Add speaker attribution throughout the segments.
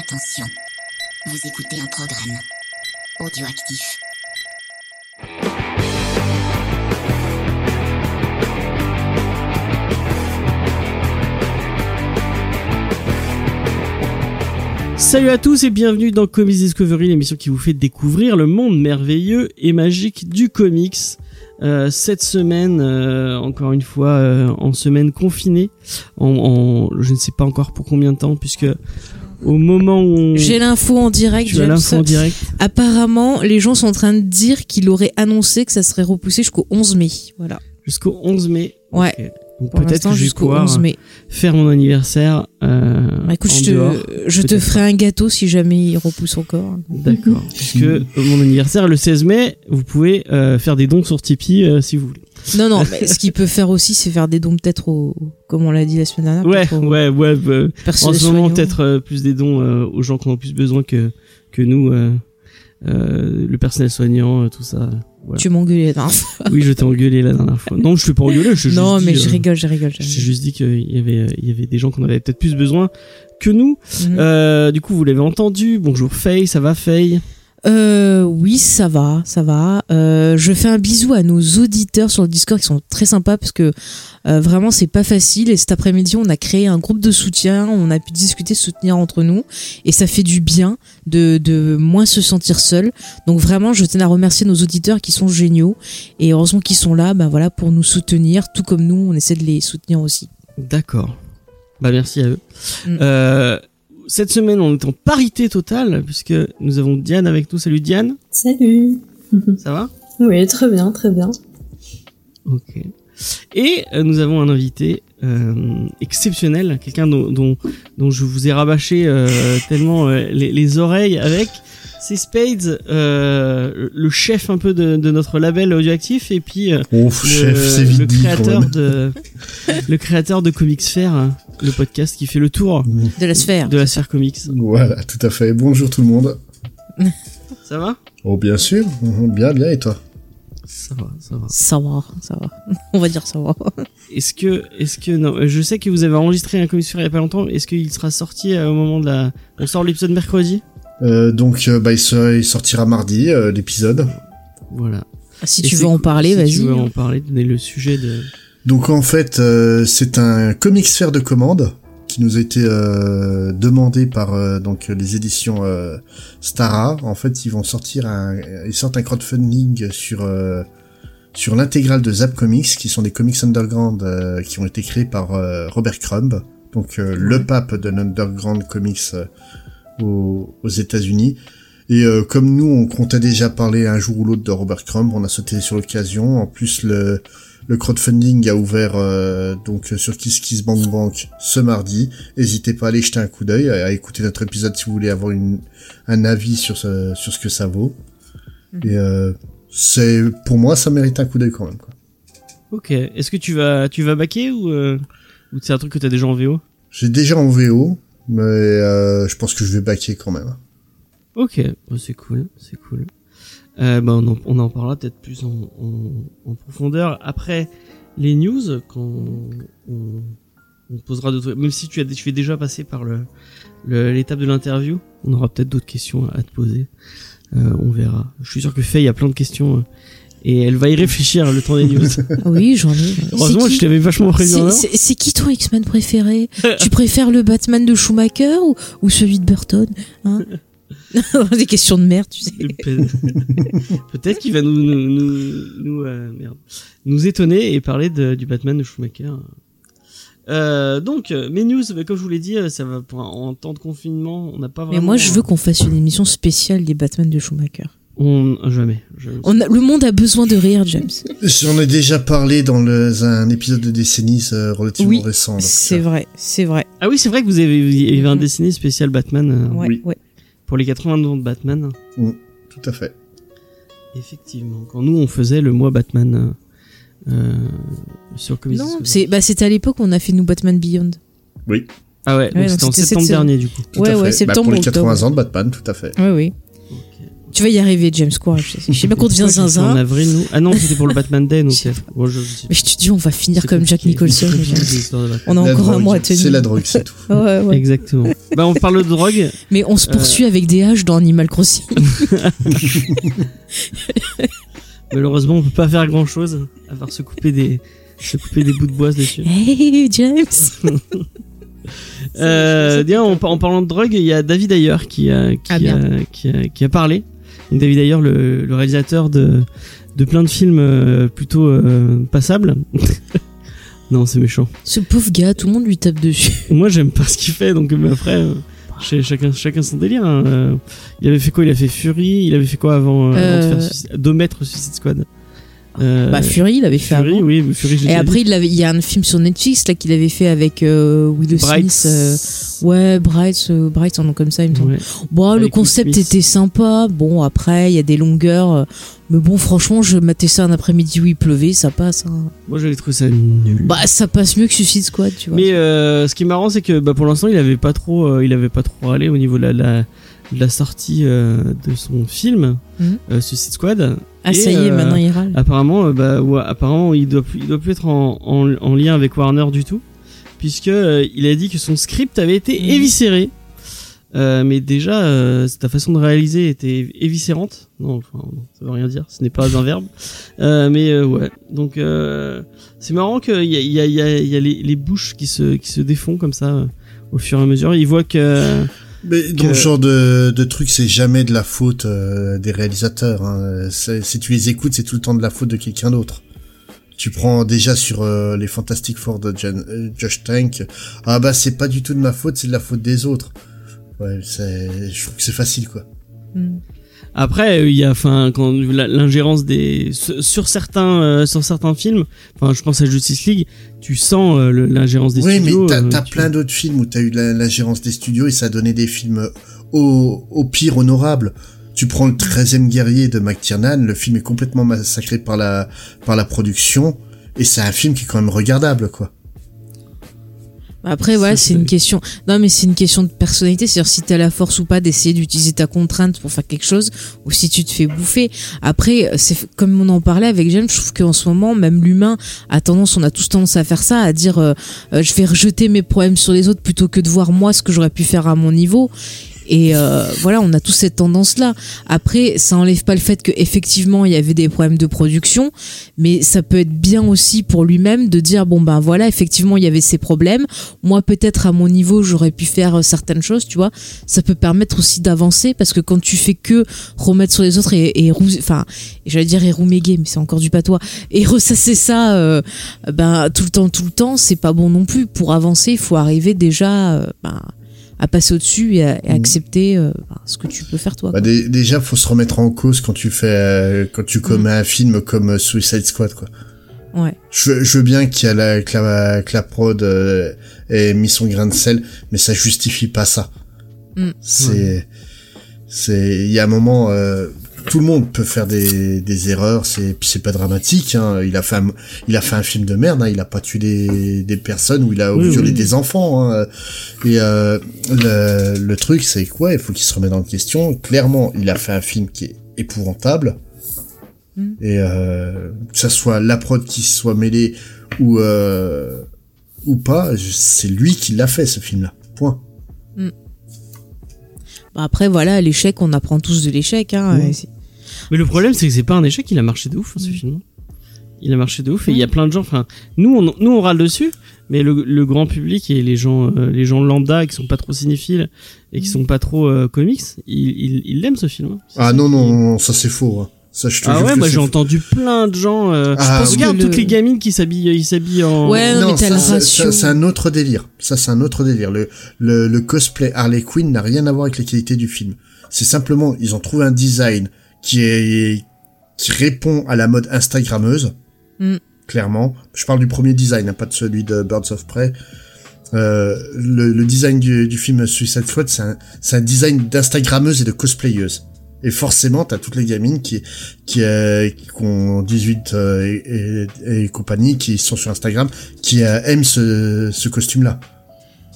Speaker 1: Attention, vous écoutez un programme audioactif.
Speaker 2: Salut à tous et bienvenue dans Comics Discovery, l'émission qui vous fait découvrir le monde merveilleux et magique du comics. Euh, cette semaine, euh, encore une fois, euh, en semaine confinée, en, en- je ne sais pas encore pour combien de temps, puisque au moment où.
Speaker 3: J'ai l'info en direct.
Speaker 2: tu as l'info en direct.
Speaker 3: Apparemment, les gens sont en train de dire qu'il aurait annoncé que ça serait repoussé jusqu'au 11 mai. Voilà.
Speaker 2: jusqu'au 11 mai.
Speaker 3: Ouais.
Speaker 2: Ok. Donc
Speaker 3: Pour
Speaker 2: peut-être
Speaker 3: jusqu'au
Speaker 2: pouvoir
Speaker 3: 11 mai.
Speaker 2: faire mon anniversaire. Euh,
Speaker 3: Bah, écoute,
Speaker 2: en
Speaker 3: je
Speaker 2: dehors.
Speaker 3: te, je te ferai un gâteau si jamais il repousse encore.
Speaker 2: D'accord. Puisque euh, mon anniversaire le 16 mai, vous pouvez euh, faire des dons sur Tipeee euh, si vous voulez.
Speaker 3: Non, non, mais ce qu'il peut faire aussi, c'est faire des dons peut-être au, comme on l'a dit la semaine dernière.
Speaker 2: Ouais, ouais, ouais. bah, en ce moment, peut-être euh, plus des dons euh, aux gens qui en ont plus besoin que que nous, euh, euh, le personnel soignant, euh, tout ça. Voilà.
Speaker 3: Tu m'engueulais la dernière fois.
Speaker 2: Oui, je t'ai engueulé la dernière fois. Non, je t'ai pas engueulé. Je
Speaker 3: Non,
Speaker 2: juste
Speaker 3: mais
Speaker 2: dit,
Speaker 3: je
Speaker 2: euh,
Speaker 3: rigole, je rigole. je
Speaker 2: J'ai juste dit qu'il y avait euh, il y avait des gens qu'on avait peut-être plus besoin que nous. Euh, du coup, vous l'avez entendu. Bonjour Faye, ça va Faye?
Speaker 3: Euh, oui, ça va, ça va. Euh, je fais un bisou à nos auditeurs sur le Discord qui sont très sympas parce que euh, vraiment c'est pas facile. Et cet après-midi, on a créé un groupe de soutien, on a pu discuter, soutenir entre nous, et ça fait du bien de, de moins se sentir seul. Donc vraiment, je tiens à remercier nos auditeurs qui sont géniaux et heureusement qu'ils sont là, bah voilà, pour nous soutenir, tout comme nous, on essaie de les soutenir aussi.
Speaker 2: D'accord. Bah merci à eux.
Speaker 3: Mm.
Speaker 2: Cette semaine, on est en parité totale puisque nous avons Diane avec nous. Salut Diane,
Speaker 4: Salut.
Speaker 2: ça va?
Speaker 4: Oui, très bien, très bien.
Speaker 2: Ok. Et euh, nous avons un invité euh, exceptionnel, quelqu'un dont, dont, dont je vous ai rabâché euh, tellement euh, les, les oreilles avec. C'est Spades, euh, le chef un peu de, de notre label audioactif, et puis euh,
Speaker 5: Ouf,
Speaker 2: le,
Speaker 5: chef, c'est vite
Speaker 2: le créateur de le créateur de Comics Fair, le podcast qui fait le tour
Speaker 3: De la sphère.
Speaker 2: de la sphère comics.
Speaker 5: Voilà, tout à fait. Bonjour tout le monde.
Speaker 2: Ça va?
Speaker 5: Oh, bien sûr. Mhm, Bien, bien, et toi?
Speaker 2: Ça va, ça va.
Speaker 3: Ça va, ça va. On va dire ça va.
Speaker 2: Est-ce que, est-ce que, non, euh, je sais que vous avez enregistré un Comics Fair il y a pas longtemps. Est-ce qu'il sera sorti euh, au moment de la, on sort l'épisode mercredi?
Speaker 5: Euh, Donc, euh, bah, il, se- il sortira mardi, euh, l'épisode.
Speaker 2: Voilà.
Speaker 3: Si
Speaker 2: Et
Speaker 3: tu veux en
Speaker 2: cool.
Speaker 3: parler,
Speaker 2: si
Speaker 3: vas-y.
Speaker 2: tu veux en parler, donner le sujet de.
Speaker 5: Donc, en fait, euh, c'est un comics faire de commande qui nous a été euh, demandé par euh, donc les éditions euh, Stara. En fait, ils vont sortir un, ils sortent un crowdfunding sur euh, sur l'intégrale de Zap Comics, qui sont des comics underground euh, qui ont été créés par euh, Robert Crumb, donc euh, le pape de l'underground comics euh, aux, aux États-Unis. Et euh, comme nous, on comptait déjà parler un jour ou l'autre de Robert Crumb, on a sauté sur l'occasion. En plus, le, le crowdfunding a ouvert euh, donc sur KissKissBankBank ce mardi. N'hésitez pas à aller jeter un coup d'œil, à, à écouter notre épisode si vous voulez avoir une, un avis sur ce, sur ce que ça vaut. Et euh, c'est pour moi, ça mérite un coup d'œil quand même. Quoi.
Speaker 2: Ok. Est-ce que tu vas, tu vas baquer ou, euh, ou c'est un truc que t'as déjà en VO
Speaker 5: J'ai déjà en VO, mais euh, je pense que je vais backer quand même.
Speaker 2: Ok. Bon, c'est cool, c'est cool. Euh, bah, on, en, on en parlera peut-être plus en, en, en profondeur après les news quand on, on posera d'autres. Même si tu as, tu es déjà passé par le le- l'étape de l'interview, on aura peut-être d'autres questions à te poser. Euh, on verra. Je suis sûr que Faye a plein de questions euh, et elle va y réfléchir le temps des news.
Speaker 3: Oui, j'en ai.
Speaker 2: Heureusement, je t'avais vachement prévu.
Speaker 3: C'est-
Speaker 2: avance.
Speaker 3: C'est c'est qui ton X-Men préféré? Tu préfères le Batman de Schumacher ou, ou celui de Burton hein? Des questions de merde, tu sais.
Speaker 2: Peut-être qu'il va nous nous nous nous, euh, merde, nous étonner et parler de, du Batman de Schumacher. Euh, donc mes news, bah, comme je vous l'ai dit, euh, ça va pour un- en temps de confinement, on n'a pas vraiment.
Speaker 3: Mais moi, je veux qu'on fasse une émission spéciale des Batman de Schumacher.
Speaker 2: On jamais. jamais.
Speaker 3: On a, le monde a besoin de rire, James.
Speaker 5: J'en ai déjà parlé dans le, un épisode de décennies euh, relativement
Speaker 3: Oui,
Speaker 5: récent.
Speaker 3: C'est vrai, c'est vrai.
Speaker 2: Ah oui, c'est vrai que vous avez, avait un dessiné spécial Batman euh,
Speaker 3: Ouais,
Speaker 5: oui.
Speaker 3: ouais.
Speaker 2: Pour les 80 ans de Batman.
Speaker 5: Tout à fait.
Speaker 2: Effectivement, quand nous on faisait le mois Batman euh, euh, sur Comics
Speaker 3: Non, c'est bah, c'était à l'époque où on a fait nous Batman Beyond.
Speaker 2: ah ouais,
Speaker 3: Ouais,
Speaker 2: c'était en septembre dernier du coup.
Speaker 5: Tout
Speaker 3: Ouais,
Speaker 5: à
Speaker 3: ouais,
Speaker 5: fait.
Speaker 3: septembre,
Speaker 5: bah, pour les
Speaker 3: octobre.
Speaker 5: 80 ans de Batman, tout à fait.
Speaker 3: Oui, oui. Tu vas y arriver, James, courage. Je sais pas qu'on devient
Speaker 2: c'est En
Speaker 3: zinzin.
Speaker 2: avril, nous. Ah non, c'était pour le Batman Day, donc. Bon, je-
Speaker 3: Mais je te dis, on va finir comme Jack. Nicholson. On a
Speaker 5: La
Speaker 3: encore un mois à tenir.
Speaker 5: C'est la drogue, c'est tout.
Speaker 3: Ouais, ouais.
Speaker 2: Exactement. bah, on parle de drogue.
Speaker 3: Mais on se
Speaker 2: Euh.
Speaker 3: poursuit avec des haches dans Animal Crossing.
Speaker 2: Malheureusement, on peut pas faire grand chose à part se couper des, se couper des bouts de bois dessus.
Speaker 3: hey, James
Speaker 2: Euh, bien, en, en parlant de drogue, il y a David Ayer qui a, qui,
Speaker 3: Ah,
Speaker 2: a, qui, a, qui a parlé. Donc David Ayer, le, le réalisateur de, de plein de films euh, plutôt euh, passables. non, c'est méchant.
Speaker 3: Ce pauvre gars, tout le monde lui tape dessus.
Speaker 2: Moi, j'aime pas ce qu'il fait, donc mais après, euh, ch- chacun, chacun son délire. hein. Il avait fait quoi? Il a fait Fury. Il avait fait quoi avant, avant de faire Suicide- Suicide Squad? Euh,
Speaker 3: bah, Fury, il avait fait
Speaker 2: Fury,
Speaker 3: avant.
Speaker 2: oui, Fury, je
Speaker 3: Et après, il, avait, il y a un film sur Netflix là qu'il avait fait avec euh, Will
Speaker 2: Bright.
Speaker 3: Smith. euh, ouais, Bright, Bright, un nom comme ça, il me semble.
Speaker 2: Ouais.
Speaker 3: Bon, le
Speaker 2: Avec
Speaker 3: concept était sympa. Bon, après, il y a des longueurs. Mais bon, franchement, je matais ça un après-midi où il pleuvait, ça passe. hein.
Speaker 2: Moi, j'avais trouvé ça nul.
Speaker 3: Bah, ça passe mieux que Suicide Squad, tu vois.
Speaker 2: Mais ce qui est marrant, c'est que bah, pour l'instant, il avait pas trop, il avait pas trop allé au niveau de la, la, de la sortie euh, de son film euh, Suicide Squad.
Speaker 3: ah,
Speaker 2: et,
Speaker 3: ça y est,
Speaker 2: euh,
Speaker 3: maintenant il râle.
Speaker 2: Apparemment, bah, ouais, apparemment, il doit, plus- il doit plus être en, en, en lien avec Warner du tout, puisque euh, il a dit que son script avait été
Speaker 3: Mhm.
Speaker 2: éviscéré. Euh, mais déjà, euh, ta façon de réaliser était éviscérante. Non, enfin, ça veut rien dire. Ce n'est pas un verbe. Euh, mais euh, ouais. Donc, euh, c'est marrant qu'il y a, il y a, il y a, y a les, les bouches qui se, qui se défont comme ça euh, au fur et à mesure. Il voit que
Speaker 5: Mais dans
Speaker 2: que-
Speaker 5: ce genre de, de truc, c'est jamais de la faute euh, des réalisateurs. Hein. Si tu les écoutes, c'est tout le temps de la faute de quelqu'un d'autre. Tu prends déjà sur euh, les Fantastic Four de euh, Josh Tank. Ah bah c'est pas du tout de ma faute, c'est de la faute des autres. Ouais, c'est, je trouve que c'est facile quoi.
Speaker 3: Hmm.
Speaker 2: Après, il y a, enfin, quand l'ingérence des sur certains, euh, sur certains films, enfin, je pense à Justice League, tu sens euh, l'ingérence des
Speaker 5: oui,
Speaker 2: studios.
Speaker 5: mais t'as,
Speaker 2: euh,
Speaker 5: plein d'autres films où t'as eu gérance des studios et ça a donné des films au, au pire honorables. Tu prends le 13e guerrier de McTiernan, le film est complètement massacré par la, par la production et c'est un film qui est quand même regardable quoi.
Speaker 3: Après, voilà, c'est- une question. Non, mais c'est une question de personnalité. C'est-à-dire si t'as la force ou pas d'essayer d'utiliser ta contrainte pour faire quelque chose, ou si tu te fais bouffer. Après, c'est comme on en parlait avec James, je trouve qu'en ce moment, même l'humain a tendance, on a tous tendance à faire ça, à dire, euh, euh, je vais rejeter mes problèmes sur les autres plutôt que de voir moi ce que j'aurais pu faire à mon niveau. Et euh, voilà, on a tous cette tendance-là. Après, ça enlève pas le fait que effectivement il y avait des problèmes de production, mais ça peut être bien aussi pour lui-même de dire bon ben voilà, effectivement il y avait ces problèmes. Moi peut-être à mon niveau j'aurais pu faire euh, certaines choses, tu vois. Ça peut permettre aussi d'avancer parce que quand tu fais que remettre sur les autres et, et enfin, j'allais dire et rouméguer, mais c'est encore du patois. Et ressasser ça, euh, ben tout le temps, tout le temps, c'est pas bon non plus. Pour avancer, il faut arriver déjà. ben, à passer au-dessus et à, et à
Speaker 5: Mhm.
Speaker 3: accepter euh, ben, ce que tu peux faire toi.
Speaker 5: Bah, dé- déjà, faut se remettre en cause quand tu fais, euh, quand tu commets un film comme euh, Suicide Squad, quoi.
Speaker 3: Ouais.
Speaker 5: Je, je veux bien qu'il y a la, que la, que la prod euh, ait mis son grain de sel, mais ça justifie pas ça.
Speaker 3: Mm.
Speaker 5: C'est, c'est, il y a un moment, euh, tout le monde peut faire des, des erreurs, c'est, c'est pas dramatique, hein. Il a fait un, il a fait un film de merde, hein. Il a pas tué des, des personnes ou il a
Speaker 2: Oui,
Speaker 5: violé
Speaker 2: oui.
Speaker 5: des enfants, hein. Et, euh, le, le truc, c'est quoi? Il faut qu'il se remette en question. Clairement, il a fait un film qui est épouvantable.
Speaker 3: Mm.
Speaker 5: Et euh, que ça soit la prod qui soit mêlée ou euh, ou pas, c'est lui qui l'a fait ce film-là. Point.
Speaker 3: Bah, après voilà, l'échec, on apprend tous de l'échec. Hein,
Speaker 5: Ouais.
Speaker 2: Mais le problème, c'est que c'est pas un échec, il a marché de ouf, hein, ce
Speaker 3: Mm.
Speaker 2: film. Il a marché de ouf et il y a plein de gens. Enfin, nous, on, nous, on râle dessus, mais le, le grand public et les gens, euh, les gens lambda qui sont pas trop cinéphiles et qui sont pas trop euh, comics, ils, ils, ils l'aiment ce film. hein.
Speaker 5: Ah
Speaker 2: ça
Speaker 5: non non, non, ça c'est faux. hein. Ça je te
Speaker 2: Ah
Speaker 5: jure
Speaker 2: ouais, moi j'ai entendu plein de gens. euh,
Speaker 5: Ah,
Speaker 2: je regarde toutes les gamines qui s'habillent, ils s'habillent en.
Speaker 3: Ouais, non, mais t'as
Speaker 5: ça,
Speaker 3: le
Speaker 5: c'est-
Speaker 3: ratio.
Speaker 5: ça, c'est un autre délire. Ça c'est un autre délire. Le, le le cosplay Harley Quinn n'a rien à voir avec les qualités du film. C'est simplement ils ont trouvé un design qui est qui répond à la mode instagrammeuse.
Speaker 3: Mm.
Speaker 5: Clairement, je parle du premier design, hein, pas de celui de Birds of Prey. Euh, le, le design du, du film Suicide Squad, c'est un, c'est un design d'instagrammeuse et de cosplayeuse. Et forcément, t'as toutes les gamines qui qui, euh, qui ont 18 euh, et, et, compagnie, qui sont sur Instagram, qui euh, aiment ce, ce costume-là.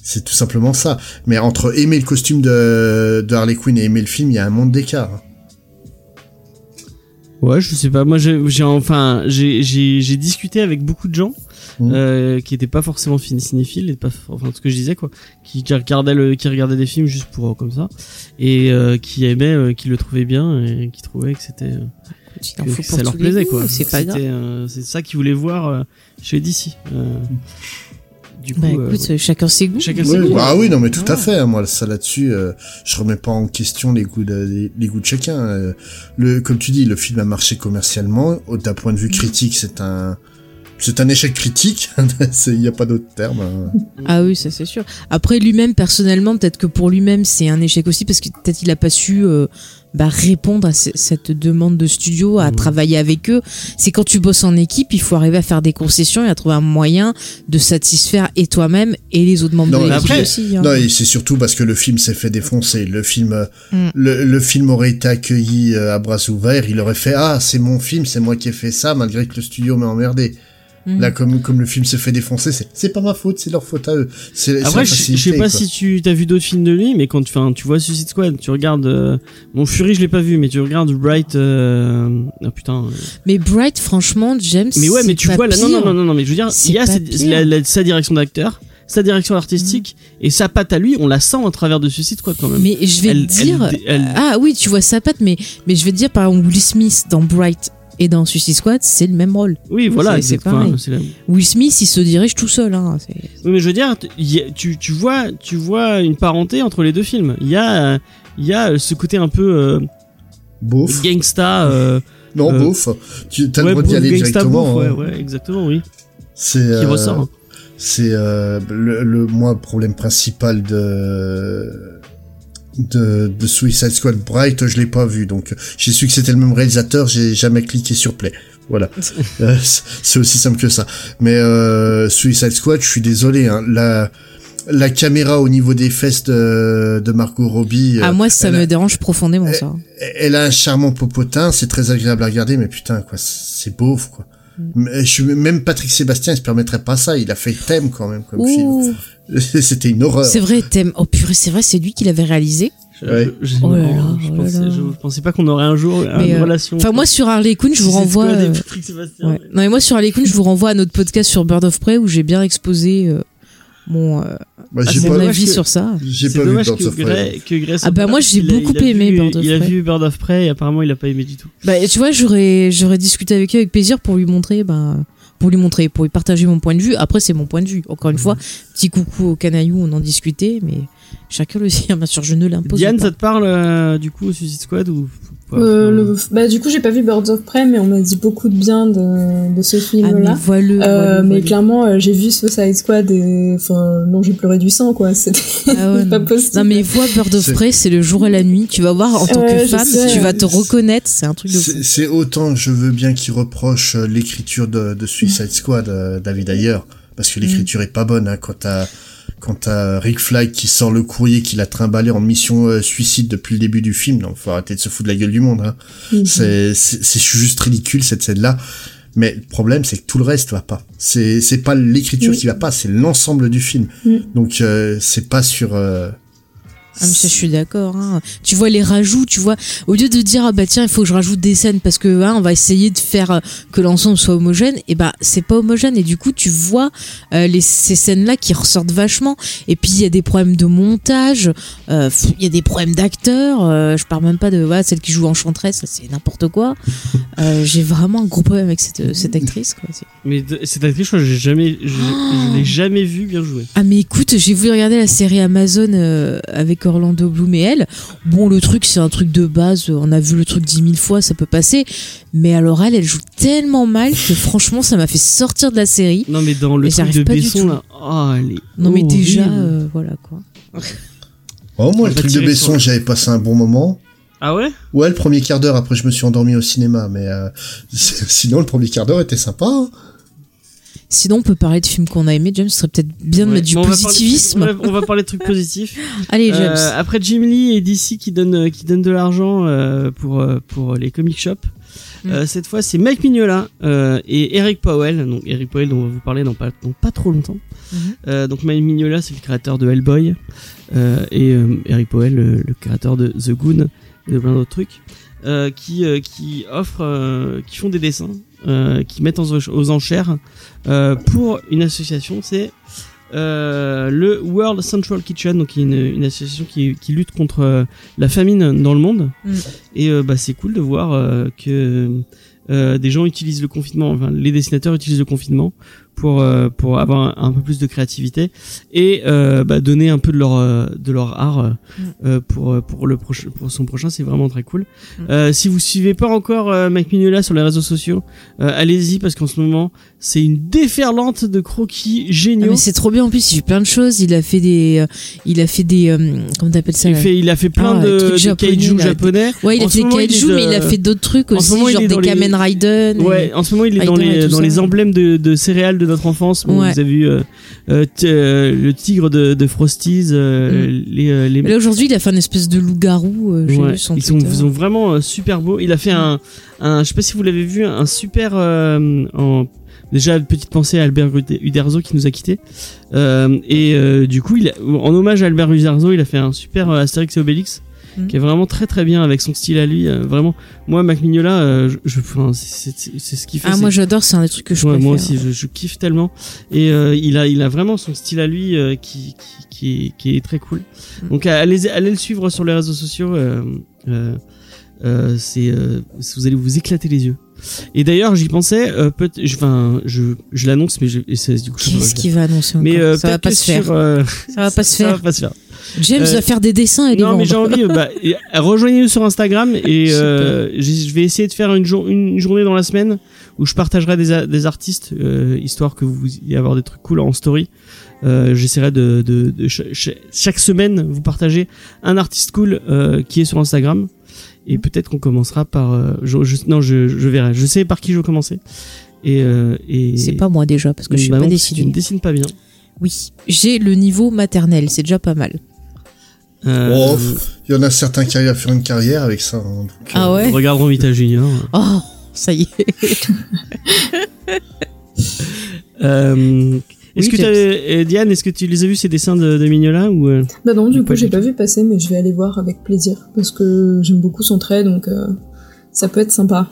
Speaker 5: C'est tout simplement ça. Mais entre aimer le costume de, de Harley Quinn et aimer le film, il y a un monde d'écart. hein.
Speaker 2: Ouais, je sais pas. Moi, j'ai enfin, j'ai discuté avec beaucoup de gens
Speaker 5: Mhm.
Speaker 2: euh, qui étaient pas forcément cinéphiles, et pas enfin ce que je disais quoi, qui, qui regardaient le, qui regardaient des films juste pour euh, comme ça, et euh, qui aimaient, euh, qui le trouvaient bien et qui trouvaient que c'était euh, que, ça leur plaisait quoi.
Speaker 3: C'est pas
Speaker 2: euh, ça qu'ils voulaient voir euh, chez DC. Euh, du coup,
Speaker 3: Bah écoute, chacun ses goûts.
Speaker 2: chacun
Speaker 5: Oui,
Speaker 2: ses goûts.
Speaker 5: ah oui, non, mais tout à fait. hein, Moi, ça là-dessus, euh, je remets pas en question les goûts de, les, les goûts de chacun. euh. Le, comme tu dis, le film a marché commercialement. D'un point de vue critique, c'est un, c'est un échec critique. Il n'y a pas d'autre terme. hein.
Speaker 3: Ah oui, ça c'est sûr. Après lui-même, personnellement, peut-être que pour lui-même c'est un échec aussi parce que peut-être il a pas su euh, bah, répondre à ce- cette demande de studio, à
Speaker 2: Mhm.
Speaker 3: travailler avec eux. C'est quand tu bosses en équipe, il faut arriver à faire des concessions et à trouver un moyen de satisfaire et toi-même et les autres membres
Speaker 5: Non,
Speaker 3: de l'équipe aussi. hein.
Speaker 5: Non, et c'est surtout parce que le film s'est fait défoncer. Le film, euh,
Speaker 3: Mm.
Speaker 5: le, le film aurait été accueilli euh, à bras ouverts. Il aurait fait ah c'est mon film, c'est moi qui ai fait ça, malgré que le studio m'a emmerdé.
Speaker 3: Mhm.
Speaker 5: Là, comme comme le film s'est fait défoncer, c'est c'est pas ma faute, c'est leur faute à eux. C'est c'est
Speaker 2: Après, je, sais pas
Speaker 5: quoi.
Speaker 2: si tu as vu d'autres films de lui, mais quand tu, vois Suicide Squad, tu regardes, euh, bon, Fury, je l'ai pas vu, mais tu regardes Bright, euh, ah putain. euh,
Speaker 3: Mais Bright, franchement, James.
Speaker 2: Mais ouais, mais
Speaker 3: c'est
Speaker 2: tu vois, là, non, non, non, non, non, mais je veux dire,
Speaker 3: C'est
Speaker 2: il y a sa, la- la- sa direction d'acteur, sa direction artistique, et sa patte à lui, on la sent à travers de Suicide Squad quand même.
Speaker 3: Mais je vais
Speaker 2: Elle-
Speaker 3: te dire.
Speaker 2: elle- elle-
Speaker 3: Ah oui, tu vois sa patte, mais, mais je vais te dire, par exemple, Will Smith dans Bright et dans Suicide Squad, c'est le même rôle.
Speaker 2: oui, voilà,
Speaker 3: c'est- pareil.
Speaker 2: la-
Speaker 3: Will Smith, il se dirige tout seul. Hein.
Speaker 2: Oui, mais je veux dire, tu, tu vois, tu vois une parenté entre les deux films. Il y a, euh, il y a euh, ce côté un peu euh,
Speaker 5: Beauf.
Speaker 2: gangsta. Euh,
Speaker 5: Non,
Speaker 2: Euh,
Speaker 5: beauf. Tu as
Speaker 2: ouais,
Speaker 5: le droit d'y aller
Speaker 2: gangsta
Speaker 5: directement.
Speaker 2: bouffe, ouais,
Speaker 5: hein.
Speaker 2: ouais, exactement, oui.
Speaker 5: C'est
Speaker 2: Qui
Speaker 5: euh,
Speaker 2: ressort. hein.
Speaker 5: C'est euh, le, le moi problème principal de de, de Suicide Squad Bright, je l'ai pas vu, donc j'ai su que c'était le même réalisateur, j'ai jamais cliqué sur play. Voilà, Euh, c'est aussi simple que ça. Mais euh, Suicide Squad, je suis désolé, hein, la la caméra au niveau des fesses de, de Margot Robbie,
Speaker 3: Ah,
Speaker 5: euh,
Speaker 3: moi, ça
Speaker 5: a-
Speaker 3: me dérange profondément,
Speaker 5: elle-
Speaker 3: ça.
Speaker 5: elle a un charmant popotin, c'est très agréable à regarder, mais putain, quoi, c'est beauf, quoi. Mais je suis même Patrick Sébastien, il se permettrait pas ça. Il a fait thème quand même comme
Speaker 3: Ouh,
Speaker 5: film. C'était une horreur.
Speaker 3: c'est vrai, thème. Oh purée, c'est vrai, c'est lui qui l'avait réalisé.
Speaker 2: Je,
Speaker 5: Ouais.
Speaker 2: je- je-
Speaker 3: Oh là
Speaker 2: non,
Speaker 3: là,
Speaker 2: je
Speaker 3: oh là
Speaker 2: pensais,
Speaker 3: là.
Speaker 2: je pensais pas qu'on aurait un jour
Speaker 3: Mais,
Speaker 2: une
Speaker 3: euh,
Speaker 2: relation.
Speaker 3: Enfin, moi, sur Harley Quinn, je vous renvoie. Euh, ouais. Non, mais moi, sur Harley Quinn, je vous renvoie à notre podcast sur Bird of Prey où j'ai bien exposé euh, mon, euh,
Speaker 5: Bah,
Speaker 2: Ah,
Speaker 3: mon avis
Speaker 2: que-
Speaker 3: sur ça.
Speaker 5: j'ai
Speaker 2: C'est
Speaker 5: pas vu
Speaker 2: dommage
Speaker 5: Birds
Speaker 2: que,
Speaker 5: of Prey.
Speaker 2: Grey, que Grey
Speaker 3: Ah bah, moi, j'ai
Speaker 2: il a-
Speaker 3: beaucoup
Speaker 2: il a
Speaker 3: aimé
Speaker 2: vu-
Speaker 3: Bird of
Speaker 2: Il a
Speaker 3: Prey.
Speaker 2: vu Bird of Prey et apparemment il a pas aimé du tout.
Speaker 3: Bah, tu vois, j'aurais, j'aurais discuté avec lui avec plaisir pour lui montrer, bah, pour lui montrer, pour lui partager mon point de vue. Après, c'est mon point de vue. Encore une fois, petit coucou au canaillou, on en discutait, mais chacun le sait, bien sûr, je ne l'impose
Speaker 2: Diane,
Speaker 3: pas.
Speaker 2: ça te parle euh, du coup Suicide Squad ou
Speaker 4: Euh, le- Bah, du coup, j'ai pas vu Birds of Prey, mais on m'a dit beaucoup de bien de, de ce
Speaker 3: Ah, mais
Speaker 4: film-là.
Speaker 3: vois-le.
Speaker 4: Euh, mais clairement, euh, j'ai vu Suicide Squad et, enfin, non, j'ai pleuré du sang, quoi. C'était
Speaker 3: Ah ouais,
Speaker 4: pas
Speaker 3: non.
Speaker 4: possible.
Speaker 3: Non mais vois Bird of Prey, c'est le jour et la nuit. Tu vas voir en tant
Speaker 4: Ouais,
Speaker 3: que femme,
Speaker 4: sais.
Speaker 3: tu vas te reconnaître. C'est un truc de fou.
Speaker 5: C'est autant je veux bien qu'il reproche euh, l'écriture de, de Suicide Squad, euh, David Ayer, parce que l'écriture est pas bonne hein, quand t'as quand t'as Rick Flag qui sort le courrier qu'il a trimballé en mission euh, suicide depuis le début du film, donc faut arrêter de se foutre de la gueule du monde. Hein.
Speaker 4: Mhm.
Speaker 5: C'est juste ridicule cette scène-là. Mais le problème, c'est que tout le reste va pas. C'est pas l'écriture
Speaker 4: Oui.
Speaker 5: qui va pas, c'est l'ensemble du film.
Speaker 4: Mm.
Speaker 5: Donc euh, c'est pas sur.
Speaker 3: Ah mais ça, je suis d'accord. Hein. Tu vois les rajouts, tu vois. Au lieu de dire ah bah tiens il faut que je rajoute des scènes parce que hein, on va essayer de faire euh, que l'ensemble soit homogène, et bah c'est pas homogène et du coup tu vois euh, les ces scènes là qui ressortent vachement. Et puis il y a des problèmes de montage, euh, il y a des problèmes d'acteurs. euh, je parle même pas de voilà, celle qui joue Enchantress, c'est n'importe quoi. Euh, J'ai vraiment un gros problème avec cette cette actrice quoi.
Speaker 2: Mais cette actrice, je j'ai jamais, je, je l'ai jamais vu bien jouer.
Speaker 3: Ah mais écoute, j'ai voulu regarder la série Amazon euh, avec Orlando Bloom et elle. Bon, le truc c'est un truc de base, on a vu le truc dix mille fois, ça peut passer. Mais alors elle, elle joue tellement mal que franchement ça m'a fait sortir de la série.
Speaker 2: Non, mais dans le truc de
Speaker 3: pas du
Speaker 2: Besson
Speaker 3: tout.
Speaker 2: là, oh, elle est
Speaker 3: Non mais déjà, euh, voilà quoi.
Speaker 5: Oh, moi,
Speaker 2: On
Speaker 5: le truc de Besson, j'avais passé un bon moment.
Speaker 2: Ah ouais?
Speaker 5: Ouais, le premier quart d'heure, après je me suis endormi au cinéma, mais euh, sinon le premier quart d'heure était sympa. hein.
Speaker 3: Sinon on peut parler de films qu'on a aimés, James, ce serait peut-être bien de
Speaker 2: Ouais.
Speaker 3: mettre du
Speaker 2: Bon, on va parler-
Speaker 3: positivisme.
Speaker 2: On va, parler de trucs positifs.
Speaker 3: Allez James.
Speaker 2: Euh, après Jim Lee et DC qui donnent euh, qui donnent de l'argent euh, pour pour les comic shops.
Speaker 3: Mm.
Speaker 2: Euh, cette fois, c'est Mike Mignola et Eric Powell. Donc Eric Powell dont on va vous parler dans pas dans pas trop longtemps.
Speaker 3: Mhm.
Speaker 2: Euh, donc Mike Mignola, c'est le créateur de Hellboy et Eric Powell, le, le créateur de The Goon et de plein d'autres trucs. qui qui offrent, euh, qui font des dessins, euh, qui mettent aux, enchères euh, pour une association. C'est euh, le World Central Kitchen, donc qui est une, une association qui, qui lutte contre euh, la famine dans le monde.
Speaker 3: Mm.
Speaker 2: Et euh, bah, c'est cool de voir euh, que euh, des gens utilisent le confinement, enfin les dessinateurs utilisent le confinement pour euh, pour avoir un, un peu plus de créativité et euh, bah, donner un peu de leur euh, de leur art euh,
Speaker 3: Mm.
Speaker 2: euh, pour pour le prochain pour son prochain c'est vraiment très cool
Speaker 3: Mm.
Speaker 2: euh, si vous suivez pas encore euh, Mike Mignola sur les réseaux sociaux euh, allez-y parce qu'en ce moment c'est une déferlante de croquis
Speaker 3: Ah,
Speaker 2: géniaux
Speaker 3: mais c'est trop bien en plus, il fait plein de choses. Il a fait des, euh, il a fait des, euh, comment t'appelles ça
Speaker 2: il fait il a fait plein
Speaker 3: Ah,
Speaker 2: de,
Speaker 3: trucs japonais,
Speaker 2: kaiju japonais
Speaker 3: Ouais, il
Speaker 2: En
Speaker 3: a
Speaker 2: ce
Speaker 3: fait des kaiju, mais il a fait d'autres trucs
Speaker 2: en
Speaker 3: aussi,
Speaker 2: moment,
Speaker 3: genre des
Speaker 2: dans les-
Speaker 3: Kamen Rider. et-
Speaker 2: Ouais, en ce moment, il est dans
Speaker 3: Rider et
Speaker 2: les, dans les emblèmes de, de céréales de notre enfance. Bon,
Speaker 3: Ouais.
Speaker 2: Vous avez vu euh, euh, euh, le tigre de, de Frosties, euh, les, les
Speaker 3: là aujourd'hui, il a fait une espèce de loup-garou.
Speaker 2: Ouais,
Speaker 3: son
Speaker 2: ils sont,
Speaker 3: Twitter.
Speaker 2: ils sont vraiment super beaux. Il a fait un, un, je sais pas si vous l'avez vu, un super, en, déjà petite pensée à Albert Ude- Uderzo qui nous a quittés. Euh, et euh, du coup, il a- en hommage à Albert Uderzo, il a fait un super Astérix et Obélix.
Speaker 3: Mm.
Speaker 2: qui est vraiment très très bien avec son style à lui euh, vraiment moi Mac Mignola euh, je, je enfin, c'est ce qu'il fait
Speaker 3: Ah, moi j'adore, c'est un des trucs que je
Speaker 2: Ouais, moi aussi, je, je kiffe tellement. Et euh, il a, il a vraiment son style à lui euh, qui, qui, qui, est, qui est très cool.
Speaker 3: Mm.
Speaker 2: Donc allez, allez le suivre sur les réseaux sociaux. Euh, euh, euh, c'est, euh, vous allez vous éclater les yeux. Et d'ailleurs, j'y pensais. Euh, peut enfin, je, je l'annonce, mais je,
Speaker 3: Qu'est-ce qu'il va annoncer
Speaker 2: Mais euh,
Speaker 3: Ça va pas se faire.
Speaker 2: sur, euh,
Speaker 3: Ça va pas se
Speaker 2: ça va
Speaker 3: faire.
Speaker 2: pas se faire.
Speaker 3: James
Speaker 2: Euh,
Speaker 3: va faire des dessins et les
Speaker 2: Non, mais j'ai envie. euh, bah, et- Rejoignez-nous sur Instagram et euh, je vais essayer de faire une, jour, une journée dans la semaine où je partagerai des, des artistes euh, histoire que vous y avoir des trucs cool en story. Euh, J'essaierai de, de, de cha- cha- chaque semaine vous partager un artiste cool euh, qui est sur Instagram et peut-être qu'on commencera par. euh, je, je- non, je, je verrai. Je sais par qui je veux commencer. Et, euh, et
Speaker 3: C'est pas moi déjà, parce que je suis
Speaker 2: Bah
Speaker 3: pas
Speaker 2: non, que Tu ne dessines pas bien.
Speaker 3: Oui, j'ai le niveau maternel, c'est déjà pas mal.
Speaker 2: Euh,
Speaker 5: Oh, il y en a certains qui arrivent à faire une carrière avec ça. hein, donc,
Speaker 3: Ah ouais
Speaker 2: Regarderons Vita Junior.
Speaker 3: Oh, ça y est.
Speaker 2: Euh, est-ce
Speaker 3: Oui,
Speaker 2: que euh, Diane, est-ce que tu les as vus ces dessins de, de Mignola ou euh,
Speaker 4: Bah non, du coup, j'ai pas vu passer, mais je vais aller voir avec plaisir parce que j'aime beaucoup son trait, donc euh, ça peut être sympa.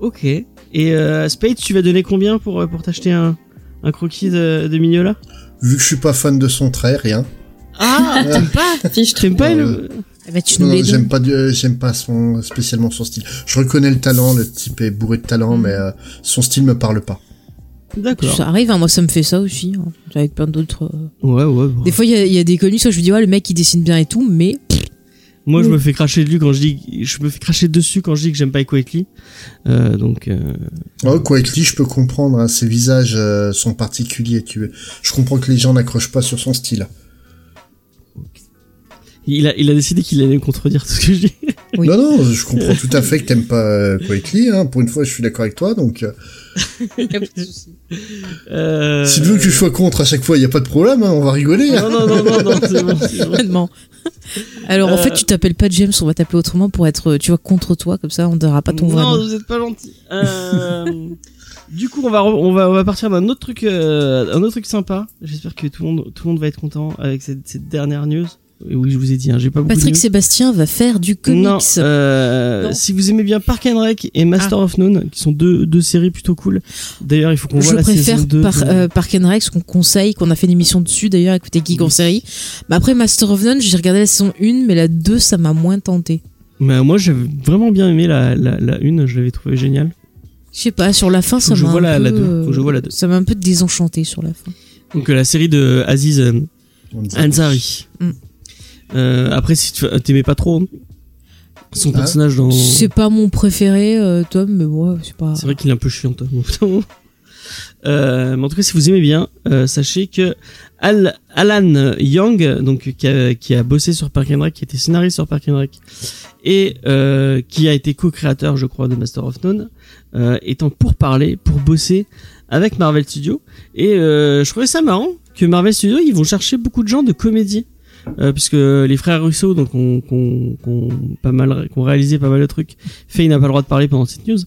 Speaker 2: Ok. Et euh, Spade, tu vas donner combien pour pour t'acheter un un croquis de, de Mignola?
Speaker 5: Vu que je suis pas fan de son trait, rien.
Speaker 2: Ah,
Speaker 3: T'aimes pas?
Speaker 4: Fiche
Speaker 2: t'aimes pas le
Speaker 3: Eh ben, tu nous
Speaker 5: j'aime pas, j'aime pas son, spécialement son style. Je reconnais le talent, le type est bourré de talent,
Speaker 3: Mm.
Speaker 5: mais euh, son style me parle pas.
Speaker 2: D'accord.
Speaker 3: Ça arrive, hein, moi ça me fait ça aussi, hein, avec plein d'autres. euh.
Speaker 2: Ouais, ouais. bon.
Speaker 3: Des fois, il y a, il y a des connus, soit je me dis, ouais, le mec il dessine bien et tout, mais
Speaker 2: Moi, je
Speaker 3: Mm.
Speaker 2: me fais cracher de lui quand je dis, je me fais cracher dessus quand je dis que j'aime pas Quietly. Euh, donc, euh,
Speaker 5: Oh, Quietly, je peux comprendre, hein, ses visages euh, sont particuliers. Tu veux. Je comprends que les gens n'accrochent pas sur son style.
Speaker 2: Il a, il a décidé qu'il allait me contredire tout ce que je dis.
Speaker 3: Oui.
Speaker 5: Non, non, je comprends tout à fait que t'aimes pas euh, Quietly. Hein. Pour une fois, je suis d'accord avec toi. Donc, euh,
Speaker 2: Euh...
Speaker 5: si tu veux que je sois contre à chaque fois, il y a pas de problème. Hein, on va rigoler. hein.
Speaker 2: Non, non, non, non, non, c'est bon.
Speaker 3: Alors en fait, tu t'appelles pas James, on va t'appeler autrement pour être, tu vois, contre toi, comme ça on dira pas ton vrai
Speaker 2: non, vous êtes pas gentil. Euh, du coup, on va re- on va on va partir d'un autre truc euh, un autre truc sympa. J'espère que tout le monde tout le monde va être content avec cette, cette dernière news. Et oui, je vous ai dit, hein, j'ai pas beaucoup
Speaker 3: Patrick
Speaker 2: de.
Speaker 3: Sébastien va faire du comics.
Speaker 2: Non, euh,
Speaker 3: Non.
Speaker 2: si vous aimez bien Park and Rec et Master of None, qui sont deux, deux séries plutôt cool. D'ailleurs, il faut qu'on voit
Speaker 3: Je
Speaker 2: la
Speaker 3: préfère
Speaker 2: saison 2.
Speaker 3: par,
Speaker 2: de-
Speaker 3: euh, Park and Rec, ce qu'on conseille, qu'on a fait une émission dessus d'ailleurs, écoutez Geek en
Speaker 2: Oui.
Speaker 3: série. Mais après Master of None, j'ai regardé la saison 1, mais la 2, ça m'a moins tenté.
Speaker 2: Mais moi, j'avais vraiment bien aimé la, la, la une, je l'avais trouvé géniale.
Speaker 3: Je sais pas, sur la fin,
Speaker 2: Faut
Speaker 3: ça
Speaker 2: je
Speaker 3: m'a
Speaker 2: vois
Speaker 3: un
Speaker 2: la-
Speaker 3: peu,
Speaker 2: la deux.
Speaker 3: euh,
Speaker 2: Faut que je vois la deux.
Speaker 3: Ça m'a un peu désenchanté sur la fin.
Speaker 2: Donc euh, la série de Aziz euh, Ansari.
Speaker 3: Mm.
Speaker 2: Euh, après, si tu t'aimais pas trop son
Speaker 5: Ah.
Speaker 2: personnage dans.
Speaker 3: C'est pas mon préféré, euh, Tom, mais moi, c'est pas.
Speaker 2: C'est vrai qu'il est un peu chiant, toi. euh, mais en tout cas, si vous aimez bien, euh, sachez que Al, Alan Young, donc qui a, qui a bossé sur Park and Rec, qui était scénariste sur Park and Rec, et euh, qui a été co-créateur, je crois, de Master of None, euh, est en pourparler pour bosser avec Marvel Studios. Et euh, je trouvais ça marrant que Marvel Studios, ils vont chercher beaucoup de gens de comédie. Euh, puisque les frères Russo, donc, ont, ont- ont pas mal, ont réalisé pas mal de trucs. Faye n'a pas le droit de parler pendant cette news.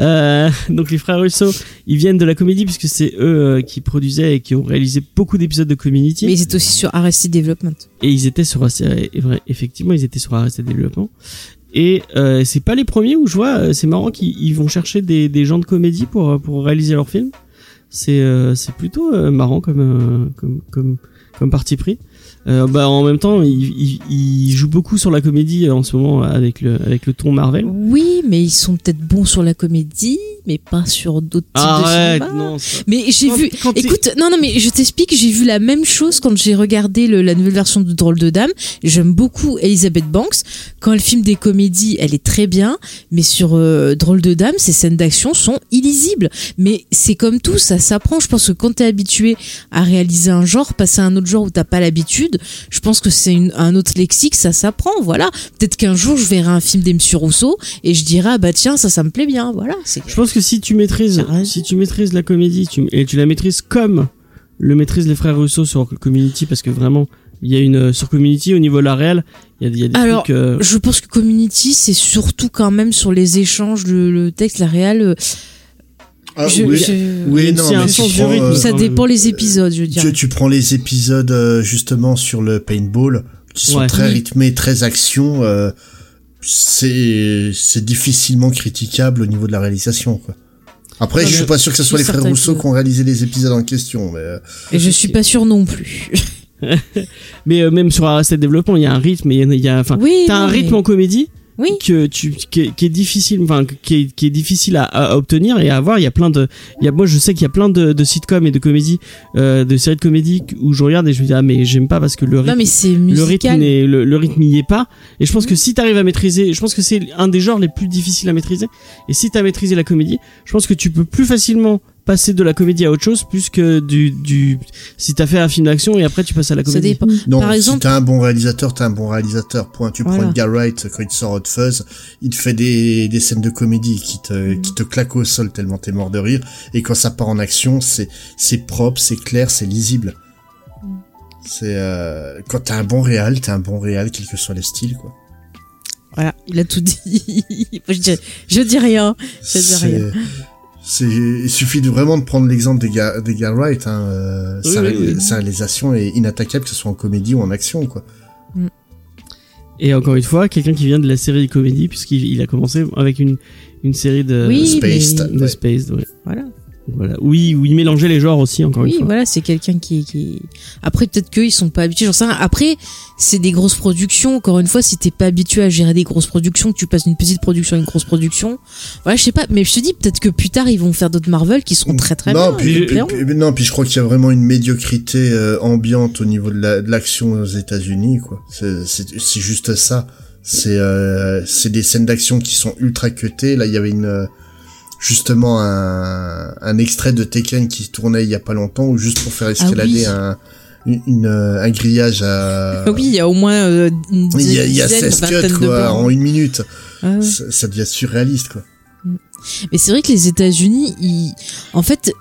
Speaker 2: Euh, donc les frères Russo, ils viennent de la comédie puisque c'est eux euh, qui produisaient et qui ont réalisé beaucoup d'épisodes de Community.
Speaker 3: Mais ils étaient aussi sur Arrested Development.
Speaker 2: Et ils étaient sur effectivement, ils étaient sur Arrested Development. Et euh, c'est pas les premiers où je vois, euh, c'est marrant qu'ils ils vont chercher des, des gens de comédie pour euh, pour réaliser leur film. C'est euh, c'est plutôt euh, marrant comme comme comme comme parti pris. Euh, bah en même temps, il, il, il joue beaucoup sur la comédie euh, en ce moment avec le avec le ton Marvel.
Speaker 3: Oui, mais ils sont peut-être bons sur la comédie, mais pas sur d'autres types de
Speaker 2: Arrête,
Speaker 3: cinéma.
Speaker 2: non.
Speaker 3: Mais j'ai vu.
Speaker 2: quand
Speaker 3: Écoute, non, non, mais je t'explique. J'ai vu la même chose quand j'ai regardé le- la nouvelle version de Drôle de Dame. J'aime beaucoup Elizabeth Banks. Quand elle filme des comédies, elle est très bien. Mais sur euh, Drôle de Dame, ces scènes d'action sont illisibles. Mais c'est comme tout, ça s'apprend. Je pense que quand t'es habitué à réaliser un genre, passer à un autre genre où t'as pas l'habitude, je pense que c'est un autre lexique, ça s'apprend. Voilà. Peut-être qu'un jour je verrai un film d'M. Rousseau et je dirai ah bah tiens ça ça me plaît bien. Voilà.
Speaker 2: Je pense que si tu maîtrises, si tu maîtrises la comédie, tu, et tu la maîtrises comme le maîtrisent les frères Russo sur Community, parce que vraiment, il y a une sur Community au niveau de la réelle, il y a, il y a des
Speaker 3: Alors,
Speaker 2: trucs. euh,
Speaker 3: Je pense que Community, c'est surtout quand même sur les échanges, le, le texte, la réelle.
Speaker 5: Ah,
Speaker 3: je-
Speaker 5: oui,
Speaker 3: je-
Speaker 5: oui, non, mais tu prends,
Speaker 2: rythme,
Speaker 5: euh,
Speaker 3: ça dépend les épisodes, je dirais.
Speaker 5: tu, tu prends les épisodes euh, justement sur le paintball qui sont
Speaker 2: Ouais.
Speaker 5: très rythmés, très action. euh, c'est c'est difficilement critiquable au niveau de la réalisation. Quoi. Après,
Speaker 3: Non,
Speaker 5: je suis pas sûr que ce soit les frères Rousseau qui ont réalisé les épisodes en question. Mais euh,
Speaker 3: Et je suis pas sûre non plus.
Speaker 2: Mais euh, même sur Arrested Development, il y a un rythme, il y a, il y a-
Speaker 3: oui.
Speaker 2: t'as un rythme
Speaker 3: mais-
Speaker 2: en comédie
Speaker 3: Oui.
Speaker 2: que tu qui est, qui est difficile, enfin qui est, qui est difficile à, à obtenir et à avoir. Il y a plein de, il y a moi je sais qu'il y a plein de, de sitcoms et de comédies, euh, de séries de comédies où je regarde et je me dis ah mais j'aime pas parce que le rythme
Speaker 3: Non, mais
Speaker 2: le rythme le, le rythme y est pas et je pense que
Speaker 3: Mhm.
Speaker 2: si t'arrives à maîtriser je pense que c'est un des genres les plus difficiles à maîtriser et si t'as maîtrisé la comédie je pense que tu peux plus facilement passer de la comédie à autre chose plus que du du si t'as fait un film d'action et après tu passes à la
Speaker 3: Ça
Speaker 2: comédie
Speaker 3: dépend.
Speaker 5: non,
Speaker 3: Par
Speaker 5: si
Speaker 3: exemple-
Speaker 5: t'as un bon réalisateur, t'as un bon réalisateur. Point. Tu prends
Speaker 3: Voilà.
Speaker 5: Edgar Wright quand il sort Hot Fuzz, il te fait des, des scènes de comédie qui te
Speaker 3: Mm.
Speaker 5: qui te claquent au sol tellement t'es mort de rire. Et quand ça part en action, c'est c'est propre, c'est clair, c'est lisible.
Speaker 3: Mm.
Speaker 5: C'est euh, quand t'as un bon réal, t'as un bon réal, quel que soit le style, quoi.
Speaker 3: Voilà, il a tout dit. je, dis, je dis rien. Je dis rien.
Speaker 5: C'est, il suffit de vraiment de prendre l'exemple d'Edgar d'Edgar Wright. Hein, euh,
Speaker 2: Oui,
Speaker 5: sa,
Speaker 2: oui,
Speaker 5: ré-
Speaker 2: oui.
Speaker 5: sa réalisation est inattaquable, que ce soit en comédie ou en action, quoi.
Speaker 2: et encore une fois quelqu'un qui vient de la série de comédie puisqu'il il a commencé avec une une série de
Speaker 3: Oui,
Speaker 5: Spaced.
Speaker 2: de
Speaker 5: Ouais.
Speaker 2: Space ouais.
Speaker 3: Voilà.
Speaker 2: Voilà oui où il mélangeait les genres aussi encore
Speaker 3: Oui,
Speaker 2: une fois
Speaker 3: voilà, c'est quelqu'un qui, qui. Après, peut-être qu'ils sont pas habitués. J'en sais rien. Après, c'est des grosses productions. Encore une fois, si t'es pas habitué à gérer des grosses productions, que tu passes d'une petite production à une grosse production, voilà, je sais pas. Mais je te dis, peut-être que plus tard, ils vont faire d'autres Marvel qui seront très très
Speaker 5: non,
Speaker 3: bien.
Speaker 5: puis, puis- non, puis je crois qu'il y a vraiment une médiocrité euh, ambiante au niveau de la- de l'action aux États-Unis, quoi. C'est, c'est, c'est juste ça. C'est, euh, c'est des scènes d'action qui sont ultra cutées. Là, il y avait une, euh, justement un, un extrait de Tekken qui tournait il y a pas longtemps, où juste pour faire escalader
Speaker 3: Ah oui.
Speaker 5: un, une, une, euh, un grillage à.
Speaker 3: oui, il y a au moins euh, une
Speaker 5: Il y a, il y a
Speaker 3: dizaine,
Speaker 5: 16
Speaker 3: vingtaine
Speaker 5: cuts, quoi, en une minute.
Speaker 3: Ah ouais.
Speaker 5: Ça, ça devient surréaliste, quoi.
Speaker 3: Mais c'est vrai que les États-Unis, en fait,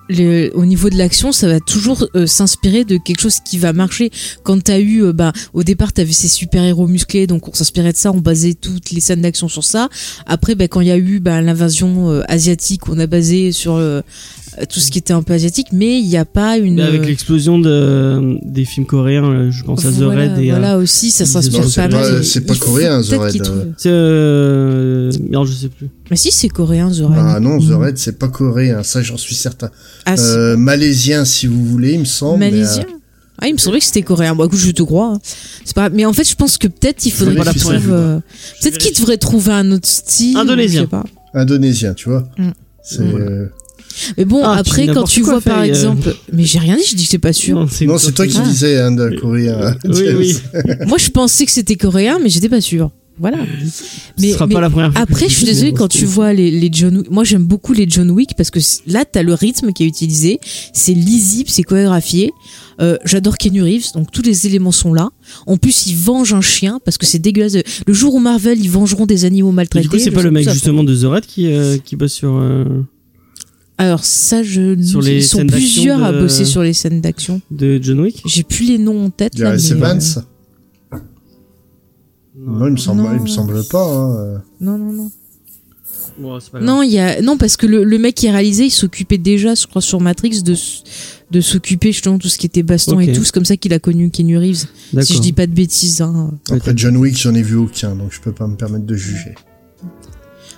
Speaker 3: au niveau de l'action, ça va toujours euh, s'inspirer de quelque chose qui va marcher. Quand t'as eu, euh, bah, au départ, vu ces super-héros musclés, donc on s'inspirait de ça, on basait toutes les scènes d'action sur ça. Après, bah, quand il y a eu bah, l'invasion euh, asiatique, on a basé sur euh, tout ce qui était un peu asiatique, mais il n'y a pas une.
Speaker 2: Mais avec l'explosion de des films coréens euh, je pense à The
Speaker 3: voilà,
Speaker 2: Red et à-
Speaker 3: voilà aussi, ça s'inspire pas
Speaker 5: pas-
Speaker 3: mal.
Speaker 5: c'est pas coréen, The Red,
Speaker 3: qu'ils
Speaker 5: euh.
Speaker 2: c'est euh... non je sais plus
Speaker 3: Mais si, c'est coréen, The Red.
Speaker 5: Ah non, The Red, c'est pas coréen, ça j'en suis certain.
Speaker 3: Ah, si.
Speaker 5: Euh, malaisien, si vous voulez, il me semble. mais,
Speaker 3: Malaisien Ah, il me semblait que c'était coréen. Bon, écoute, je te crois. hein. C'est pas. Mais en fait, je pense que peut-être il faudrait euh, Peut-être qu'il devrait trouver un autre style.
Speaker 2: Indonésien.
Speaker 3: Je sais pas.
Speaker 5: euh, indonésien, tu vois.
Speaker 3: Mm.
Speaker 5: C'est,
Speaker 2: Voilà.
Speaker 5: Euh,
Speaker 3: Mais bon,
Speaker 2: Ah,
Speaker 3: après, quand tu vois par
Speaker 2: euh.
Speaker 3: exemple. Mais j'ai rien dit. Je dis que c'est pas sûr.
Speaker 2: non c'est
Speaker 5: toi qui
Speaker 3: Ah.
Speaker 5: disais Inde, coréen.
Speaker 2: oui oui
Speaker 3: Moi, je pensais que c'était coréen, mais j'étais pas sûr. Voilà.
Speaker 2: ce sera pas la première fois
Speaker 3: Après,
Speaker 2: je
Speaker 3: suis désolée
Speaker 2: mais
Speaker 3: quand tu vois les, les John Wick. Moi, j'aime beaucoup les John Wick parce que là, t'as le rythme qui est utilisé. C'est lisible, c'est chorégraphié. Euh, J'adore Keanu Reeves, donc tous les éléments sont là. En plus, il venge un chien parce que c'est dégueulasse. Le jour où Marvel, ils vengeront des animaux
Speaker 2: Et
Speaker 3: maltraités.
Speaker 2: du coup, c'est pas le mec justement de The Red qui euh, qui bosse sur euh,
Speaker 3: Alors ça, je.
Speaker 2: Sur les
Speaker 3: ils sont plusieurs à bosser sur les scènes d'action.
Speaker 2: de John Wick.
Speaker 3: J'ai plus les noms en tête là. Mais, euh,
Speaker 5: Evans. Non, il me semble,
Speaker 3: Non.
Speaker 5: il me semble pas. Hein.
Speaker 3: Non, non, non.
Speaker 2: Bon, pas.
Speaker 3: Non, il y a non parce que le, le mec qui a réalisé, il s'occupait déjà, je crois, sur Matrix de de s'occuper justement de tout ce qui était baston et tout. C'est comme ça qu'il a connu Keanu Reeves.
Speaker 2: D'accord.
Speaker 3: Si je dis pas de bêtises. Hein.
Speaker 5: Après John Wick, j'en ai vu aucun, donc je peux pas me permettre de juger.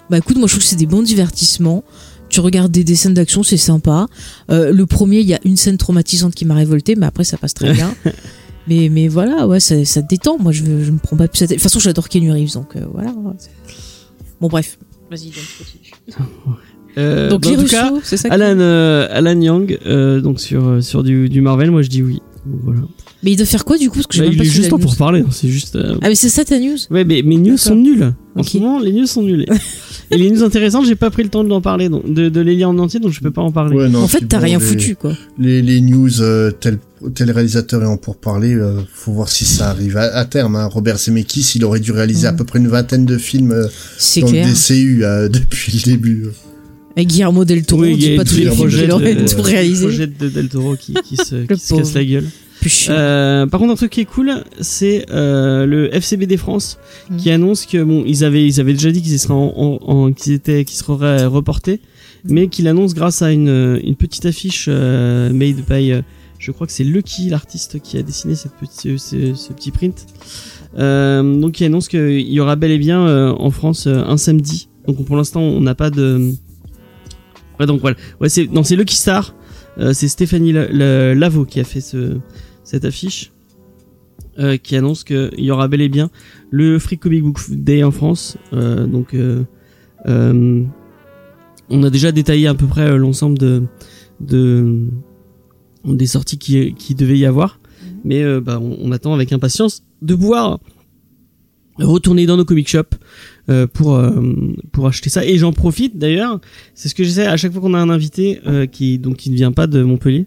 Speaker 3: Bah écoute, moi je trouve que c'est des bons divertissements. Tu regardes des, des scènes d'action, c'est sympa. Euh, le premier, il y a une scène traumatisante qui m'a révolté, mais après ça passe très bien. mais mais voilà, ouais, ça, ça te détend. Moi, je, je me prends pas tête. De toute façon, j'adore Keanu Reeves, donc euh, voilà. Bon bref, vas-y.
Speaker 2: Euh,
Speaker 3: donc
Speaker 2: bah,
Speaker 3: les
Speaker 2: en tout cas,
Speaker 3: Russo, c'est ça.
Speaker 2: Alan, euh, Alan Young, euh, donc sur sur du, du Marvel, moi je dis oui. Donc, voilà.
Speaker 3: Mais il doit faire quoi du coup Parce que
Speaker 2: Bah, il
Speaker 3: pas
Speaker 2: est juste là pour parler, hein, c'est juste. euh,
Speaker 3: Ah mais c'est ça ta news?
Speaker 2: Ouais, mais mes news sont nulles. En ce moment, les news sont nulles. Et les news intéressantes, j'ai pas pris le temps de en parler, donc, de, de les lire en entier, donc je peux pas en parler.
Speaker 5: Ouais, non,
Speaker 3: En fait, t'as
Speaker 5: bon,
Speaker 3: rien
Speaker 5: les-
Speaker 3: foutu quoi.
Speaker 5: Les, les news, euh, tel, tel réalisateur et en pour parler, euh, faut voir si ça arrive à, à terme. Hein. Robert Zemeckis, il aurait dû réaliser à
Speaker 3: Mhm.
Speaker 5: peu près une vingtaine de films euh, dans
Speaker 3: clair.
Speaker 5: le DCU euh, depuis le début.
Speaker 3: Avec Guillermo del Toro,
Speaker 2: Oui,
Speaker 3: dit pas
Speaker 2: tous
Speaker 3: les
Speaker 2: projets,
Speaker 3: qu'il aurait
Speaker 2: de,
Speaker 3: tout
Speaker 2: les
Speaker 3: réalisé.
Speaker 2: projets de Del Toro qui, qui se, qui se casse la gueule. Euh, par contre, un truc qui est cool, c'est euh, le FCBD France
Speaker 3: Mhm.
Speaker 2: qui annonce que bon, ils avaient ils avaient déjà dit qu'ils seraient en, en, en- qu'ils étaient qu'ils seraient reportés,
Speaker 3: Mhm.
Speaker 2: mais qu'ils l'annoncent grâce à une une petite affiche euh, made by euh, je crois que c'est Lucky l'artiste qui a dessiné cette petite ce, ce petit print. Euh, donc il annonce qu'il y aura bel et bien euh, en France un samedi. Donc pour l'instant on n'a pas de Ouais donc voilà. Ouais c'est non c'est Lucky Star. Euh, c'est Stéphanie La- La- Lavo qui a fait ce cette affiche euh, qui annonce qu'il y aura bel et bien le Free Comic Book Day en France. Euh, donc, euh, euh, on a déjà détaillé à peu près euh, l'ensemble de, de des sorties qui, qui devait y avoir, mais euh, bah, on, on attend avec impatience de pouvoir retourner dans nos comic shops euh, pour euh, pour acheter ça. Et j'en profite d'ailleurs, c'est ce que j'essaie à chaque fois qu'on a un invité euh, qui donc qui ne vient pas de Montpellier.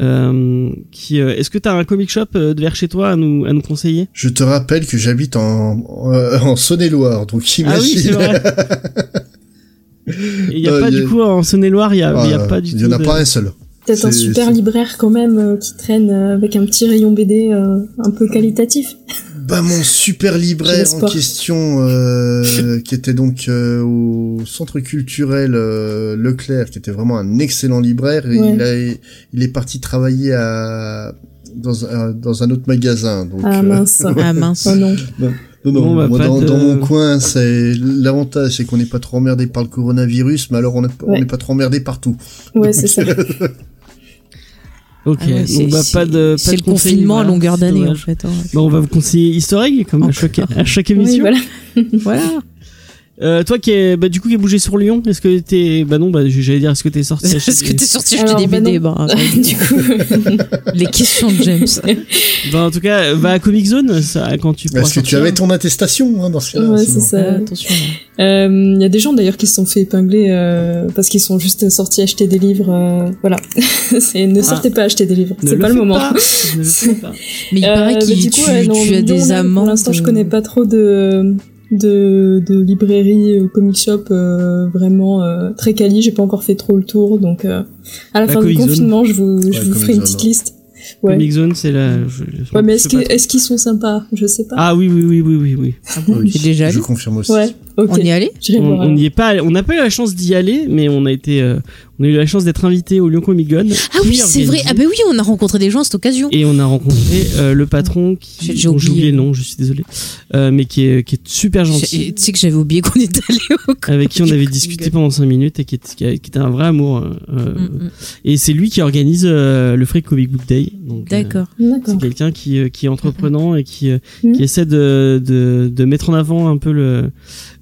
Speaker 2: Euh, qui euh, est-ce que tu as un comic shop euh, de vers chez toi à nous à nous conseiller?
Speaker 5: Je te rappelle que j'habite en, en, euh, en Saône-et-Loire, donc imagine.
Speaker 2: Ah oui, c'est vrai. Il y a pas
Speaker 5: il y a-
Speaker 2: du coup en Saône-et-Loire, il y a, il y a
Speaker 5: Ah,
Speaker 2: pas du tout.
Speaker 5: Il y en a
Speaker 2: de-
Speaker 5: pas un seul.
Speaker 4: Peut-être un super libraire quand même euh, qui traîne euh, avec un petit rayon BD euh, un peu qualitatif.
Speaker 5: Bah mon super libraire en question, euh, qui était donc euh, au centre culturel euh, Leclerc, qui était vraiment un excellent libraire. et
Speaker 4: Ouais.
Speaker 5: Il, a, il est parti travailler à dans un, dans un autre magasin. Donc,
Speaker 4: Ah
Speaker 5: euh,
Speaker 4: mince.
Speaker 3: Ah mince.
Speaker 4: Oh non.
Speaker 5: non, non,
Speaker 2: Bon, bah,
Speaker 5: moi, dans,
Speaker 2: de-
Speaker 5: dans mon coin, c'est l'avantage, c'est qu'on n'est pas trop emmerdé par le coronavirus, mais alors on n'est on
Speaker 4: Ouais.
Speaker 5: n'est pas trop emmerdé partout.
Speaker 4: Ouais, c'est ça.
Speaker 2: Ok,
Speaker 3: Ah ouais, c'est-
Speaker 2: donc bah, pas de. pas
Speaker 3: C'est le confinement à longueur d'année en fait. hein.
Speaker 2: Bah, on va vous conseiller Easter egg comme à chaque, à chaque
Speaker 4: Oui,
Speaker 2: émission.
Speaker 4: voilà.
Speaker 3: Voilà.
Speaker 2: Euh, toi qui est, bah, du coup qui est bougé sur Lyon, est-ce que t'es, bah non, bah j'allais dire est-ce que t'es sorti
Speaker 3: Est-ce que t'es sorti acheter des
Speaker 4: bah
Speaker 3: BD? bah,
Speaker 4: du coup.
Speaker 3: Les questions de James.
Speaker 2: Bah en tout cas, va à Comic Zone, ça quand tu.
Speaker 5: Est-ce que tu avais ton attestation hein, dans ce cas-là
Speaker 4: Ouais, c'est ça.
Speaker 3: Attention. là.
Speaker 4: Euh, Il y a des gens d'ailleurs qui se sont fait épingler euh, parce qu'ils sont juste sortis acheter des livres. euh, voilà. c'est ne sortez pas acheter des livres. C'est pas le moment.
Speaker 2: pas, ne le fais pas.
Speaker 3: Mais il
Speaker 4: Euh,
Speaker 3: paraît
Speaker 4: bah,
Speaker 3: qu'il
Speaker 4: du
Speaker 3: tu,
Speaker 4: coup, ouais, non,
Speaker 3: tu as des.
Speaker 4: Pour l'instant, je
Speaker 3: euh,
Speaker 4: connais pas trop de de, de librairies, euh, comic shop euh, vraiment euh, très quali. J'ai pas encore fait trop le tour, donc euh, à la
Speaker 2: Bah,
Speaker 4: fin du
Speaker 2: Zone.
Speaker 4: confinement, je vous, je
Speaker 5: Ouais,
Speaker 4: vous ferai une petite
Speaker 5: ouais.
Speaker 4: liste. Ouais.
Speaker 2: Comic Zone, c'est la. je- je-
Speaker 4: Ouais, mais est-ce qu'ils sont sympas? Je sais pas.
Speaker 2: Ah oui, oui, oui, oui, oui, oui.
Speaker 3: Ah bon,
Speaker 5: Oui,
Speaker 3: déjà allé?
Speaker 5: Je confirme aussi.
Speaker 4: ouais. Ok.
Speaker 3: On y est allé?
Speaker 2: On n'y est pas, allé- on n'a pas eu la chance d'y aller, mais on a été, euh, on a eu la chance d'être invité au Lyon Comic Con.
Speaker 3: Ah oui, c'est vrai. Ah bah oui, on a rencontré des gens à cette occasion.
Speaker 2: Et on a rencontré euh, le patron qui,
Speaker 3: J'ai- j'ai
Speaker 2: dont j'ai
Speaker 3: oublié.
Speaker 2: oublié le nom, je suis désolé, euh, mais qui est, qui est super gentil,
Speaker 3: Tu sais que j'avais oublié qu'on était allé au
Speaker 2: avec qui on avait
Speaker 3: Comic
Speaker 2: discuté pendant 5 minutes et qui, est- qui, était un vrai amour. euh, euh,
Speaker 3: Mm, mm.
Speaker 2: Et c'est lui qui organise euh, le Free Comic Book Day. Euh,
Speaker 3: D'accord.
Speaker 2: C'est quelqu'un qui, euh, qui est entreprenant et qui, euh,
Speaker 4: Mhm.
Speaker 2: qui essaie de, de, de mettre en avant un peu le,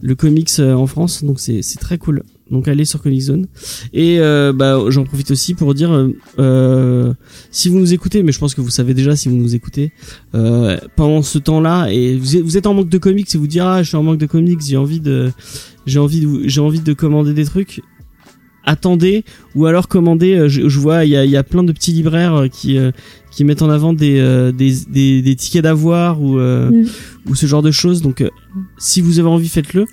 Speaker 2: le comics en France. Donc c'est, c'est très cool. Donc allez sur Comic Zone. Et euh, bah, j'en profite aussi pour dire, euh, euh, si vous nous écoutez, mais je pense que vous savez déjà si vous nous écoutez, euh, pendant ce temps-là, et vous êtes, en manque de comics et vous dire ah je suis en manque de comics, j'ai envie de, j'ai envie de, j'ai envie de commander des trucs. Attendez ou alors commandez. euh, Je, je vois il y a, il y a plein de petits libraires euh, qui euh, qui mettent en avant des des, des, des tickets d'avoir ou
Speaker 4: Mm.
Speaker 2: ou ce genre de choses. Donc si vous avez envie, faites-le.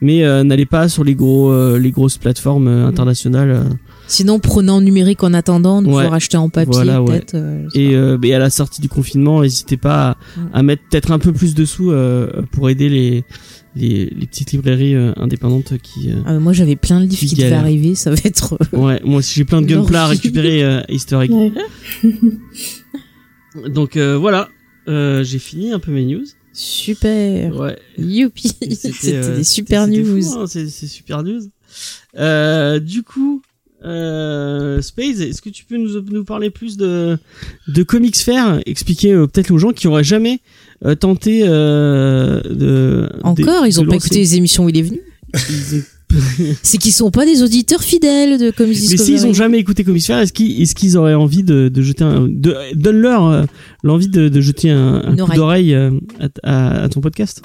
Speaker 2: Mais euh, n'allez pas sur les gros les grosses plateformes euh, internationales.
Speaker 3: Sinon, prenez en numérique en attendant, de
Speaker 2: Ouais.
Speaker 3: pouvoir acheter en papier,
Speaker 2: Voilà, ouais.
Speaker 3: euh,
Speaker 2: Et, euh, et à la sortie du confinement, n'hésitez pas à,
Speaker 3: Mm.
Speaker 2: à mettre peut-être un peu plus de sous euh, pour aider les, les, les petites librairies euh, indépendantes qui. euh,
Speaker 3: Ah, mais moi, j'avais plein de livres
Speaker 2: Qui
Speaker 3: qui devaient arriver. Ça va être. euh,
Speaker 2: Ouais, moi aussi j'ai plein de gunpla à récupérer.
Speaker 4: Ouais.
Speaker 2: Donc voilà, j'ai fini un peu mes news.
Speaker 3: Super.
Speaker 2: Ouais.
Speaker 3: Youpi. C'était des super news.
Speaker 2: hein, c'est c'est super news. Euh, du coup, euh, Space, est-ce que tu peux nous, nous parler plus de, de Comics Fair? Expliquer euh, peut-être aux gens qui auraient jamais euh, tenté euh, de.
Speaker 3: Encore,
Speaker 2: de-
Speaker 3: ils ont
Speaker 2: de
Speaker 3: pas
Speaker 2: lancer-
Speaker 3: écouté les émissions où il est venu. C'est qu'ils sont pas des auditeurs fidèles de Comics
Speaker 2: Mais
Speaker 3: Discovery.
Speaker 2: s'ils ont jamais écouté Comics Fair, est-ce qu'ils auraient envie de, de jeter un. De, Donne-leur euh, l'envie de, de jeter un, un coup
Speaker 3: oreille.
Speaker 2: d'oreille euh, à, à- à ton podcast.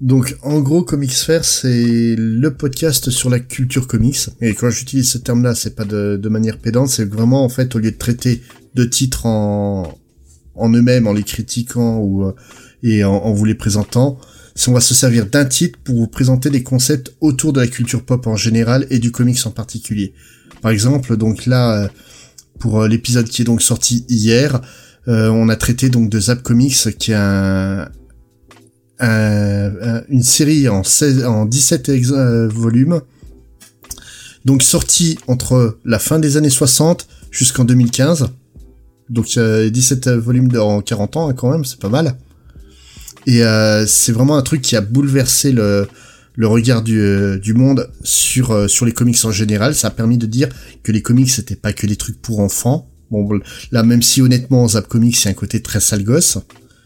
Speaker 5: Donc, en gros, Comics Fair, c'est le podcast sur la culture comics. Et quand j'utilise ce terme-là, c'est pas de, de manière pédante, c'est vraiment, en fait, au lieu de traiter de titres en, en eux-mêmes, en les critiquant ou, euh, et en, vous les présentant, si on va se servir d'un titre pour vous présenter des concepts autour de la culture pop en général et du comics en particulier. Par exemple, donc là, euh, pour euh, l'épisode qui est donc sorti hier, euh, on a traité donc de Zap Comics, qui est un, un- un- une série en, 16, en 17 ex- euh, volumes, donc sortie entre la fin des années 60 jusqu'en 2015. Donc euh, 17 volumes de- en 40 ans hein, quand même, c'est pas mal. Et euh, c'est vraiment un truc qui a bouleversé le, le regard du, euh, du monde sur, euh, sur les comics en général. Ça a permis de dire que les comics c'était pas que des trucs pour enfants. Bon, là, même si honnêtement, Zap Comics, c'est un côté très sale gosse.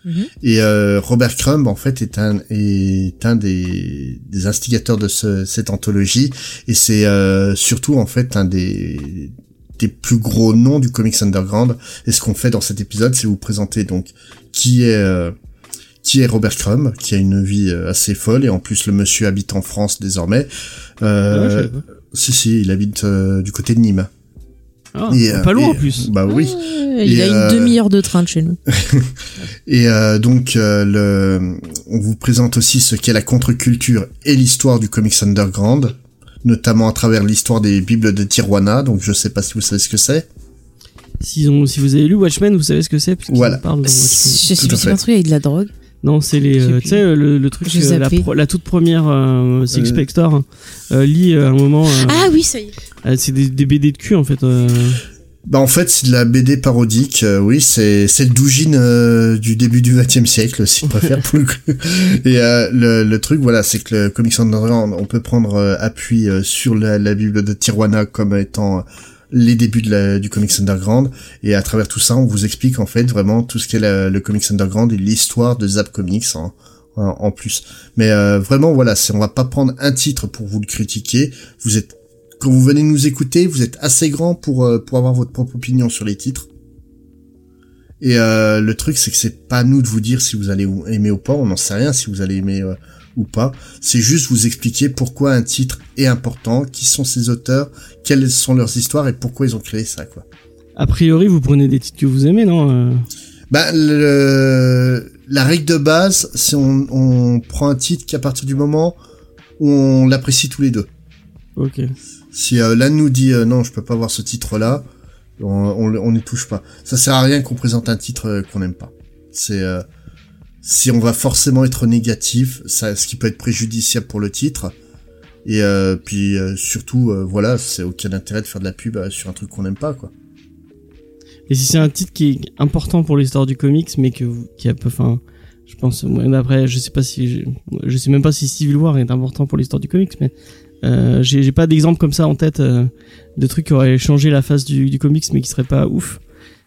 Speaker 3: Mhm.
Speaker 5: Et euh, Robert Crumb, en fait, est un est un des, des instigateurs de ce, cette anthologie, et c'est euh, surtout en fait un des des plus gros noms du comics underground. Et ce qu'on fait dans cet épisode, c'est vous présenter donc qui est euh, qui est Robert Crumb, qui a une vie euh, assez folle, et en plus le monsieur habite en France désormais.
Speaker 2: Ah
Speaker 5: Euh,
Speaker 2: pas.
Speaker 5: si si, il habite euh, du côté de Nîmes.
Speaker 2: Ah,
Speaker 5: Et, euh,
Speaker 2: pas loin
Speaker 5: et-
Speaker 2: en plus.
Speaker 5: Bah oui.
Speaker 3: Ouais, il
Speaker 5: Et,
Speaker 3: a une
Speaker 5: euh,
Speaker 3: demi-heure de train de chez nous.
Speaker 5: Et euh, donc, euh, le, on vous présente aussi ce qu'est la contre-culture et l'histoire du comics underground, notamment à travers l'histoire des bibles de Tijuana. Donc, je sais pas si vous savez ce que c'est.
Speaker 2: Si, on- si vous avez lu Watchmen, vous savez ce que c'est.
Speaker 5: Voilà.
Speaker 2: dans
Speaker 3: Je sais pas, c'est un truc avec de la drogue.
Speaker 2: Non, c'est les, euh, tu sais, le, le truc,
Speaker 3: J'ai
Speaker 2: euh, la, pro- la toute première euh, Six
Speaker 5: Euh.
Speaker 2: Store euh, lit euh, à un moment. euh,
Speaker 3: Ah oui, ça y est.
Speaker 2: euh, c'est des, des BD de cul en fait.
Speaker 5: Bah, en fait, c'est de la BD parodique. euh, oui, c'est c'est le doujin euh, du début du XXe siècle, si je préfère pour le coup. Et euh, le, le truc, voilà, c'est que le comics underground, on peut prendre euh, appui euh, sur la, la bible de Tijuana comme étant euh, les débuts de la, du comics underground. Et à travers tout ça, on vous explique en fait vraiment tout ce qu'est le comics underground et l'histoire de Zap Comics en, en, en plus. Mais euh, vraiment, voilà, c'est on va pas prendre un titre pour vous le critiquer. Vous êtes quand vous venez nous écouter, vous êtes assez grand pour euh, pour avoir votre propre opinion sur les titres. Et euh, le truc, c'est que c'est pas à nous de vous dire si vous allez aimer ou pas. On n'en sait rien si vous allez aimer euh, ou pas. C'est juste vous expliquer pourquoi un titre est important, qui sont ses auteurs, quelles sont leurs histoires et pourquoi ils ont créé ça, quoi.
Speaker 2: A priori, vous prenez des titres que vous aimez, non euh?
Speaker 5: Bah, le, la règle de base, c'est on, on prend un titre qu'à partir du moment où on l'apprécie tous les deux.
Speaker 2: Ok.
Speaker 5: Si euh, nous dit euh, non, je peux pas voir ce titre-là, on, on, on n'y touche pas. Ça sert à rien qu'on présente un titre euh, qu'on n'aime pas. C'est euh, si on va forcément être négatif, ça, ce qui peut être préjudiciable pour le titre. Et euh, puis euh, surtout, voilà, c'est aucun intérêt de faire de la pub sur un truc qu'on n'aime pas, quoi.
Speaker 2: Et si c'est un titre qui est important pour l'histoire du comics, mais que qui a peu, enfin, je pense, moi, d'après, je sais pas si, je, je sais même pas si Civil War est important pour l'histoire du comics, mais euh, j'ai pas d'exemple comme ça en tête euh, de trucs qui auraient changé la face du, du comics, mais qui seraient pas ouf.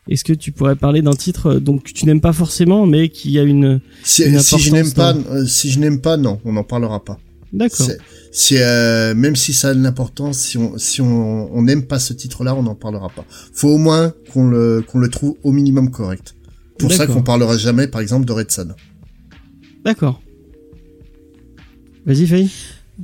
Speaker 2: Est-ce que tu pourrais parler d'un titre euh, donc que tu n'aimes pas forcément, mais qui a une
Speaker 5: Si,
Speaker 2: Une
Speaker 5: si je n'aime pas,
Speaker 2: dans-
Speaker 5: si je n'aime pas, non, on n'en parlera pas.
Speaker 2: D'accord.
Speaker 5: C'est- euh, même si ça a de l'importance, si on si on on n'aime pas ce titre-là, on n'en parlera pas. Faut au moins qu'on le qu'on le trouve au minimum correct. Pour ça qu'on parlera jamais, par exemple, de Red Sun.
Speaker 2: D'accord. Vas-y, Faye.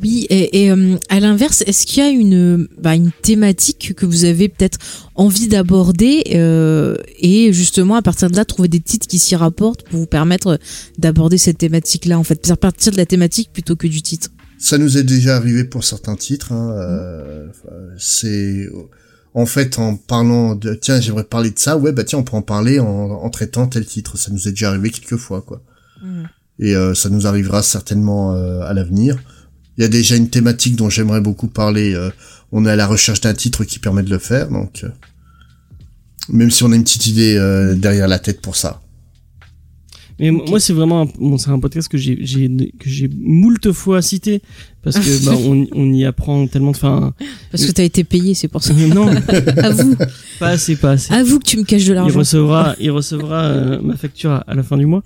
Speaker 3: Oui, et, et, euh, à l'inverse, est-ce qu'il y a une, bah, une thématique que vous avez peut-être envie d'aborder euh, et justement à partir de là trouver des titres qui s'y rapportent pour vous permettre d'aborder cette thématique-là en fait, à partir de la thématique plutôt que du titre.
Speaker 5: Ça nous est déjà arrivé pour certains titres. Hein, euh, c'est en fait, en parlant de tiens, j'aimerais parler de ça, ouais, bah tiens, on peut en parler en, en traitant tel titre. Ça nous est déjà arrivé quelques fois, quoi.
Speaker 3: Mm.
Speaker 5: Et euh, ça nous arrivera certainement euh, à l'avenir. Il y a déjà une thématique dont j'aimerais beaucoup parler. euh, on est à la recherche d'un titre qui permet de le faire, donc euh, même si on a une petite idée euh, derrière la tête pour ça.
Speaker 2: Mais moi, c'est vraiment un, bon, c'est un podcast que j'ai, j'ai, que j'ai moult fois cité parce que bah, on, on y apprend tellement de, enfin,
Speaker 3: Parce que t'as été payé, c'est pour ça.
Speaker 2: non,
Speaker 3: Avoue,
Speaker 2: pas assez, pas assez.
Speaker 3: avoue que tu me caches de
Speaker 2: Il
Speaker 3: l'argent.
Speaker 2: recevra, il recevra euh, ma facture à, à la fin du mois.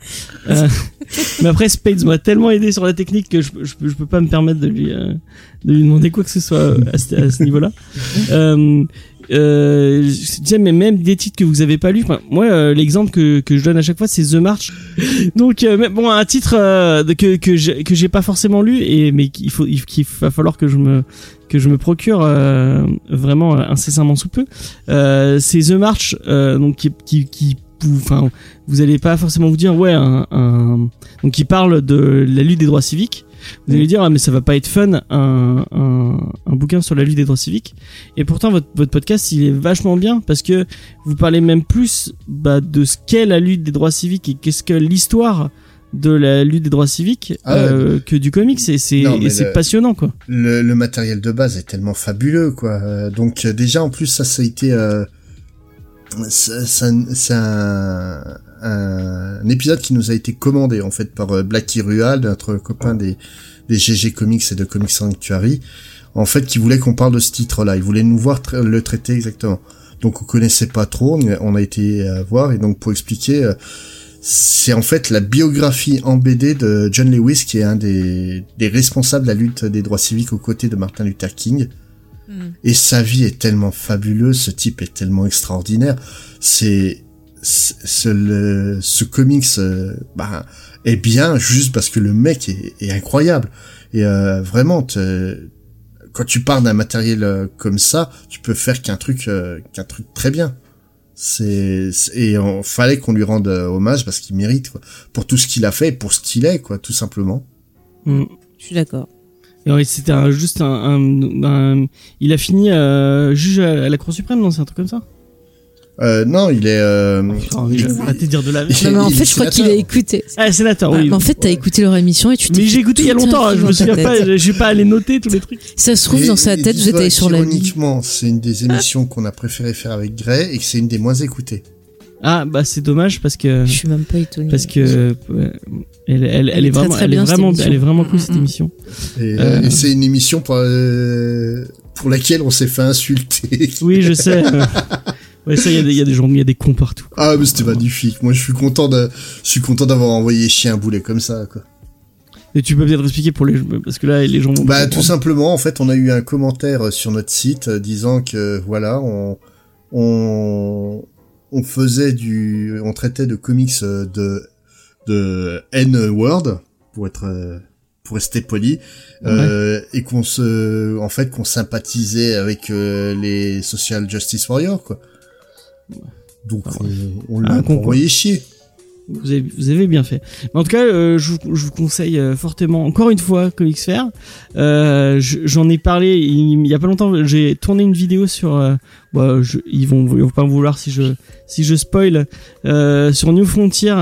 Speaker 2: Euh, mais après, Spades m'a tellement aidé sur la technique que je, je, peux- je peux pas me permettre de lui, euh, de lui demander quoi que ce soit à ce, à ce niveau-là. Euh, mais même des titres que vous avez pas lus. Enfin, moi, euh, l'exemple que, que je donne à chaque fois, c'est The March. Donc, euh, mais bon, un titre euh, que que j'ai que j'ai pas forcément lu et mais qu'il faut il- qu'il va falloir que je me que je me procure euh, vraiment euh, incessamment sous peu. C'est The March, donc qui qui qui enfin vous allez pas forcément vous dire ouais un, un donc qui parle de la lutte des droits civiques. Vous allez dire ah, mais ça va pas être fun un, un, un bouquin sur la lutte des droits civiques. Et pourtant votre votre podcast il est vachement bien parce que vous parlez même plus bah, de ce qu'est la lutte des droits civiques et qu'est-ce que l'histoire de la lutte des droits civiques
Speaker 5: Ah
Speaker 2: euh, que du comics et c'est
Speaker 5: le-
Speaker 2: passionnant quoi.
Speaker 5: Le, le matériel de base est tellement fabuleux, quoi. Euh, donc euh, déjà en plus ça, ça a été, euh, c'est un, un, épisode qui nous a été commandé en fait par euh, Blacky Rual, notre copain des, GG Comics et de Comics Sanctuary, en fait qui voulait qu'on parle de ce titre-là. Il voulait nous voir le traiter exactement. Donc on connaissait pas trop, on a- on a été euh, voir et donc pour expliquer. euh, c'est en fait la biographie en BD de John Lewis, qui est un des, des responsables de la lutte des droits civiques aux côtés de Martin Luther King. Et sa vie est tellement fabuleuse, ce type est tellement extraordinaire. C'est ce, le- ce comics euh, bah, est bien juste parce que le mec est, est incroyable. Et euh, vraiment, te- quand tu pars d'un matériel euh, comme ça, tu peux faire qu'un truc, euh, qu'un truc très bien. C'est c'est- et on fallait qu'on lui rende hommage parce qu'il mérite quoi, pour tout ce qu'il a fait et pour ce qu'il est quoi, tout simplement.
Speaker 2: Mm.
Speaker 3: Je suis d'accord.
Speaker 2: C'était un- juste un, un- un- il a fini euh, juge à la Cour suprême, non C'est un truc comme ça?
Speaker 5: Euh, non, il est. Euh,
Speaker 2: Putain,
Speaker 5: il-
Speaker 2: je vais arrêter de dire de la merde.
Speaker 3: Non, mais en fait, je crois qu'il a écouté.
Speaker 2: Ah, sénateur, oui.
Speaker 3: mais en fait, t'as écouté leur émission et tu t'es
Speaker 2: Mais j'ai écouté il y a longtemps, hein, je me souviens pas, je vais pas aller noter tous les trucs.
Speaker 3: Ça se trouve,
Speaker 5: Et-
Speaker 3: dans sa tête, vous êtes allé sur la ligne.
Speaker 5: qu'ironiquement, c'est une des émissions qu'on a préféré faire avec Gray et que c'est une des moins écoutées.
Speaker 2: Ah, bah c'est dommage parce que
Speaker 3: Je suis même pas étonné.
Speaker 2: parce que elle, elle, elle,
Speaker 3: Elle
Speaker 2: est
Speaker 3: est très,
Speaker 2: vraiment
Speaker 3: très
Speaker 2: elle est vraiment
Speaker 3: émission.
Speaker 2: elle est vraiment cool
Speaker 3: Mm,
Speaker 2: cette
Speaker 3: mm.
Speaker 2: émission.
Speaker 5: Et,
Speaker 2: Euh.
Speaker 5: et c'est une émission pour, euh, pour laquelle on s'est fait insulter.
Speaker 2: Oui, je sais. ouais, ça il y a des il y a des gens, il y a des cons partout.
Speaker 5: Ah, mais c'était magnifique. Moi, je suis content de, je suis content d'avoir envoyé chier un boulet comme ça, quoi.
Speaker 2: Et tu peux peut-être expliquer pour les parce que là les gens vont
Speaker 5: Bah, tout simplement, en fait, on a eu un commentaire euh, sur notre site disant que, voilà, on, on, on faisait du, on traitait de comics euh, de, de N-word, pour être, euh, pour rester poli, euh, et qu'on se, en fait, qu'on sympathisait avec euh, les social justice warriors, quoi. Donc,
Speaker 2: Ah,
Speaker 5: on, on
Speaker 2: Ah,
Speaker 5: l'a envoyé chier.
Speaker 2: Vous avez, vous avez bien fait. En tout cas, euh, je, vous, je vous conseille euh, fortement, encore une fois, Comics Fair. Euh, je- J'en ai parlé il, il y a pas longtemps. J'ai tourné une vidéo sur. euh, bah, je- ils vont, ils vont pas me vouloir si je si je spoil euh, sur New Frontier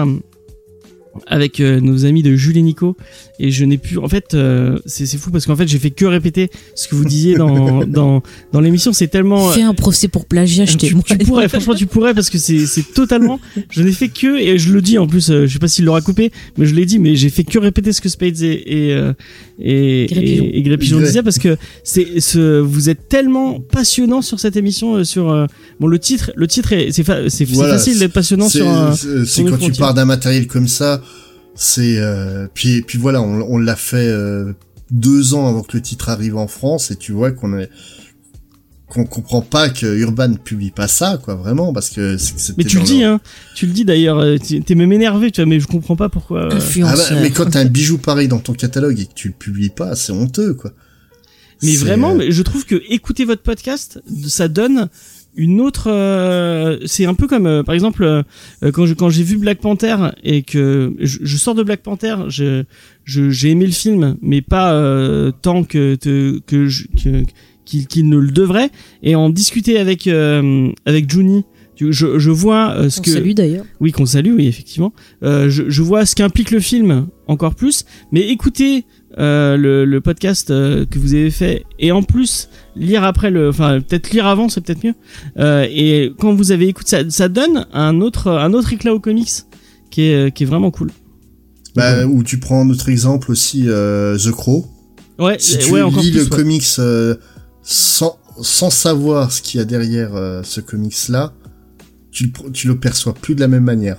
Speaker 2: avec euh, nos amis de Jules et Nico et je n'ai plus en fait euh, c'est c'est fou parce qu'en fait j'ai fait que répéter ce que vous disiez dans dans dans l'émission c'est tellement
Speaker 3: Fais un procès pour plagiat, je t'ai
Speaker 2: tu, tu pourrais, franchement, tu pourrais parce que c'est c'est totalement. Je n'ai fait que et je le dis en plus. euh, je sais pas s'il l'aura coupé, mais je l'ai dit. Mais j'ai fait que répéter ce que Spades et et euh, et,
Speaker 3: Gré-Pigeon.
Speaker 2: et, et Gré-Pigeon
Speaker 5: Gré.
Speaker 2: disaient parce que c'est ce vous êtes tellement passionnant sur cette émission euh, sur euh, bon le titre le titre est c'est fa- c'est
Speaker 5: Voilà,
Speaker 2: facile d'être passionnant sur un,
Speaker 5: c'est- quand tu pars d'un matériel comme ça, c'est euh, puis puis voilà, on, on l'a fait euh, deux ans avant que le titre arrive en France et tu vois qu'on est qu'on comprend pas que Urban publie pas ça quoi vraiment parce que c'était
Speaker 2: mais tu le dis
Speaker 5: leur-
Speaker 2: hein tu le dis d'ailleurs euh, tu- t'es même énervé tu vois mais je comprends pas pourquoi euh,
Speaker 5: Ah bah, mais quand t'as un bijou pareil dans ton catalogue et que tu le publies pas, c'est honteux quoi.
Speaker 2: Mais vraiment,
Speaker 5: euh,
Speaker 2: mais je trouve que écouter votre podcast, ça donne une autre. euh, c'est un peu comme, euh, par exemple, euh, euh, quand je quand j'ai vu Black Panther et que je, je sors de Black Panther, je je- j'ai aimé le film, mais pas euh, tant que que je- que qu'il qu'il ne le devrait et en discuter avec euh, avec Juni je, je vois ce
Speaker 3: On
Speaker 2: que
Speaker 3: salue d'ailleurs.
Speaker 2: oui qu'on salue oui effectivement euh, je, je vois ce qu'implique le film encore plus mais écoutez euh, le, le podcast euh, que vous avez fait et en plus lire après le enfin peut-être lire avant c'est peut-être mieux euh, et quand vous avez écouté ça ça donne un autre un autre éclat au comics qui est qui est vraiment cool
Speaker 5: Bah, Ou tu prends notre exemple aussi, euh, The Crow.
Speaker 2: ouais
Speaker 5: Si tu
Speaker 2: ouais
Speaker 5: lis
Speaker 2: plus
Speaker 5: le
Speaker 2: ouais.
Speaker 5: comics euh, sans, sans savoir ce qu'il y a derrière euh, ce comics-là, tu, le pr- tu le perçois plus de la même manière.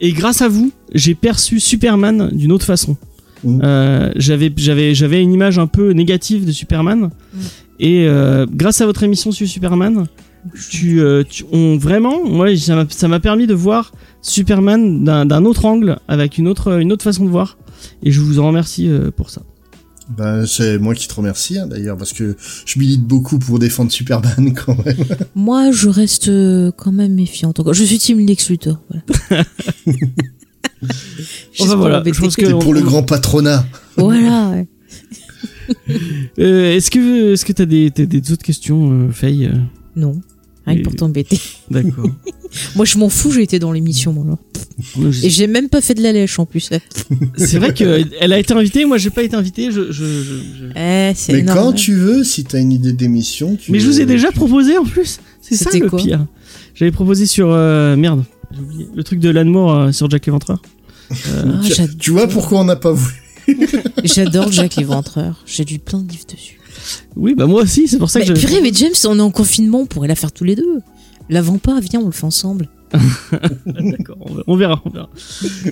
Speaker 2: Et grâce à vous, j'ai perçu Superman d'une autre façon.
Speaker 5: Mhm.
Speaker 2: Euh, j'avais j'avais j'avais une image un peu négative de Superman et euh, grâce à votre émission sur Superman, tu, euh, tu on vraiment moi ça m'a ça m'a permis de voir Superman d'un autre angle avec une autre une autre façon de voir et je vous en remercie euh, pour ça.
Speaker 5: Ben, c'est moi qui te remercie, hein, d'ailleurs, parce que je milite beaucoup pour défendre Superman quand même.
Speaker 3: Moi, je reste quand même méfiante. Je suis team Lex Luthor. Voilà. Pour
Speaker 2: voilà, je pense que-
Speaker 5: C'est pour le grand patronat.
Speaker 3: Voilà. ouais.
Speaker 2: Euh, est-ce que est-ce que t'as des t'as des autres questions euh, Faye euh,
Speaker 3: Non. Rien que pour t'embêter.
Speaker 2: D'accord.
Speaker 3: Moi, je m'en fous, j'ai été dans l'émission, moi. là. Et j'ai même pas fait de la lèche en plus.
Speaker 2: C'est vrai qu'elle a été invitée, moi j'ai pas été invité. Je, je, je- je-
Speaker 3: Eh,
Speaker 5: Mais
Speaker 3: énorme.
Speaker 5: quand tu veux, si t'as une idée d'émission, tu
Speaker 2: Mais je vous ai déjà
Speaker 5: tu-
Speaker 2: proposé en plus. C'est ça
Speaker 3: C'était
Speaker 2: le
Speaker 3: quoi
Speaker 2: pire. J'avais proposé sur euh, merde, j'ai oublié le truc de Lanmore euh, sur Jack l'Éventreur. Euh,
Speaker 3: Ah,
Speaker 5: Tu- vois pourquoi on n'a pas voulu
Speaker 3: J'adore Jack l'Éventreur. J'ai lu plein de livres dessus.
Speaker 2: oui, bah moi aussi, c'est pour ça
Speaker 3: Mais
Speaker 2: que
Speaker 3: purée, mais James, on est en confinement, on pourrait la faire tous les deux. La vends pas, viens, on le fait ensemble.
Speaker 2: D'accord, on verra, on verra.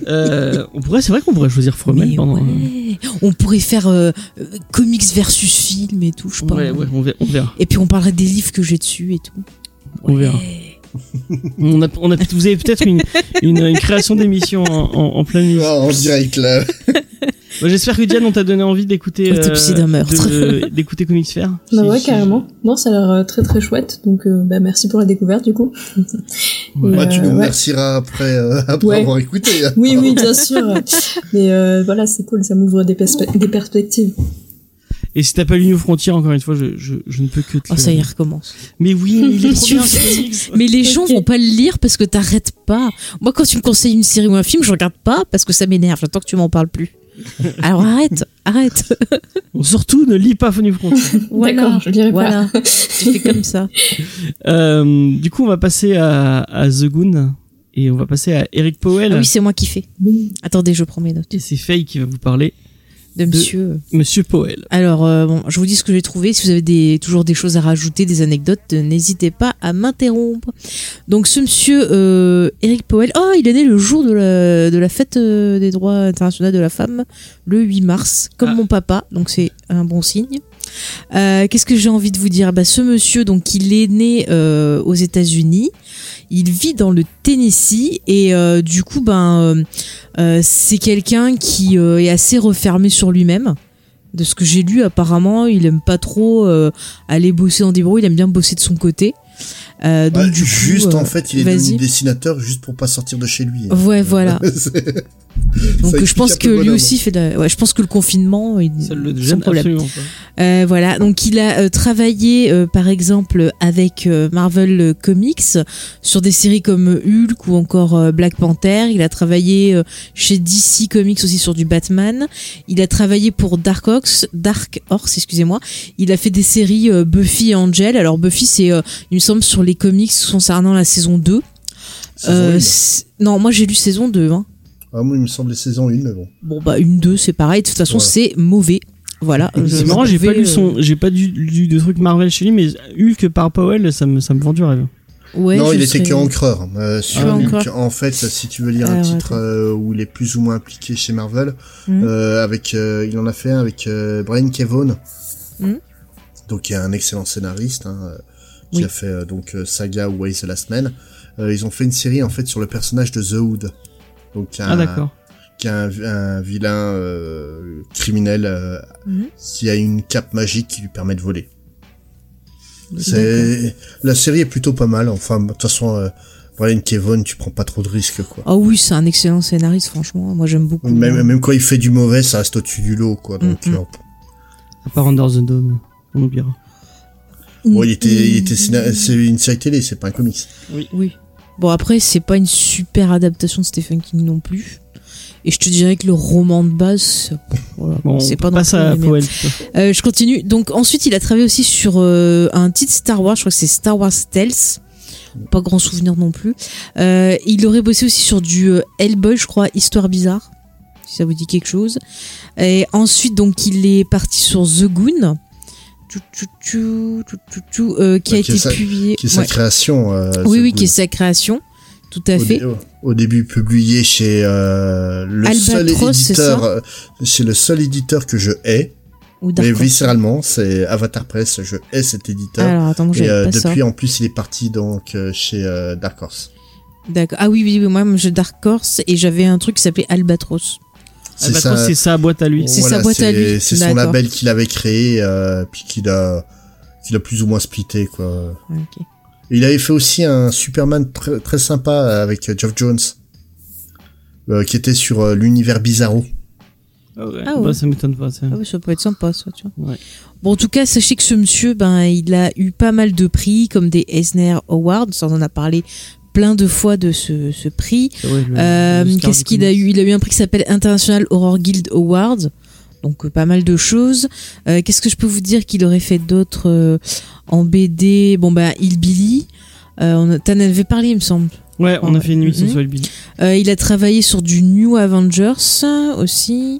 Speaker 2: Euh, on pourrait, c'est vrai qu'on pourrait choisir Fromel
Speaker 3: Mais
Speaker 2: pendant.
Speaker 3: ouais. On pourrait faire euh, euh, comics versus film et tout, je sais pas.
Speaker 2: Ouais, ouais, on verra. On, verra.
Speaker 3: Et puis on parlerait des livres que j'ai dessus et tout.
Speaker 2: On verra. On a, on a, vous avez peut-être une, une, une création d'émission en, en, en plein milieu.
Speaker 5: Ah, En direct là.
Speaker 2: J'espère que Diane, on t'a donné envie d'écouter.
Speaker 3: Autopsie d'un meurtre.
Speaker 2: de- D'écouter Comics Fair.
Speaker 4: Bah
Speaker 2: Si-
Speaker 4: ouais,
Speaker 2: si-
Speaker 4: carrément. Non, ça a l'air euh, très très chouette. Donc, euh, bah, merci pour la découverte du coup.
Speaker 2: Ouais.
Speaker 5: Bah, tu
Speaker 4: Euh,
Speaker 5: nous
Speaker 4: ouais.
Speaker 5: remercieras après, euh, après
Speaker 4: Ouais.
Speaker 5: avoir écouté.
Speaker 4: Oui, oui, bien sûr. Mais euh, voilà, c'est cool, ça m'ouvre des, perspe- des perspectives.
Speaker 2: Et si t'as pas lu New Frontier, encore une fois, je, je, je ne peux que te.
Speaker 3: Oh, ça y recommence.
Speaker 2: Mais oui, il est trop bien, ce.
Speaker 3: Mais les gens vont pas le lire parce que t'arrêtes pas. Moi, quand tu me conseilles une série ou un film, je regarde pas parce que ça m'énerve. J'attends que tu m'en parles plus. Alors arrête, arrête.
Speaker 2: Bon, surtout, ne lis pas New Frontier.
Speaker 4: D'accord, je lirai pas.
Speaker 3: Voilà, tu fais comme ça.
Speaker 2: Euh, du coup, on va passer à, à The Goon et on va passer à Eric Powell.
Speaker 3: Ah oui, c'est moi qui fais.
Speaker 4: Oui.
Speaker 3: Attendez, je prends mes notes.
Speaker 2: Et c'est Faye qui va vous parler
Speaker 3: De monsieur.
Speaker 2: Monsieur Powell.
Speaker 3: Alors, euh, bon, je vous dis ce que j'ai trouvé. Si vous avez des, toujours des choses à rajouter, des anecdotes, euh, n'hésitez pas à m'interrompre. Donc, ce monsieur euh, Eric Powell, oh, il est né le jour de la, de la fête euh, des droits internationaux de la femme, le 8 mars, comme
Speaker 2: Ah.
Speaker 3: mon papa. Donc, c'est un bon signe. Euh, Qu'est-ce que j'ai envie de vous dire? Bah, Ce monsieur, donc, il est né euh, aux États-Unis. Il vit dans le Tennessee et euh, du coup, ben, euh, euh, c'est quelqu'un qui est assez refermé sur lui-même. De ce que j'ai lu, apparemment, il aime pas trop aller bosser des bureaux. Il aime bien bosser de son côté. Euh, donc du
Speaker 5: juste en fait, il est devenu dessinateur juste pour pas sortir de chez lui.
Speaker 3: Ouais, voilà. Donc je pense que lui
Speaker 5: bonhomme.
Speaker 3: aussi fait de la... ouais, je pense que le confinement il...
Speaker 2: Ça le gêne
Speaker 3: problème.
Speaker 2: absolument pas.
Speaker 3: Euh, voilà, donc il a euh, travaillé euh, par exemple avec euh, Marvel Comics sur des séries comme Hulk ou encore euh, Black Panther. Il a travaillé euh, chez DC Comics aussi sur du Batman. Il a travaillé pour Dark Horse, Dark Horse, excusez-moi. Il a fait des séries euh, Buffy et Angel. Alors Buffy, c'est, euh, il me semble, sur les comics concernant la saison 2.
Speaker 5: Saison
Speaker 3: Euh,
Speaker 5: une.
Speaker 3: c'est- non, moi j'ai lu saison 2. Hein.
Speaker 5: Ah, moi, il me semblait saison 1, mais bon.
Speaker 3: Bon bah une 2 c'est pareil. De toute façon,
Speaker 5: Voilà.
Speaker 3: c'est mauvais. Voilà. je
Speaker 2: C'est marrant, j'ai pas lu son,
Speaker 3: euh,
Speaker 2: j'ai pas du, lu de trucs Marvel chez lui, mais Hulk par Powell, ça me, ça me vend du rêve.
Speaker 3: Ouais,
Speaker 5: non, il était
Speaker 3: serais-
Speaker 5: que encreur. Euh, sur Hulk,
Speaker 3: encreur.
Speaker 5: en fait, si tu veux lire un
Speaker 3: Alors,
Speaker 5: titre euh, où il est plus ou moins impliqué chez Marvel, euh, avec, euh, il en a fait un avec euh, Brian Kevon,
Speaker 3: Mhm.
Speaker 5: donc qui est un excellent scénariste, hein, euh, qui
Speaker 3: Oui.
Speaker 5: a fait euh, donc euh, Saga ou Ways the Last Man. Euh, ils ont fait une série en fait sur le personnage de The Hood, donc un,
Speaker 2: Ah d'accord.
Speaker 5: qui est un, un vilain euh, criminel euh,
Speaker 3: Mhm.
Speaker 5: qui a une cape magique qui lui permet de voler. C'est la série est plutôt pas mal. Enfin, de toute façon, euh, Brian Kevon, tu prends pas trop de risques, quoi.
Speaker 3: Ah oui, c'est un excellent scénariste, franchement. Moi, j'aime beaucoup.
Speaker 5: Même, même quand il fait du mauvais, ça reste au-dessus du lot, quoi. Donc,
Speaker 3: Mm, mm.
Speaker 5: euh,
Speaker 2: À part Under the Dome. On oubliera.
Speaker 5: Bon, il était, il était, scénar- c'est une série télé, c'est pas un comics.
Speaker 3: Oui. Bon, après, c'est pas une super adaptation de Stephen King non plus. Et je te dirais que le roman de base, voilà,
Speaker 2: Bon,
Speaker 3: c'est pas.
Speaker 2: Powell. plutôt.
Speaker 3: Euh, je continue. Donc ensuite, il a travaillé aussi sur euh, un titre Star Wars. Je crois que c'est Star Wars Stealth. Pas grand souvenir non plus. Euh, il aurait bossé aussi sur du euh, Hellboy, je crois, Histoire bizarre. Si ça vous dit quelque chose. Et ensuite, donc, il est parti sur The Goon. Euh, qui a
Speaker 5: qui est
Speaker 3: été
Speaker 5: sa-
Speaker 3: publié.
Speaker 5: Qui est sa
Speaker 3: Ouais.
Speaker 5: création. euh,
Speaker 3: Oui, oui, qui est sa création. Tout à
Speaker 5: au,
Speaker 3: fait.
Speaker 5: au début publié chez euh, le seul
Speaker 3: Albatros, c'est
Speaker 5: éditeur, euh, chez le seul éditeur que je hais,
Speaker 3: Ou
Speaker 5: mais viscéralement, c'est Avatar Press. Je hais cet éditeur.
Speaker 3: Alors, attends,
Speaker 5: et
Speaker 3: ça.
Speaker 5: depuis, en plus, il est parti donc chez Dark Horse.
Speaker 3: D'accord. Ah oui, oui, oui, moi, j'ai Dark Horse et j'avais un truc qui s'appelait Albatros.
Speaker 2: Ah, bah, c'est sa boîte à lui.
Speaker 3: C'est sa boîte à lui.
Speaker 5: C'est son label qu'il avait créé, euh, puis qu'il a, qu'il a plus ou moins splitté, quoi. Il avait fait aussi un Superman très, très sympa avec Geoff Jones, euh, qui était sur euh, l'univers Bizarro.
Speaker 2: Ah ouais.
Speaker 3: Ah
Speaker 2: Bah,
Speaker 3: ouais.
Speaker 2: ça m'étonne pas. ça.
Speaker 3: Ah oui, ça peut être sympa, ça, tu vois.
Speaker 2: Ouais.
Speaker 3: Bon, en tout cas, sachez que ce monsieur, ben, il a eu pas mal de prix, comme des Eisner Awards. On en a parlé plein de fois de ce, ce prix.
Speaker 2: Ouais,
Speaker 3: Euh, Qu'est-ce qu'il a eu? Il a eu un prix qui s'appelle International Horror Guild Awards. Donc, euh, pas mal de choses. Euh, Qu'est-ce que je peux vous dire qu'il aurait fait d'autre euh, en BD Bon, bah, Hillbilly. On a- T'en avais parlé, il me semble.
Speaker 2: Ouais, on a fait une nuit sans
Speaker 3: Mhm.
Speaker 2: Soul Billy.
Speaker 3: Euh, il a travaillé sur du New Avengers aussi.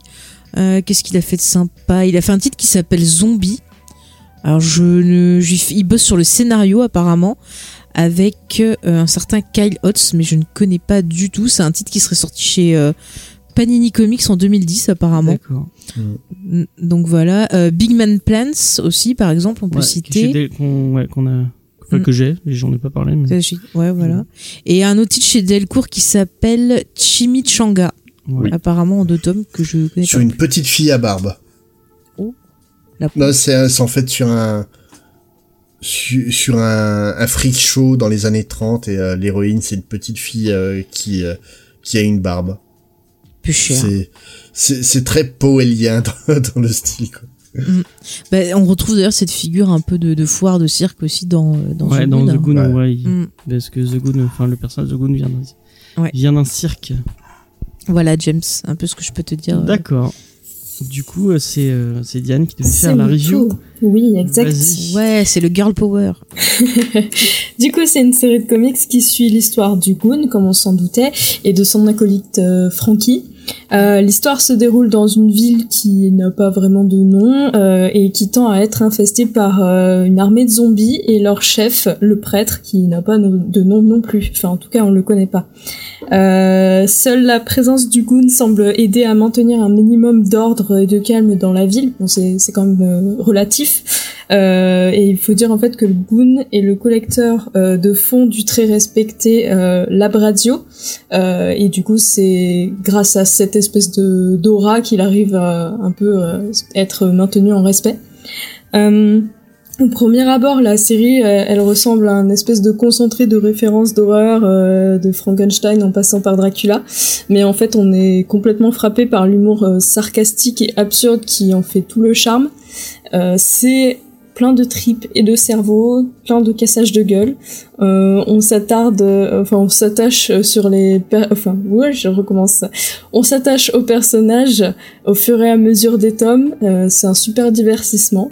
Speaker 3: Qu'est-ce qu'il a fait de sympa? Il a fait un titre qui s'appelle Zombie. Alors je ne, il bosse sur le scénario apparemment avec euh, un certain Kyle Hotz, mais je ne connais pas du tout. C'est un titre qui serait sorti chez euh, Panini Comics en 2010 apparemment.
Speaker 2: D'accord.
Speaker 3: Donc voilà. Euh, Big Man Plants aussi par exemple, on peut
Speaker 2: Ouais,
Speaker 3: citer.
Speaker 2: Qu'on ouais, qu'on a, enfin,
Speaker 3: Mm.
Speaker 2: que j'ai, j'en ai pas parlé. Mais...
Speaker 3: Ouais voilà. Et un autre titre chez Delcourt qui s'appelle Chimichanga. Apparemment en deux tomes que je connais
Speaker 5: Sur
Speaker 3: pas.
Speaker 5: une petite fille à barbe.
Speaker 3: La-
Speaker 5: Non, c'est c'est en fait sur un sur, sur un, un freak show dans les années 30 et euh, l'héroïne c'est une petite fille euh, qui euh, qui a une barbe.
Speaker 3: Plus cher.
Speaker 5: C'est très poélien dans, dans le style quoi.
Speaker 3: Bah, on retrouve d'ailleurs cette figure un peu de, de foire de cirque aussi dans dans
Speaker 2: ouais,
Speaker 3: The
Speaker 2: dans
Speaker 3: Goon,
Speaker 2: The. Goon,
Speaker 5: Ouais.
Speaker 2: ouais. il-
Speaker 3: Mm.
Speaker 2: Parce que The Goon, enfin, le personnage de The Goon vient d'un,
Speaker 3: Ouais.
Speaker 2: vient d'un cirque.
Speaker 3: Voilà James, un peu ce que je peux te dire. euh.
Speaker 2: D'accord. Du coup, euh, c'est euh, c'est Diane qui devait faire la review.
Speaker 4: Oui, exact.
Speaker 3: Ouais, c'est le girl power.
Speaker 4: Du coup, c'est une série de comics qui suit l'histoire du Goon, comme on s'en doutait, et de son acolyte euh, Frankie. Euh, l'histoire se déroule dans une ville qui n'a pas vraiment de nom euh, et qui tend à être infestée par euh, une armée de zombies et leur chef, le prêtre, qui n'a pas de nom non plus. Enfin, en tout cas, on le connaît pas. Seule la présence du Goon semble aider à maintenir un minimum d'ordre et de calme dans la ville. Bon, c'est quand même relatif. Euh, et il faut dire en fait que Goon est le collecteur euh, de fonds du très respecté euh, Labradio. Et du coup, c'est grâce à cette espèce de d'aura qu'il arrive à un peu être maintenu en respect. Au premier abord, la série, elle ressemble à un espèce de concentré de références d'horreur de Frankenstein en passant par Dracula, mais en fait, on est complètement frappé par l'humour sarcastique et absurde qui en fait tout le charme. C'est plein de tripes et de cerveaux, plein de cassages de gueule. Euh, on s'attarde, euh, enfin on s'attache sur les, enfin ouais, je recommence. On s'attache aux personnages au fur et à mesure des tomes. Euh, c'est un super divertissement.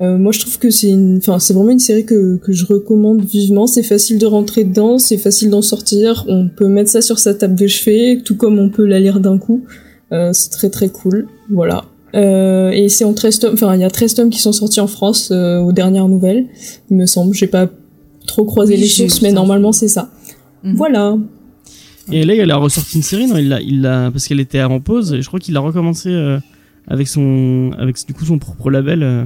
Speaker 4: Euh, moi, je trouve que c'est enfin c'est vraiment une série que que je recommande vivement. C'est facile de rentrer dedans, c'est facile d'en sortir. On peut mettre ça sur sa table de chevet, tout comme on peut la lire d'un coup. Euh, c'est très très cool. Voilà. Euh, et c'est en 13 tomes, enfin il y a 13 tomes qui sont sortis en France euh, aux dernières nouvelles, il me semble. J'ai pas trop croisé
Speaker 3: Oui,
Speaker 4: les sources,
Speaker 3: vu
Speaker 4: mais normalement c'est ça.
Speaker 3: Mhm.
Speaker 4: Voilà.
Speaker 2: Et là, il a ressorti une série, non Il l'a, il l'a, parce qu'elle était en pause, et je crois qu'il a recommencé euh, avec son, avec du coup son propre label. euh,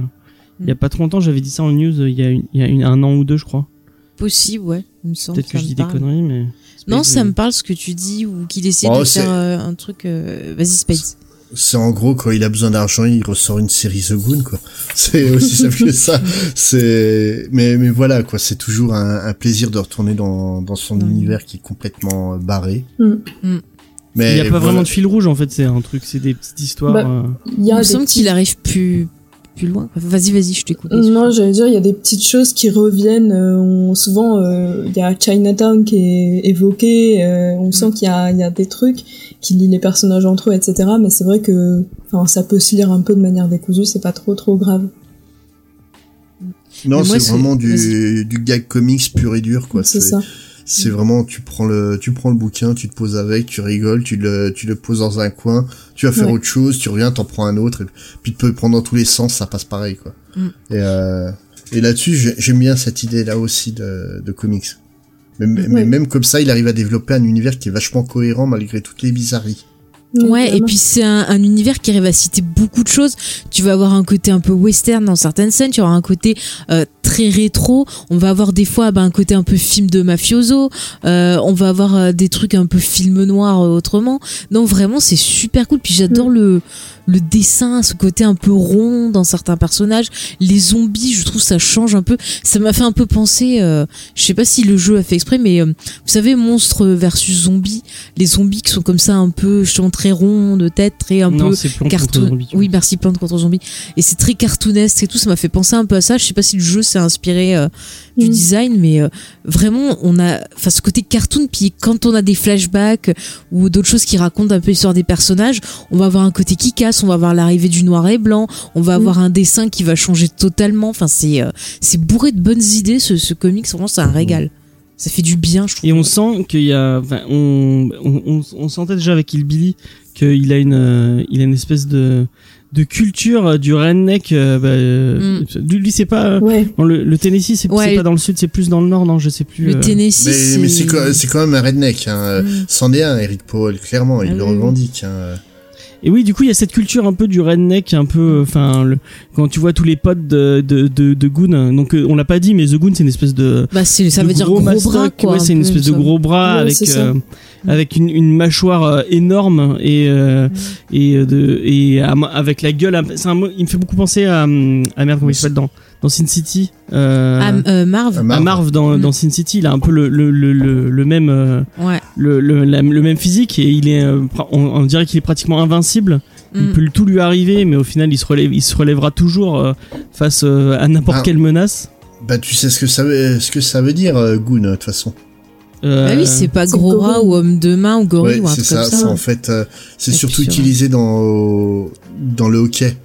Speaker 2: Il y a pas trop longtemps, j'avais dit ça en news, il y a, une- il y a une- un an ou deux, je crois.
Speaker 3: Possible, ouais. Il me semble.
Speaker 2: Peut-être que je dis des conneries, mais.
Speaker 3: Non, ça
Speaker 2: euh,
Speaker 3: me parle ce que tu dis ou qu'il essaie
Speaker 5: Oh,
Speaker 3: de faire euh, un truc. euh, Vas-y, Space.
Speaker 5: C'est en gros quand il a besoin d'argent, il ressort une série The Goon quoi. C'est aussi simple que ça. C'est mais mais voilà quoi, c'est toujours un, un plaisir de retourner dans dans son univers qui est complètement euh, barré.
Speaker 4: Mm.
Speaker 3: Mm.
Speaker 5: Mais
Speaker 2: Il y a pas
Speaker 5: voilà.
Speaker 2: vraiment de fil rouge en fait, c'est un truc, c'est des petites histoires.
Speaker 4: Bah,
Speaker 2: euh,
Speaker 4: Il y
Speaker 3: Il
Speaker 4: a
Speaker 3: me
Speaker 4: des
Speaker 3: semble
Speaker 4: petits-
Speaker 3: qu'il arrive plus plus loin. Vas-y, vas-y, je t'écoute.
Speaker 4: Non, j'allais dire, il y a des petites choses qui reviennent. euh, on- souvent, euh, il y a Chinatown qui est évoqué. euh, on sent qu'il y a, il y a des trucs qui lient les personnages entre eux, etc. Mais c'est vrai que, enfin, ça peut se lire un peu de manière décousue. C'est pas trop, trop grave.
Speaker 5: Non, c'est
Speaker 3: c'est-
Speaker 5: vraiment du, du gag comics pur et dur, quoi.
Speaker 4: c'est ça.
Speaker 5: C'est vraiment, tu prends le, tu prends le bouquin, tu te poses avec, tu rigoles, tu le, tu le poses dans un coin, tu vas faire
Speaker 4: Ouais.
Speaker 5: autre chose, tu reviens, t'en prends un autre, et puis tu peux le prendre dans tous les sens, ça passe pareil, quoi.
Speaker 3: Mm.
Speaker 5: Et, euh, et là-dessus, j'ai- j'aime bien cette idée-là aussi de, de comics. Mais, mais- mais
Speaker 4: Ouais.
Speaker 5: même comme ça, il arrive à développer un univers qui est vachement cohérent malgré toutes les bizarreries.
Speaker 3: Ouais, et puis c'est un, un univers qui arrive à citer beaucoup de choses. Tu vas avoir un côté un peu western dans certaines scènes, tu auras un côté euh, très rétro. On va avoir des fois bah, un côté un peu film de mafioso. Euh, on va avoir euh, des trucs un peu film noir euh, autrement. Donc vraiment, c'est super cool. Puis j'adore le le dessin, ce côté un peu rond dans certains personnages. Les zombies, je trouve ça change un peu. Ça m'a fait un peu penser. Euh, je sais pas si le jeu a fait exprès, mais euh, vous savez, monstre versus zombies les zombies qui sont comme ça un peu sont très ronds de tête très un
Speaker 2: non,
Speaker 3: peu
Speaker 2: c'est Plante contre
Speaker 3: cartoon
Speaker 2: Zombie,
Speaker 3: oui merci plante contre zombies et c'est très cartoonesque et tout ça m'a fait penser un peu à ça je sais pas si le jeu s'est inspiré euh, du
Speaker 4: Mm.
Speaker 3: design mais euh, vraiment on a enfin ce côté cartoon puis quand on a des flashbacks ou d'autres choses qui racontent un peu l'histoire des personnages on va avoir un côté qui casse on va avoir l'arrivée du noir et blanc on va
Speaker 4: Mm.
Speaker 3: avoir un dessin qui va changer totalement. Enfin c'est euh, c'est bourré de bonnes idées ce, ce comics. Vraiment c'est un régal. Ça fait du bien je trouve.
Speaker 2: Et on sent qu'il y a, enfin, on, on, on, on sentait déjà avec Billy qu'il a une, euh, il a une espèce de, de culture euh, du redneck. euh, bah, euh, lui, lui, c'est pas, euh,
Speaker 4: Ouais.
Speaker 2: le, le Tennessee, c'est
Speaker 3: Ouais.
Speaker 2: pas dans le sud, c'est plus dans le nord, non, je sais plus.
Speaker 3: le
Speaker 2: euh.
Speaker 3: Tennessee
Speaker 5: Mais, mais c'est quand, c'est quand même un redneck, hein.
Speaker 3: Mm.
Speaker 5: C'en est un, Eric Powell, clairement, il
Speaker 3: Ah
Speaker 5: le revendique, hein.
Speaker 2: Et oui, du coup, il y a cette culture un peu du redneck, un peu, enfin, quand tu vois tous les potes de, de, de, de Goon, donc euh, on l'a pas dit, mais The Goon, c'est une espèce de,
Speaker 3: Bah, ça
Speaker 2: de
Speaker 3: veut dire gros
Speaker 2: mastoc,
Speaker 3: bras, quoi.
Speaker 2: ouais, c'est une espèce de gros bras
Speaker 4: Ouais,
Speaker 2: avec euh, avec une, une mâchoire euh, énorme et euh, et euh, de et à- avec la gueule. un-. Il me fait beaucoup penser à à merde comment il s'appelle dans dans Sin City. Euh,
Speaker 3: Ah, euh, Marv.
Speaker 2: À
Speaker 5: Marv.
Speaker 2: Marv dans,
Speaker 3: Mm.
Speaker 2: dans Sin City, il a un peu le le le le, le même
Speaker 3: Ouais.
Speaker 2: le, le, la- le même physique et il est on, on dirait qu'il est pratiquement invincible. Il
Speaker 3: Mm.
Speaker 2: peut tout lui arriver, mais au final il se relève il se relèvera toujours face à n'importe
Speaker 5: Ah.
Speaker 2: quelle menace.
Speaker 5: Bah, tu sais ce que ça veut, ce que ça veut dire, Goon, de toute façon.
Speaker 2: Euh,
Speaker 3: Bah oui, c'est pas gros rat ou homme de main ou gorille
Speaker 5: Ouais,
Speaker 3: ou un
Speaker 5: c'est
Speaker 3: truc
Speaker 5: ça.
Speaker 3: comme ça.
Speaker 5: c'est en fait, euh, c'est surtout utilisé dans dans le hockey.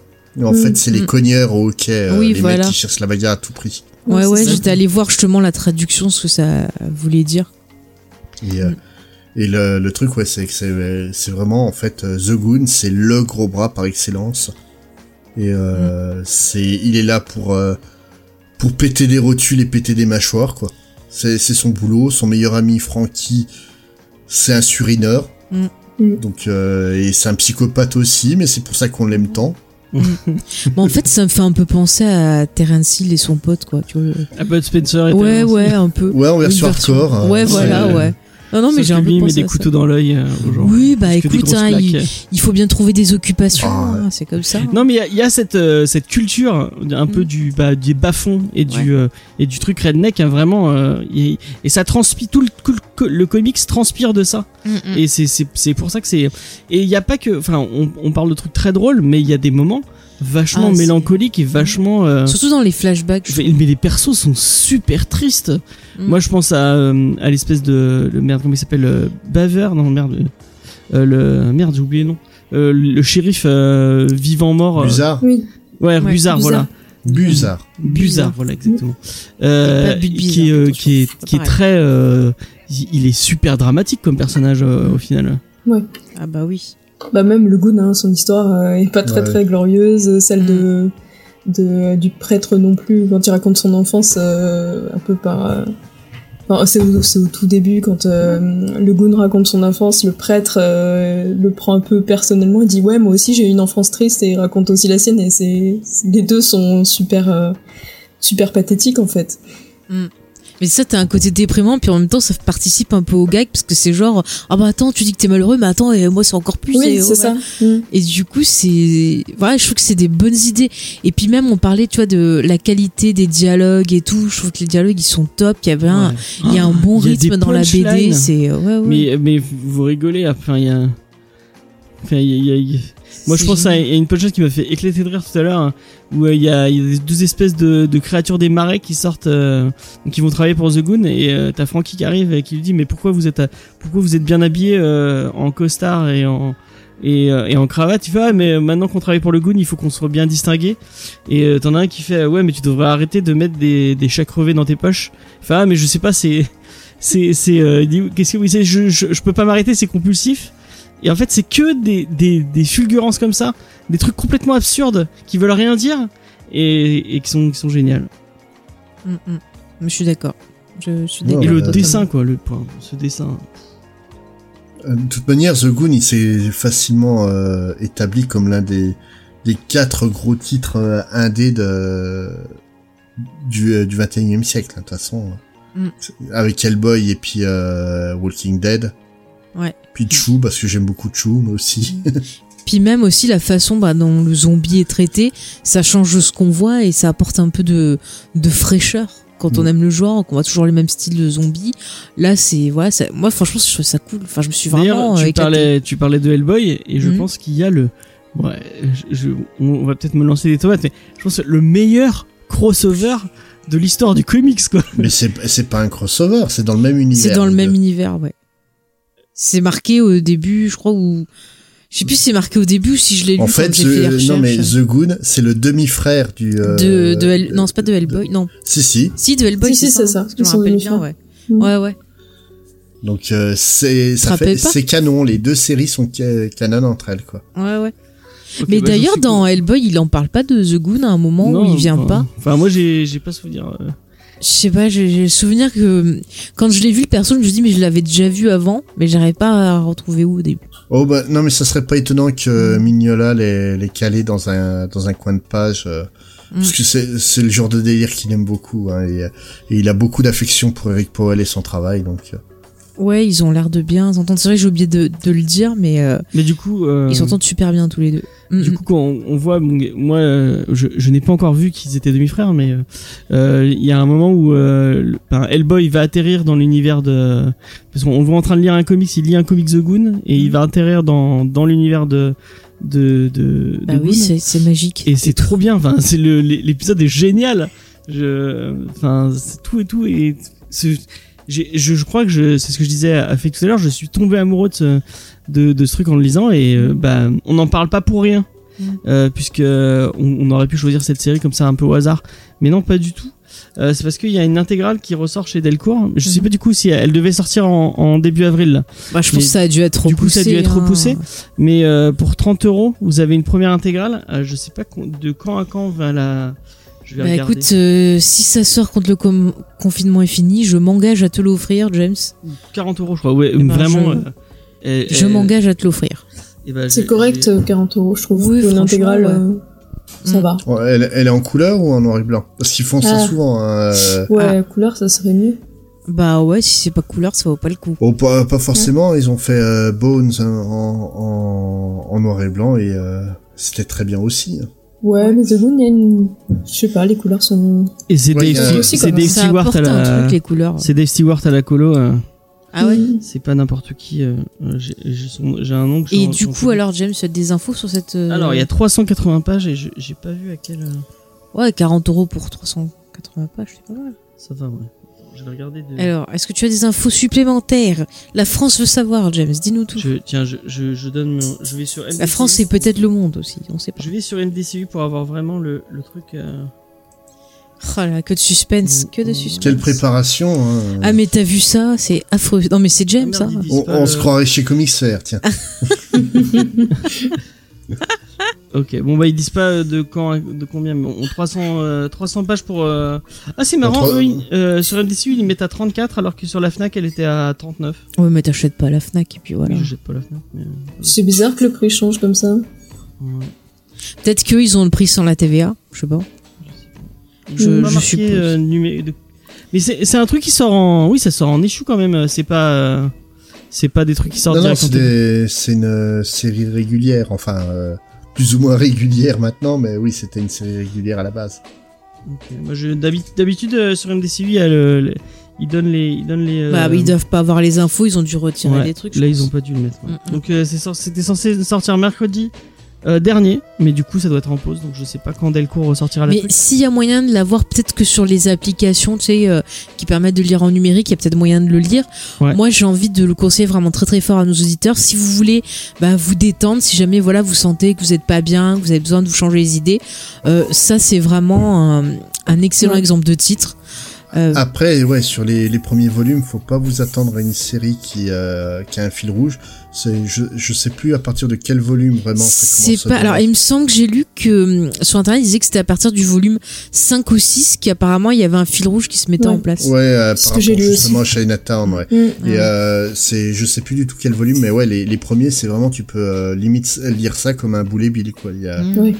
Speaker 5: En
Speaker 4: Mm.
Speaker 5: fait, c'est les
Speaker 3: Mm.
Speaker 5: cogneurs au hockey, euh,
Speaker 3: Oui,
Speaker 5: les
Speaker 3: voilà.
Speaker 5: mecs qui cherchent la bagarre à tout prix.
Speaker 3: Ouais,
Speaker 4: c'est
Speaker 3: ouais, j'étais allé voir justement la traduction, ce que ça voulait dire.
Speaker 5: Et, euh, et le, le truc, ouais, c'est que c'est vraiment en fait euh, The Goon, c'est le gros bras par excellence. Et euh, c'est, il est là pour euh, pour péter des rotules et péter des mâchoires, quoi. C'est c'est son boulot. Son meilleur ami Frankie, c'est un surineur.
Speaker 3: Mm.
Speaker 4: Mm.
Speaker 5: Donc euh, et c'est un psychopathe aussi, mais c'est pour ça qu'on l'aime tant.
Speaker 3: Bon, en fait, ça me fait un peu penser à Terence Hill et son pote, quoi. Tu vois.
Speaker 2: à Bud Spencer. était
Speaker 3: Ouais, ouais, un peu.
Speaker 5: Ouais, en version
Speaker 3: version-
Speaker 5: hardcore. hein.
Speaker 3: Ouais, voilà, ouais. Non, non, mais j'ai un peu
Speaker 2: lui, il met
Speaker 3: pensé
Speaker 2: des
Speaker 3: ça.
Speaker 2: couteaux dans l'œil euh, aux gens.
Speaker 3: Oui, bah écoute, hein, il, faut bien trouver des occupations,
Speaker 5: Ah,
Speaker 3: hein, c'est comme ça.
Speaker 2: Non mais il y a- il y, a cette euh, cette culture un peu
Speaker 3: Mm.
Speaker 2: du bah, des bas-fonds et du euh, et du truc redneck hein, vraiment euh, et, et ça transpire tout le, le le comics transpire de ça
Speaker 3: Mm, mm.
Speaker 2: et c'est c'est c'est pour ça que c'est et il y a pas que enfin on, on parle de trucs très drôles mais il y a des moments vachement
Speaker 3: Ah,
Speaker 2: mélancoliques et vachement euh,
Speaker 3: Surtout dans les flashbacks. je
Speaker 2: mais les persos sont super tristes.
Speaker 3: Mm.
Speaker 2: Moi, je pense à, euh, à l'espèce de le merde comment il s'appelle euh, Baver? Non merde euh, le merde j'ai oublié le nom Euh, le shérif euh, vivant mort euh,
Speaker 5: Bizarre.
Speaker 4: Oui.
Speaker 2: ouais,
Speaker 3: Ouais,
Speaker 2: Buzard voilà
Speaker 5: Bizarre.
Speaker 2: Buzard, voilà exactement. Euh, qui, est, euh,
Speaker 3: attention,
Speaker 2: qui est, qui est très, euh, il est super dramatique comme personnage euh, au final.
Speaker 3: Ah bah oui.
Speaker 4: Bah même le Goon, hein, son histoire euh, est pas très
Speaker 5: Ouais.
Speaker 4: très glorieuse. Celle de,
Speaker 3: Mm.
Speaker 4: de du prêtre non plus quand il raconte son enfance euh, un peu par. euh, enfin, c'est au, tout début quand euh, le Goon raconte son enfance, le prêtre euh, le prend un peu personnellement. Il dit ouais moi aussi j'ai eu une enfance triste et il raconte aussi la sienne et c'est les deux sont super euh, super pathétiques en fait.
Speaker 3: Mais ça, t'as un côté déprimant, puis en même temps, ça participe un peu au gag, parce que c'est genre, ah bah attends, tu dis que t'es malheureux, mais attends, et moi c'est encore plus.
Speaker 4: Oui
Speaker 3: et,
Speaker 4: c'est
Speaker 3: ouais.
Speaker 4: ça. Mm.
Speaker 3: Et du coup, c'est, voilà, je trouve que c'est des bonnes idées. Et puis même, on parlait, tu vois, de la qualité des dialogues et tout. Je trouve que les dialogues, ils sont top. Il y avait un,
Speaker 2: Ouais.
Speaker 3: il y a un bon rythme dans la BD. C'est, ouais, ouais.
Speaker 2: Mais, mais vous rigolez, enfin, il y a. Enfin, il y a- Moi, je pense à une punchline qui m'a fait éclater de rire tout à l'heure, hein, où euh, il y, a, y deux espèces de, de créatures des marais qui sortent, euh, qui vont travailler pour The Goon, et euh, t'as Frankie qui arrive et qui lui dit mais pourquoi vous êtes, à- pourquoi vous êtes bien habillé en costard et en et, et en cravate? Il fait ah mais maintenant qu'on travaille pour le Goon, il faut qu'on soit bien distingué. Et t'en as un qui fait ouais mais tu devrais arrêter de mettre des des chats crevés dans tes poches. Il fait ah mais je sais pas c'est c'est c'est qu'est-ce que oui c'est je, je je peux pas m'arrêter c'est compulsif. Et en fait, c'est que des, des, des fulgurances comme ça, des trucs complètement absurdes qui veulent rien dire et, et qui sont, qui sont géniales.
Speaker 3: Mm, mm. Je suis d'accord. Je suis
Speaker 5: Ouais,
Speaker 3: d'accord.
Speaker 2: et le dessin, quoi, le point, ce dessin.
Speaker 5: Euh, De toute manière, The Goon, il s'est facilement euh, établi comme l'un des, des quatre gros titres euh, indés de, du, euh, du 21e siècle, hein, de toute façon.
Speaker 3: Mm.
Speaker 5: Avec Hellboy et puis euh, Walking Dead.
Speaker 3: Ouais.
Speaker 5: Puis Chou, parce que j'aime beaucoup Chou, moi aussi.
Speaker 3: Puis même aussi la façon bah, dont le zombie est traité, ça change ce qu'on voit et ça apporte un peu de, de fraîcheur. Quand on
Speaker 5: Mm.
Speaker 3: aime le genre, qu'on voit toujours les mêmes styles de zombies, là c'est voilà, ça- moi franchement je trouve ça cool. Enfin je me suis vraiment euh,
Speaker 2: tu parlais, tu parlais de Hellboy et je
Speaker 3: Mhm.
Speaker 2: pense qu'il y a le, ouais, je, je- on va peut-être me lancer des tomates, mais je pense que le meilleur crossover de l'histoire du comics, quoi.
Speaker 5: Mais c'est c'est pas un crossover, c'est dans le même univers.
Speaker 3: C'est dans le même univers, ouais. C'est marqué au début, je crois, ou je sais plus si c'est marqué au début ou si je l'ai lu
Speaker 5: En fait,
Speaker 3: fait
Speaker 5: The-
Speaker 3: recherches.
Speaker 5: non mais The Goon, c'est le demi-frère du. euh,
Speaker 3: de, de Hell- non c'est pas de Hellboy, non.
Speaker 5: Si si.
Speaker 3: Si de Hellboy,
Speaker 4: Si, si,
Speaker 3: c'est
Speaker 4: c'est
Speaker 3: ça.
Speaker 4: ça.
Speaker 3: parce que je me rappelle bien, ouais.
Speaker 4: Mm.
Speaker 3: Ouais, ouais.
Speaker 5: Donc euh, c'est ça fait canon. Les deux séries sont ca- canon entre elles quoi.
Speaker 3: Ouais, ouais. Mais
Speaker 2: bah,
Speaker 3: d'ailleurs, dans Hellboy, il en parle pas de The Goon à un moment
Speaker 2: Non,
Speaker 3: où il vient
Speaker 2: enfin,
Speaker 3: pas.
Speaker 2: Enfin, moi, j'ai, j'ai pas souvenir. euh,
Speaker 3: Je sais pas, j'ai le souvenir que quand je l'ai vu le perso, je me suis dit mais je l'avais déjà vu avant, mais j'arrivais pas à retrouver où au début.
Speaker 5: Oh bah non mais ça serait pas étonnant que
Speaker 3: Mm.
Speaker 5: Mignola les calé dans un dans un coin de page euh, parce
Speaker 3: Mm.
Speaker 5: que c'est c'est le genre de délire qu'il aime beaucoup hein, et, et il a beaucoup d'affection pour Eric Powell et son travail donc euh,
Speaker 3: Ouais, ils ont l'air de bien s'entendre. C'est vrai que j'ai oublié de, de le dire, mais euh,
Speaker 2: Mais du coup, euh,
Speaker 3: ils s'entendent super bien tous les deux. Mm,
Speaker 2: Du
Speaker 3: mm.
Speaker 2: coup, quand on, on voit, bon, moi, euh, je, je n'ai pas encore vu qu'ils étaient demi-frères, mais euh, euh, il y a un moment où euh, ben, Hellboy va atterrir dans l'univers de, parce qu'on le voit en train de lire un comics, il lit un comics The Goon et il va atterrir dans dans l'univers de de de,
Speaker 3: Bah
Speaker 2: de
Speaker 3: oui, c'est magique.
Speaker 2: et c'est trop bien. Enfin, c'est le l'épisode est génial. Je, enfin, tout et tout et j'ai- je, je crois que je, c'est ce que je disais à Faye tout à l'heure. Je suis tombé amoureux de ce, de, de ce truc en le lisant et euh, bah on n'en parle pas pour rien.
Speaker 3: Mm.
Speaker 2: Euh, puisque on, on aurait pu choisir cette série comme ça un peu au hasard, mais non pas du tout. Euh, c'est parce qu'il y a une intégrale qui ressort chez Delcourt. Je sais
Speaker 3: Mhm.
Speaker 2: pas du coup si elle devait sortir en, en début avril, là.
Speaker 3: Bah, je
Speaker 2: mais
Speaker 3: pense que ça a dû être
Speaker 2: du coup, ça a
Speaker 3: repoussé.
Speaker 2: dû être
Speaker 3: hein.
Speaker 2: repoussé. mais euh, pour 30 euros, vous avez une première intégrale. Euh, je sais pas de quand à quand va la. Je vais
Speaker 3: Bah
Speaker 2: regarder.
Speaker 3: écoute, euh, si ça sort quand le com- confinement est fini, je m'engage à te l'offrir, James.
Speaker 2: 40 euros, je crois. Ouais,
Speaker 3: ben,
Speaker 2: vraiment.
Speaker 3: je-
Speaker 2: euh, euh,
Speaker 3: Je
Speaker 2: euh,
Speaker 3: m'engage à te l'offrir.
Speaker 2: eh ben,
Speaker 4: C'est correct,
Speaker 2: je vais-
Speaker 4: euh, 40 euros, je trouve.
Speaker 3: Oui,
Speaker 4: une intégrale,
Speaker 3: ouais.
Speaker 4: euh, ça
Speaker 3: Mm.
Speaker 4: va.
Speaker 5: Ouais, elle, elle est en couleur ou en noir et blanc? Parce qu'ils font ça
Speaker 4: Ah.
Speaker 5: souvent. Hein, euh,
Speaker 4: Ouais, couleur, ça serait mieux.
Speaker 3: Bah ouais, si c'est pas couleur, ça vaut pas le coup.
Speaker 5: Oh, pas, pas forcément, ils ont fait euh, Bones hein, en, en, en noir et blanc et euh, c'était très bien aussi. hein.
Speaker 4: Ouais, mais The Goon, il y a une... Je sais pas, les couleurs sont...
Speaker 2: Et c'est
Speaker 5: Ouais,
Speaker 2: Dave, Stewart- à la.
Speaker 3: truc, les couleurs.
Speaker 2: C'est Dave Stewart à la colo. euh,
Speaker 3: Ah ouais
Speaker 2: c'est pas n'importe qui. euh, j'ai un nom. que
Speaker 3: Et du coup, alors, James, tu as des infos sur cette... euh,
Speaker 2: Alors, il y a 380 pages et je- j'ai pas vu à quel. euh,
Speaker 3: Ouais, 40 euros pour 380 pages, c'est pas mal.
Speaker 2: Ça va, ouais. Je vais regarder. De...
Speaker 3: Alors, est-ce que tu as des infos supplémentaires? La France veut savoir, James, dis-nous tout.
Speaker 2: Je, tiens, je, je, je donne. mon- Je vais sur.
Speaker 3: La
Speaker 2: MDCU
Speaker 3: France, c'est
Speaker 2: pour-
Speaker 3: peut-être le monde aussi, on sait pas.
Speaker 2: Je vais sur MDCU pour avoir vraiment le, le truc. euh,
Speaker 3: Oh là, que de suspense, que de
Speaker 2: Mm.
Speaker 3: suspense.
Speaker 5: Quelle préparation hein.
Speaker 3: Ah mais t'as vu ça? C'est affreux. Non mais c'est James,
Speaker 2: Ah, merde, ils disent
Speaker 5: on,
Speaker 2: pas
Speaker 5: on
Speaker 2: le-
Speaker 5: se croirait chez Comics Fair, tiens.
Speaker 2: Ok, bon bah ils disent pas euh, de quand, de combien, mais on 300, euh, 300 pages pour. euh, Ah c'est marrant, eux, ils- euh, sur MDCU ils mettent à 34 alors que sur la Fnac elle était à 39.
Speaker 3: Ouais, mais t'achètes pas la Fnac et puis voilà.
Speaker 2: Oui, je jette pas la Fnac. Mais... euh,
Speaker 4: C'est bizarre que le prix change comme ça.
Speaker 2: ouais.
Speaker 3: Peut-être qu'eux, ils ont le prix sans la TVA, je sais pas. Je- je suppose.
Speaker 2: euh, numé- de- Mais c'est c'est un truc qui sort en, oui ça sort en issue quand même. C'est pas, euh, c'est pas des trucs qui sortent
Speaker 5: Non, non, c'est des- une série régulière, enfin euh, plus ou moins régulière maintenant, mais oui, c'était une série régulière à la base.
Speaker 2: Ok, Moi, je- d'habi- d'habitude euh, sur MDCU il y a le, le- ils donnent les, ils donnent les. euh,
Speaker 3: Bah, ils doivent pas avoir les infos, ils ont dû retirer
Speaker 2: ouais,
Speaker 3: des trucs.
Speaker 2: Là, ils ont pas dû le mettre. ouais.
Speaker 3: Mm, mm.
Speaker 2: Donc, euh, c'était censé sortir mercredi euh, dernier, mais du coup, ça doit être en pause. Donc, je sais pas quand Delcourt ressortira le
Speaker 3: Mais s'il y a moyen de l'avoir, peut-être que sur les applications, tu sais, euh, qui permettent de lire en numérique, il y a peut-être moyen de le lire.
Speaker 2: Ouais.
Speaker 3: Moi, j'ai envie de le conseiller vraiment très très fort à nos auditeurs. Si vous voulez, bah, vous détendre, si jamais voilà, vous sentez que vous êtes pas bien, que vous avez besoin de vous changer les idées, euh, ça c'est vraiment un, un excellent
Speaker 4: Ouais.
Speaker 3: exemple de titre. Euh,
Speaker 5: Après, ouais, sur les, les premiers volumes, faut pas vous attendre à une série qui, euh, qui a un fil rouge. C'est, je, je sais plus à partir de quel volume vraiment ça
Speaker 3: C'est
Speaker 5: commence. à
Speaker 3: pas. Alors, il me semble que j'ai lu que hum, sur internet, ils disaient que c'était à partir du volume 5 ou 6 qu'apparemment il y avait un fil rouge qui se mettait
Speaker 4: Ouais.
Speaker 3: en place.
Speaker 5: Ouais, euh,
Speaker 4: Ce
Speaker 5: par
Speaker 4: que j'ai
Speaker 5: rapport
Speaker 4: lu
Speaker 5: justement
Speaker 4: aussi.
Speaker 5: à Chinatown, ouais.
Speaker 4: Mm.
Speaker 5: Et
Speaker 3: Ouais.
Speaker 5: euh, c'est, je sais plus du tout quel volume, mais ouais, les, les premiers, c'est vraiment, tu peux euh, limite lire ça comme un boulet bill, quoi. Il y a,
Speaker 3: Mm.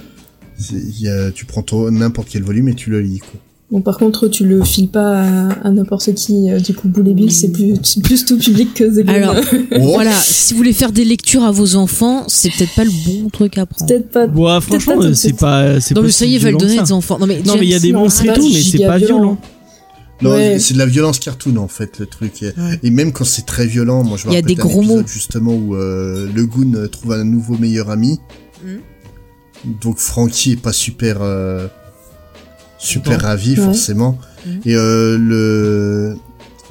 Speaker 5: Il y a, tu prends n'importe quel volume et tu le lis, quoi.
Speaker 4: Bon, par contre, tu le files pas à, à n'importe qui. euh, Du coup, Boule et Bill, c'est plus, plus tout public que The Goon.
Speaker 3: Alors, Voilà, si vous voulez faire des lectures à vos enfants, c'est peut-être pas le bon truc à prendre.
Speaker 4: Peut-être pas.
Speaker 2: Bon, ah, franchement, c'est pas, c'est
Speaker 3: Non
Speaker 2: pas
Speaker 3: mais ça y est,
Speaker 2: violent que
Speaker 3: donner
Speaker 2: ça.
Speaker 3: des enfants. Non mais,
Speaker 2: Non, mais il y a des
Speaker 4: non,
Speaker 2: monstres
Speaker 4: c'est
Speaker 2: et tout, mais c'est pas
Speaker 4: violent.
Speaker 2: violent.
Speaker 5: Non,
Speaker 4: Ouais.
Speaker 5: c'est de la violence cartoon en fait le truc. Et,
Speaker 3: Ouais.
Speaker 5: et même quand c'est très violent, moi je me
Speaker 3: Il y a
Speaker 5: rappelle
Speaker 3: des gros
Speaker 5: épisode
Speaker 3: mots.
Speaker 5: justement où euh, le Goon trouve un nouveau meilleur ami. Donc Frankie est pas super euh, super ravi
Speaker 4: Ouais.
Speaker 5: forcément. Et euh, le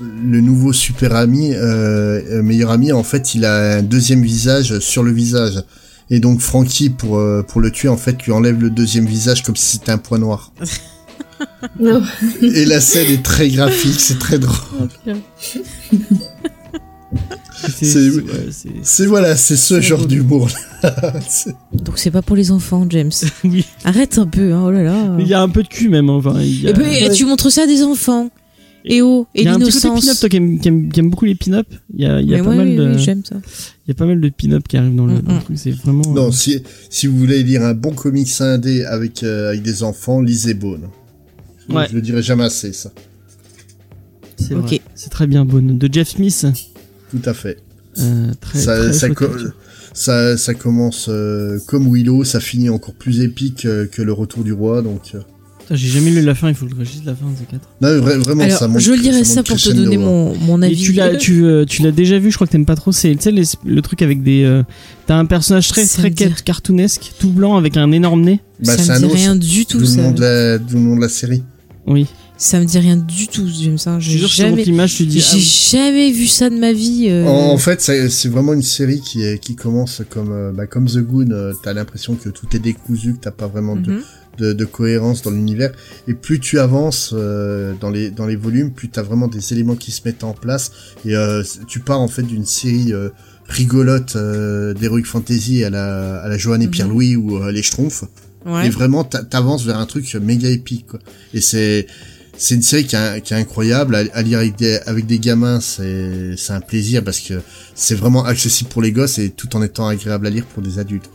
Speaker 5: le nouveau super ami, euh, euh, meilleur ami, en fait, il a un deuxième visage sur le visage. Et donc Frankie, pour euh, pour le tuer, en fait, lui enlève le deuxième visage comme si c'était un point noir.
Speaker 4: Non.
Speaker 5: Et la scène est très graphique, c'est très drôle.
Speaker 2: C'est- ouais,
Speaker 5: voilà, c'est ce genre d'humour.
Speaker 3: Donc c'est pas pour les enfants, James.
Speaker 2: Oui.
Speaker 3: Arrête un peu, hein, oh là là.
Speaker 2: Il y a un peu de cul même. Enfin, y a,
Speaker 3: Et puis, tu montres ça à des enfants. Et oh, et
Speaker 2: il y a un petit côté
Speaker 3: l'innocence.
Speaker 2: pin-up, toi qui aime, qui aime, qui aime beaucoup les pin-up. Il y a, y pas
Speaker 3: ouais,
Speaker 2: mal
Speaker 3: oui,
Speaker 2: de,
Speaker 3: oui, j'aime ça.
Speaker 2: il y a pas mal de pin-up qui arrivent dans le,
Speaker 3: Mm,
Speaker 2: dans le
Speaker 3: mm.
Speaker 2: truc. C'est vraiment.
Speaker 5: Non,
Speaker 2: euh,
Speaker 5: si, si vous voulez lire un bon comics indé avec, euh, avec des enfants, lisez Bone.
Speaker 2: Ouais.
Speaker 5: Je le dirai jamais assez, ça.
Speaker 2: c'est
Speaker 3: Ok.
Speaker 2: vrai. C'est très bien, Bonne. De Jeff Smith.
Speaker 5: Tout à fait.
Speaker 2: Euh, très,
Speaker 5: ça,
Speaker 2: très
Speaker 5: ça,
Speaker 2: chouette
Speaker 5: co-
Speaker 2: truc.
Speaker 5: ça, ça commence euh, comme Willow, ça finit encore plus épique euh, que le retour du roi, donc... euh,
Speaker 2: J'ai jamais lu la fin. Il faut que je réagisse la fin de ces quatre.
Speaker 5: Non, vra- vraiment,
Speaker 3: Alors,
Speaker 5: ça monte
Speaker 3: je lirai ça pour te donner mon, mon
Speaker 2: Et
Speaker 3: avis.
Speaker 2: tu l'as, tu, euh, tu l'as déjà vu. Je crois que t'aimes pas trop. C'est, tu sais, les- le truc avec des. euh, t'as un personnage très, très cartoonesque, tout blanc avec un énorme nez.
Speaker 5: Bah,
Speaker 3: ça
Speaker 5: c'est
Speaker 3: me
Speaker 5: un
Speaker 3: dit rien du tout,
Speaker 5: le,
Speaker 3: ça.
Speaker 5: nom de la, d'où le nom de la série.
Speaker 2: Oui.
Speaker 3: Ça me dit rien du tout, James. hein.
Speaker 2: Je
Speaker 3: jamais,
Speaker 2: l'image, tu dis. ah
Speaker 3: j'ai
Speaker 2: oui.
Speaker 3: jamais vu ça de ma vie. euh.
Speaker 5: En, en fait, c'est c'est vraiment une série qui, est, qui commence comme, euh, bah, comme The Goon. euh, t'as l'impression que tout est décousu, que t'as pas vraiment de,
Speaker 3: Mhm.
Speaker 5: de, de cohérence dans l'univers. Et plus tu avances euh, dans les dans les volumes, plus t'as vraiment des éléments qui se mettent en place. Et euh, tu pars en fait d'une série euh, rigolote euh, d'heroic fantasy à la à la Joanne et
Speaker 3: Mhm.
Speaker 5: Pierre-Louis ou euh, les Schtroumpfs.
Speaker 3: Ouais.
Speaker 5: Et vraiment, t'a- t'avances vers un truc méga épique. Quoi. Et c'est c'est une série qui est, qui est incroyable à, à lire avec des avec des gamins. C'est c'est un plaisir parce que c'est vraiment accessible pour les gosses et tout en étant agréable à lire pour des adultes.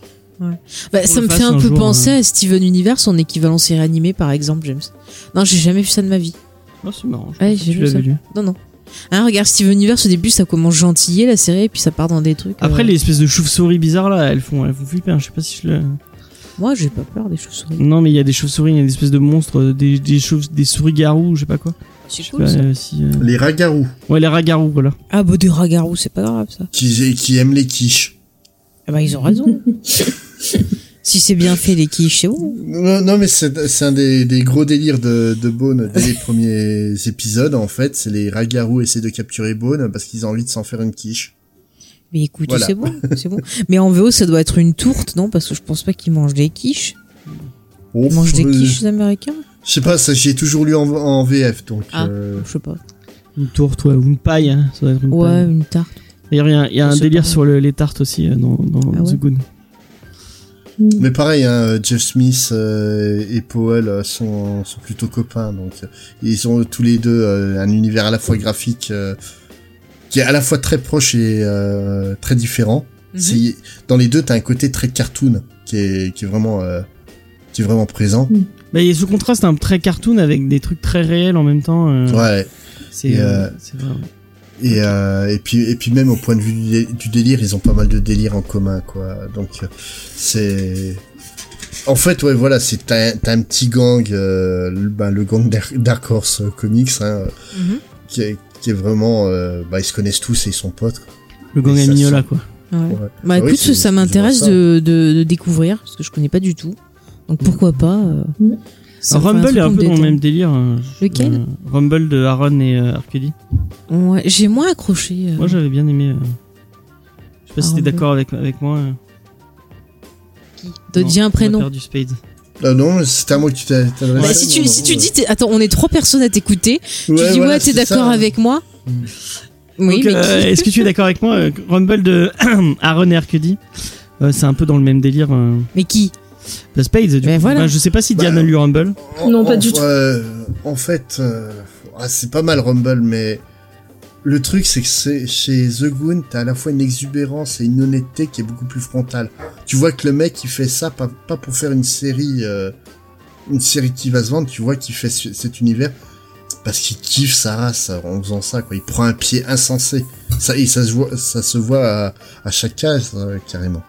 Speaker 3: Bah, ça me fait un
Speaker 2: un
Speaker 3: peu
Speaker 2: jour,
Speaker 3: penser
Speaker 2: hein.
Speaker 3: à Steven Universe, son équivalent série animée, par exemple, James. Non, j'ai jamais vu ça de ma vie.
Speaker 2: Oh, c'est marrant. je
Speaker 3: Ouais, j'ai vu ça.
Speaker 2: lu.
Speaker 3: Non, non. Hein, regarde, Steven Universe, au début, ça commence gentillet, la série, et puis ça part dans des trucs.
Speaker 2: Après,
Speaker 3: euh,
Speaker 2: les espèces de chauves-souris bizarres là, elles font, elles font flipper. hein. Je sais pas si je le.
Speaker 3: Moi, j'ai pas peur des chauves-souris.
Speaker 2: Non, mais il y a des chauves-souris, il y a des espèces de monstres, euh, des, des, chauves, des souris-garous, je sais pas quoi.
Speaker 3: C'est
Speaker 2: euh, si, euh,
Speaker 5: Les ragarous
Speaker 2: Ouais, les ragarous, voilà.
Speaker 3: Ah, bah, des ragarous, c'est pas grave, ça.
Speaker 5: qui qui aiment les quiches.
Speaker 3: Ah, bah, ils ont raison. si c'est bien fait, les quiches, c'est bon.
Speaker 5: Non, non, mais c'est c'est un des, des gros délires de, de Bone dès les premiers épisodes, en fait. C'est les ragarous essaient de capturer Bone parce qu'ils ont envie de s'en faire une quiche.
Speaker 3: Mais écoute,
Speaker 5: Voilà.
Speaker 3: c'est bon, c'est bon. Mais en VO, ça doit être une tourte, non? Parce que je pense pas qu'ils mangent des quiches.
Speaker 5: Oh,
Speaker 3: Ils mangent des
Speaker 5: euh,
Speaker 3: quiches, les Américains?
Speaker 5: Je sais pas, ça j'ai toujours lu en, en VF, donc...
Speaker 3: Ah.
Speaker 5: euh,
Speaker 3: Je sais pas.
Speaker 2: Une tourte, ouais, ou une paille, hein. Ça doit être une
Speaker 3: Ouais,
Speaker 2: paille.
Speaker 3: une tarte.
Speaker 2: D'ailleurs, il y a, il y a un délire sur le- les tartes aussi euh, dans, dans
Speaker 3: Ah ouais
Speaker 2: The Goon.
Speaker 5: Mais pareil, hein, Jeff Smith euh, et Powell euh, sont, sont plutôt copains, donc euh, ils ont tous les deux euh, un univers à la fois graphique euh, qui est à la fois très proche et euh, très différent. C'est- Dans les deux, t'as un côté très cartoon qui est, qui est vraiment euh, qui est vraiment présent.
Speaker 2: Bah, il y a ce contraste un très cartoon avec des trucs très réels en même temps. euh,
Speaker 5: Ouais.
Speaker 2: C'est
Speaker 5: Et,
Speaker 2: euh,
Speaker 5: euh,
Speaker 2: c'est vrai. ouais.
Speaker 5: Et, euh, et puis et puis même au point de vue du, dé- du délire, ils ont pas mal de délire en commun, quoi. Donc c'est en fait ouais voilà c'est t'as un- t'as un petit gang, euh, le, ben, le gang Dark, Dark Horse Comics, hein,
Speaker 3: Mhm.
Speaker 5: qui, est- qui est vraiment, euh, bah ils se connaissent tous et ils sont potes. quoi.
Speaker 2: Le gang Amignola, quoi.
Speaker 3: Ouais.
Speaker 5: Ouais.
Speaker 3: Bah
Speaker 5: Ah oui,
Speaker 3: écoute, ça m'intéresse de, de, de découvrir parce que je connais pas du tout. Donc pourquoi pas. euh,
Speaker 4: Mm.
Speaker 2: Rumble est un peu dans le même délire. euh,
Speaker 3: Lequel
Speaker 2: euh, Rumble de Aaron et euh, Arcady.
Speaker 3: Ouais, j'ai moins accroché. euh.
Speaker 2: Moi, j'avais bien aimé. euh, Je sais pas si t'es
Speaker 3: Rumble.
Speaker 2: d'accord avec, avec moi. euh.
Speaker 3: de
Speaker 2: Non,
Speaker 3: dire un prénom.
Speaker 2: faire du Spade.
Speaker 5: Ah non, c'était à moi que tu t'es t'adressais.
Speaker 3: Bah,
Speaker 2: Ouais,
Speaker 3: si tu,
Speaker 5: non,
Speaker 3: si tu dis, t'es- attends, on est trois personnes à t'écouter. tu dis,
Speaker 5: voilà,
Speaker 3: ouais, t'es
Speaker 5: c'est
Speaker 3: d'accord avec moi. Oui,
Speaker 2: Donc,
Speaker 3: mais
Speaker 2: euh,
Speaker 3: qui
Speaker 2: est-ce que tu es d'accord avec moi euh, Rumble de Aaron et Arcady euh, c'est un peu dans le même délire. Euh,
Speaker 3: Mais qui?
Speaker 2: The Spades, du
Speaker 3: Ben
Speaker 2: coup.
Speaker 3: voilà.
Speaker 2: Enfin, je sais pas si
Speaker 5: Bah,
Speaker 2: Diane a lu Rumble.
Speaker 4: Non, pas
Speaker 5: en-
Speaker 4: du tout.
Speaker 5: euh, en fait, euh, ah, c'est pas mal Rumble, mais le truc, c'est que chez The Goon, t'as à la fois une exubérance et une honnêteté qui est beaucoup plus frontale. Tu vois que le mec, il fait ça pas, pas pour faire une série, euh, une série qui va se vendre, tu vois qu'il fait ce- cet univers parce qu'il kiffe sa race en faisant ça, quoi. Il prend un pied insensé. Ça, et ça se voit, ça se voit à, à chaque case, euh, carrément.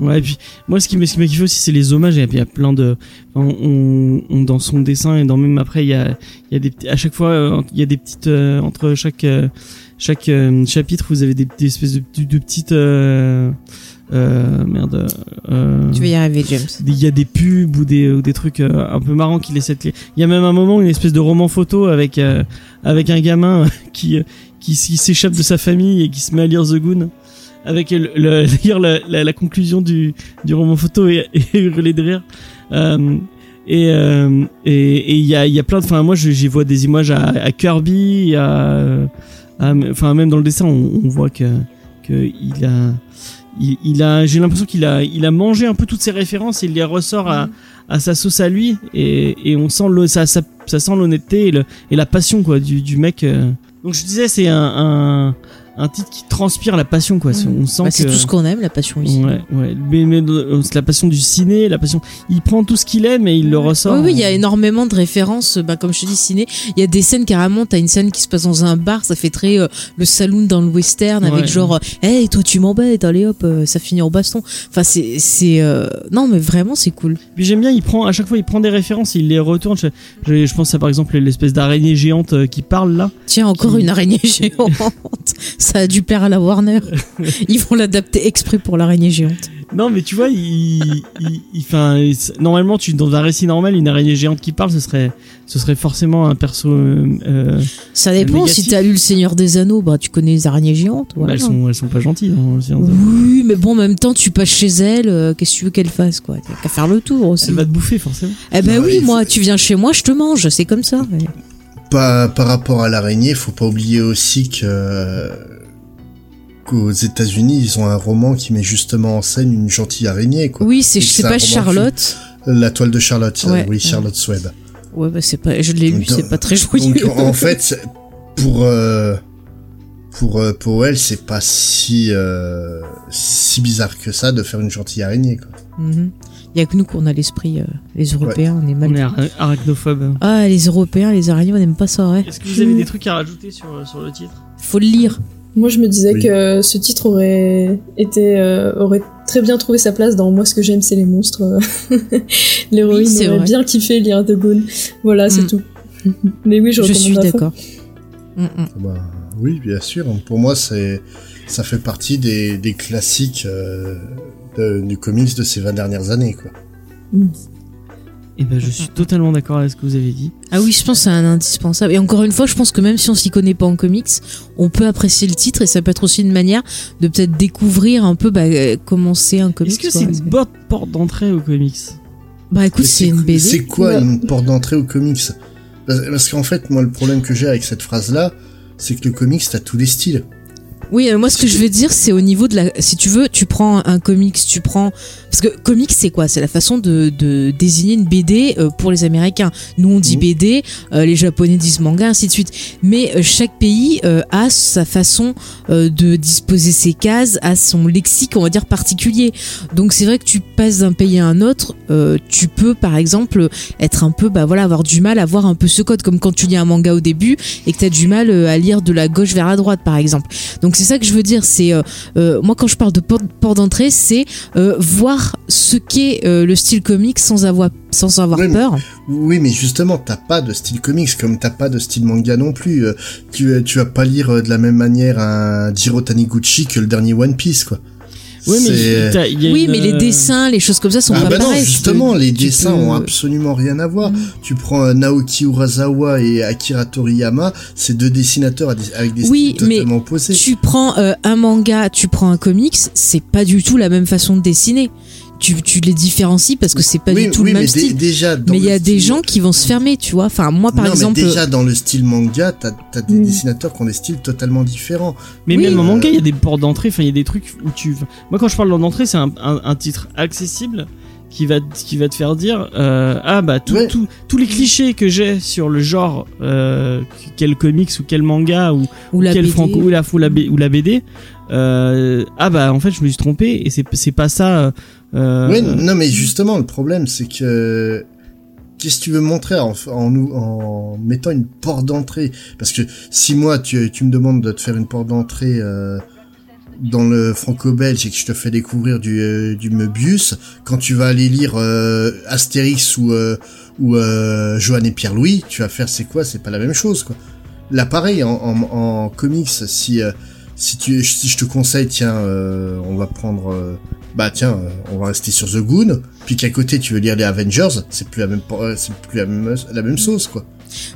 Speaker 2: Ouais, et puis moi, ce qui me, ce qui m'a kiffé aussi, c'est les hommages. Il y a, plein de, on, on- dans son dessin et dans même après, il y a, il y a des, à chaque fois, euh, il y a des petites euh, entre chaque, euh, chaque euh, chapitre, vous avez des, des espèces de, de, de petites, euh, euh, merde. Euh,
Speaker 3: Tu vas y arriver, James.
Speaker 2: il y a des pubs ou des, ou des trucs euh, un peu marrants qui laissent être. Il y a même un moment une espèce de roman photo avec euh, avec un gamin qui qui, s'échappe de sa famille et qui se met à lire The Goon avec le, le- lire la, la, conclusion du du roman photo et, et hurler de rire. Euh, et euh, et et il y a il y a plein de enfin moi j'y vois des images à, à Kirby à enfin même dans le dessin on, on voit que que il a il, il a j'ai l'impression qu'il a il a mangé un peu toutes ses références et il les ressort à, à sa sauce à lui et, et on sent le, ça, ça, ça sent l'honnêteté et, et la passion quoi du, du mec euh. donc je disais c'est un, un un titre qui transpire la passion quoi C'est- on sent
Speaker 3: Bah,
Speaker 2: que
Speaker 3: c'est tout ce qu'on aime, la passion ici.
Speaker 2: ouais ouais mais, mais euh, c'est la passion du ciné la passion il prend tout ce qu'il aime et il le ressort
Speaker 3: Oui, oui, il y a énormément de références. Bah, comme je te dis, ciné, il y a des scènes carrément. T'as une scène qui se passe dans un bar, ça fait très euh, le saloon dans le western, avec
Speaker 2: Ouais.
Speaker 3: genre, hey, toi tu m'embêtes, allez hop, euh, ça finit en baston. Enfin, c'est, c'est, euh, non, mais vraiment, c'est cool.
Speaker 2: Puis j'aime bien, il prend à chaque fois, il prend des références, il les retourne. Je, je, je pense à par exemple l'espèce d'araignée géante euh, qui parle là.
Speaker 3: Tiens, encore
Speaker 2: Qui-
Speaker 3: une araignée géante. Ça a dû plaire à la Warner. Ils vont l'adapter exprès pour l'araignée géante.
Speaker 2: Non, mais tu vois, il, normalement, tu dans un récit normal, une araignée géante qui parle, ce serait, ce serait forcément un perso. euh, euh,
Speaker 3: Ça dépend.
Speaker 2: négatif.
Speaker 3: Si t'as lu Le Seigneur des Anneaux, bah tu connais les araignées géantes.
Speaker 2: bah, elles sont, elles sont pas gentilles. hein.
Speaker 3: Oui, mais bon, en même temps, tu passes chez elle, euh, qu'est-ce que tu veux qu'elle fasse, quoi? T'as qu'à faire le tour aussi.
Speaker 2: Elle va te bouffer forcément.
Speaker 3: Eh ben
Speaker 5: Non,
Speaker 3: oui, moi, tu viens chez moi, je te mange, c'est comme ça. ouais.
Speaker 5: Par, par rapport à l'araignée, faut pas oublier aussi que qu'aux États-Unis, ils ont un roman qui met justement en scène une gentille araignée, quoi.
Speaker 3: Oui, c'est
Speaker 5: ça
Speaker 3: pas Charlotte.
Speaker 5: La toile de Charlotte, euh,
Speaker 3: Ouais,
Speaker 5: oui,
Speaker 3: ouais.
Speaker 5: Charlotte Sweb.
Speaker 3: Ouais, bah c'est pas, je l'ai lu, c'est pas très joyeux.
Speaker 5: Donc en fait, pour euh, pour euh, pour elle, c'est pas si euh, si bizarre que ça de faire une gentille araignée, quoi.
Speaker 3: Mhm. Il y a que nous qu'on a l'esprit, euh, les Européens, on est mal.
Speaker 2: On est ara- arachnophobe.
Speaker 3: Ah, les Européens, les araignées, on n'aime pas ça, ouais.
Speaker 2: Est-ce que vous avez des trucs à rajouter sur, sur le titre?
Speaker 3: Faut le lire.
Speaker 4: Moi, je me disais
Speaker 5: Oui.
Speaker 4: que ce titre aurait été, euh, aurait très bien trouvé sa place dans Moi, ce que j'aime, c'est les monstres. L'héroïne
Speaker 3: Oui, c'est
Speaker 4: aurait
Speaker 3: vrai.
Speaker 4: bien kiffé lire The Goon. Voilà, c'est
Speaker 3: Mm.
Speaker 4: tout. Mais oui, je,
Speaker 3: Je
Speaker 4: recommande
Speaker 3: suis
Speaker 4: à fond.
Speaker 3: d'accord. Mm, mm.
Speaker 5: Bah, oui, bien sûr. Pour moi, c'est ça fait partie des, des classiques euh, de- du comics de ces 20 dernières années, quoi.
Speaker 2: Et ben, je suis totalement d'accord avec ce que vous avez dit.
Speaker 3: Ah oui, je pense que c'est un indispensable. Et encore une fois, je pense que même si on s'y connaît pas en comics, on peut apprécier le titre et ça peut être aussi une manière de peut-être découvrir un peu bah, euh, comment c'est un comics.
Speaker 2: Est-ce que
Speaker 3: quoi.
Speaker 2: c'est une bonne porte d'entrée au comics?
Speaker 3: Bah écoute,
Speaker 5: Mais
Speaker 3: c'est une BD.
Speaker 5: C'est quoi
Speaker 4: Ouais.
Speaker 5: une porte d'entrée au comics? Parce parce qu'en fait, moi, le problème que j'ai avec cette phrase-là, c'est que le comics, t'as tous les styles.
Speaker 3: Oui, euh, moi ce que je veux dire, c'est au niveau de la. Si tu veux, tu prends un comics, tu prends. Parce que comics, c'est quoi? C'est la façon de, de désigner une BD euh, pour les Américains. Nous, on dit
Speaker 5: Mhm.
Speaker 3: BD, euh, les Japonais disent manga, ainsi de suite. Mais euh, chaque pays a sa façon de disposer ses cases, a son lexique, on va dire, particulier. Donc c'est vrai que tu passes d'un pays à un autre, tu peux par exemple être un peu, bah voilà, avoir du mal à voir un peu ce code, comme quand tu lis un manga au début et que tu as du mal à lire de la gauche vers la droite, par exemple. Donc c'est c'est ça que je veux dire. C'est euh, euh, moi quand je parle de porte d'entrée, c'est euh, voir ce qu'est euh, le style comique sans avoir sans avoir
Speaker 5: Oui, mais-
Speaker 3: peur.
Speaker 5: Oui, mais justement, t'as pas de style comics comme t'as pas de style manga non plus. Tu, tu vas pas lire de la même manière un Jiro Taniguchi que le dernier One Piece, quoi.
Speaker 2: Oui, mais
Speaker 5: C'est-
Speaker 2: t'as- il y a
Speaker 3: Oui,
Speaker 2: une,
Speaker 3: mais les
Speaker 2: euh,
Speaker 3: dessins, les choses comme ça sont
Speaker 5: ah
Speaker 3: pas
Speaker 5: bah non,
Speaker 3: pareils.
Speaker 5: justement,
Speaker 3: peux-
Speaker 5: les dessins
Speaker 3: peux-
Speaker 5: ont absolument rien à voir.
Speaker 3: Mm.
Speaker 5: Tu prends euh, Naoki Urasawa et Akira Toriyama, c'est deux dessinateurs avec des
Speaker 3: Oui,
Speaker 5: styles
Speaker 3: mais
Speaker 5: totalement opposés.
Speaker 3: Tu prends euh, un manga, tu prends un comics, c'est pas du tout la même façon de dessiner. Tu, tu les différencies parce que c'est pas
Speaker 5: oui,
Speaker 3: du tout
Speaker 5: oui,
Speaker 3: le même style.
Speaker 5: déjà, dans
Speaker 3: Mais il y a des gens qui vont se fermer, tu vois. Enfin, moi, par
Speaker 5: non,
Speaker 3: exemple,
Speaker 5: mais déjà dans le style manga, t'as as des
Speaker 4: Mm.
Speaker 5: dessinateurs qui ont des styles totalement différents.
Speaker 2: Mais
Speaker 3: Oui.
Speaker 2: même en
Speaker 5: Euh,
Speaker 2: manga, il y a des portes d'entrée. Enfin, il y a des trucs où tu. Moi, quand je parle d'entrée, c'est un, un, un titre accessible qui va qui va te faire dire euh, ah bah tout,
Speaker 5: Ouais.
Speaker 2: tout- tous les clichés que j'ai sur le genre euh, quel comics ou quel manga ou,
Speaker 3: ou la
Speaker 2: quel
Speaker 3: BD.
Speaker 2: franco ou la ou la, ou la BD euh, ah bah en fait je me suis trompé et c'est c'est pas ça euh,
Speaker 5: Ouais, non, mais justement, le problème, c'est que qu'est-ce que tu veux montrer en, en, en mettant une porte d'entrée? Parce que si moi, tu, tu me demandes de te faire une porte d'entrée euh, dans le franco-belge et que je te fais découvrir du, euh, du Möbius, quand tu vas aller lire euh, Astérix ou, euh, ou Johann et Pierre-Louis, tu vas faire c'est quoi? C'est pas la même chose, quoi. Là, pareil, en, en, comics, si... si tu si je te conseille tiens on va prendre bah tiens euh, on va rester sur The Goon puis qu'à côté tu veux lire les Avengers c'est plus la même euh, c'est plus la même la même sauce quoi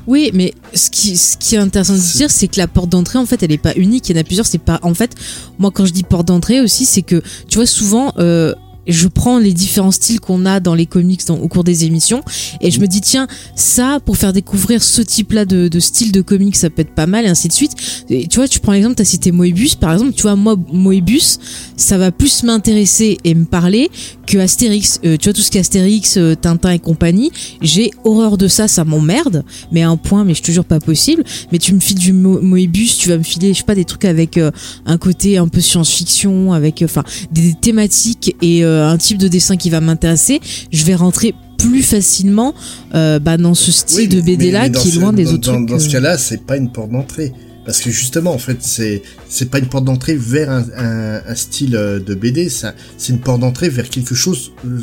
Speaker 3: Oui, mais ce qui, ce qui est intéressant de dire, c'est que la porte d'entrée, en fait, elle est pas unique. Il y en a plusieurs. C'est pas, en fait, moi, quand je dis porte d'entrée aussi, c'est que, tu vois, souvent, euh, je prends les différents styles qu'on a dans les comics dans- au cours des émissions. Et je me dis tiens ça pour faire découvrir ce type là de, style de comics ça peut être pas mal et ainsi de suite. Et tu vois tu prends l'exemple t'as cité Moebius par exemple. Tu vois moi Moebius ça va plus m'intéresser et me parler que Astérix. Euh, tu vois tout ce qui est Astérix euh, Tintin et compagnie j'ai horreur de ça ça m'emmerde. Mais à un point mais je te jure pas possible. Mais tu me files du Mo- Moebius tu vas me filer je sais pas des trucs avec euh, un côté un peu science-fiction avec enfin des thématiques et euh, un type de dessin qui va m'intéresser je vais rentrer plus facilement euh, bah, dans ce style
Speaker 5: Oui,
Speaker 3: de BD là
Speaker 5: mais
Speaker 3: qui est
Speaker 5: ce-
Speaker 3: loin des
Speaker 5: dans-
Speaker 3: autres
Speaker 5: dans,
Speaker 3: trucs
Speaker 5: dans ce
Speaker 3: euh,
Speaker 5: cas-là c'est pas une porte d'entrée. Parce que justement en fait c'est c'est pas une porte d'entrée vers un, un, un style euh, de BD ça c'est une porte d'entrée vers quelque chose euh,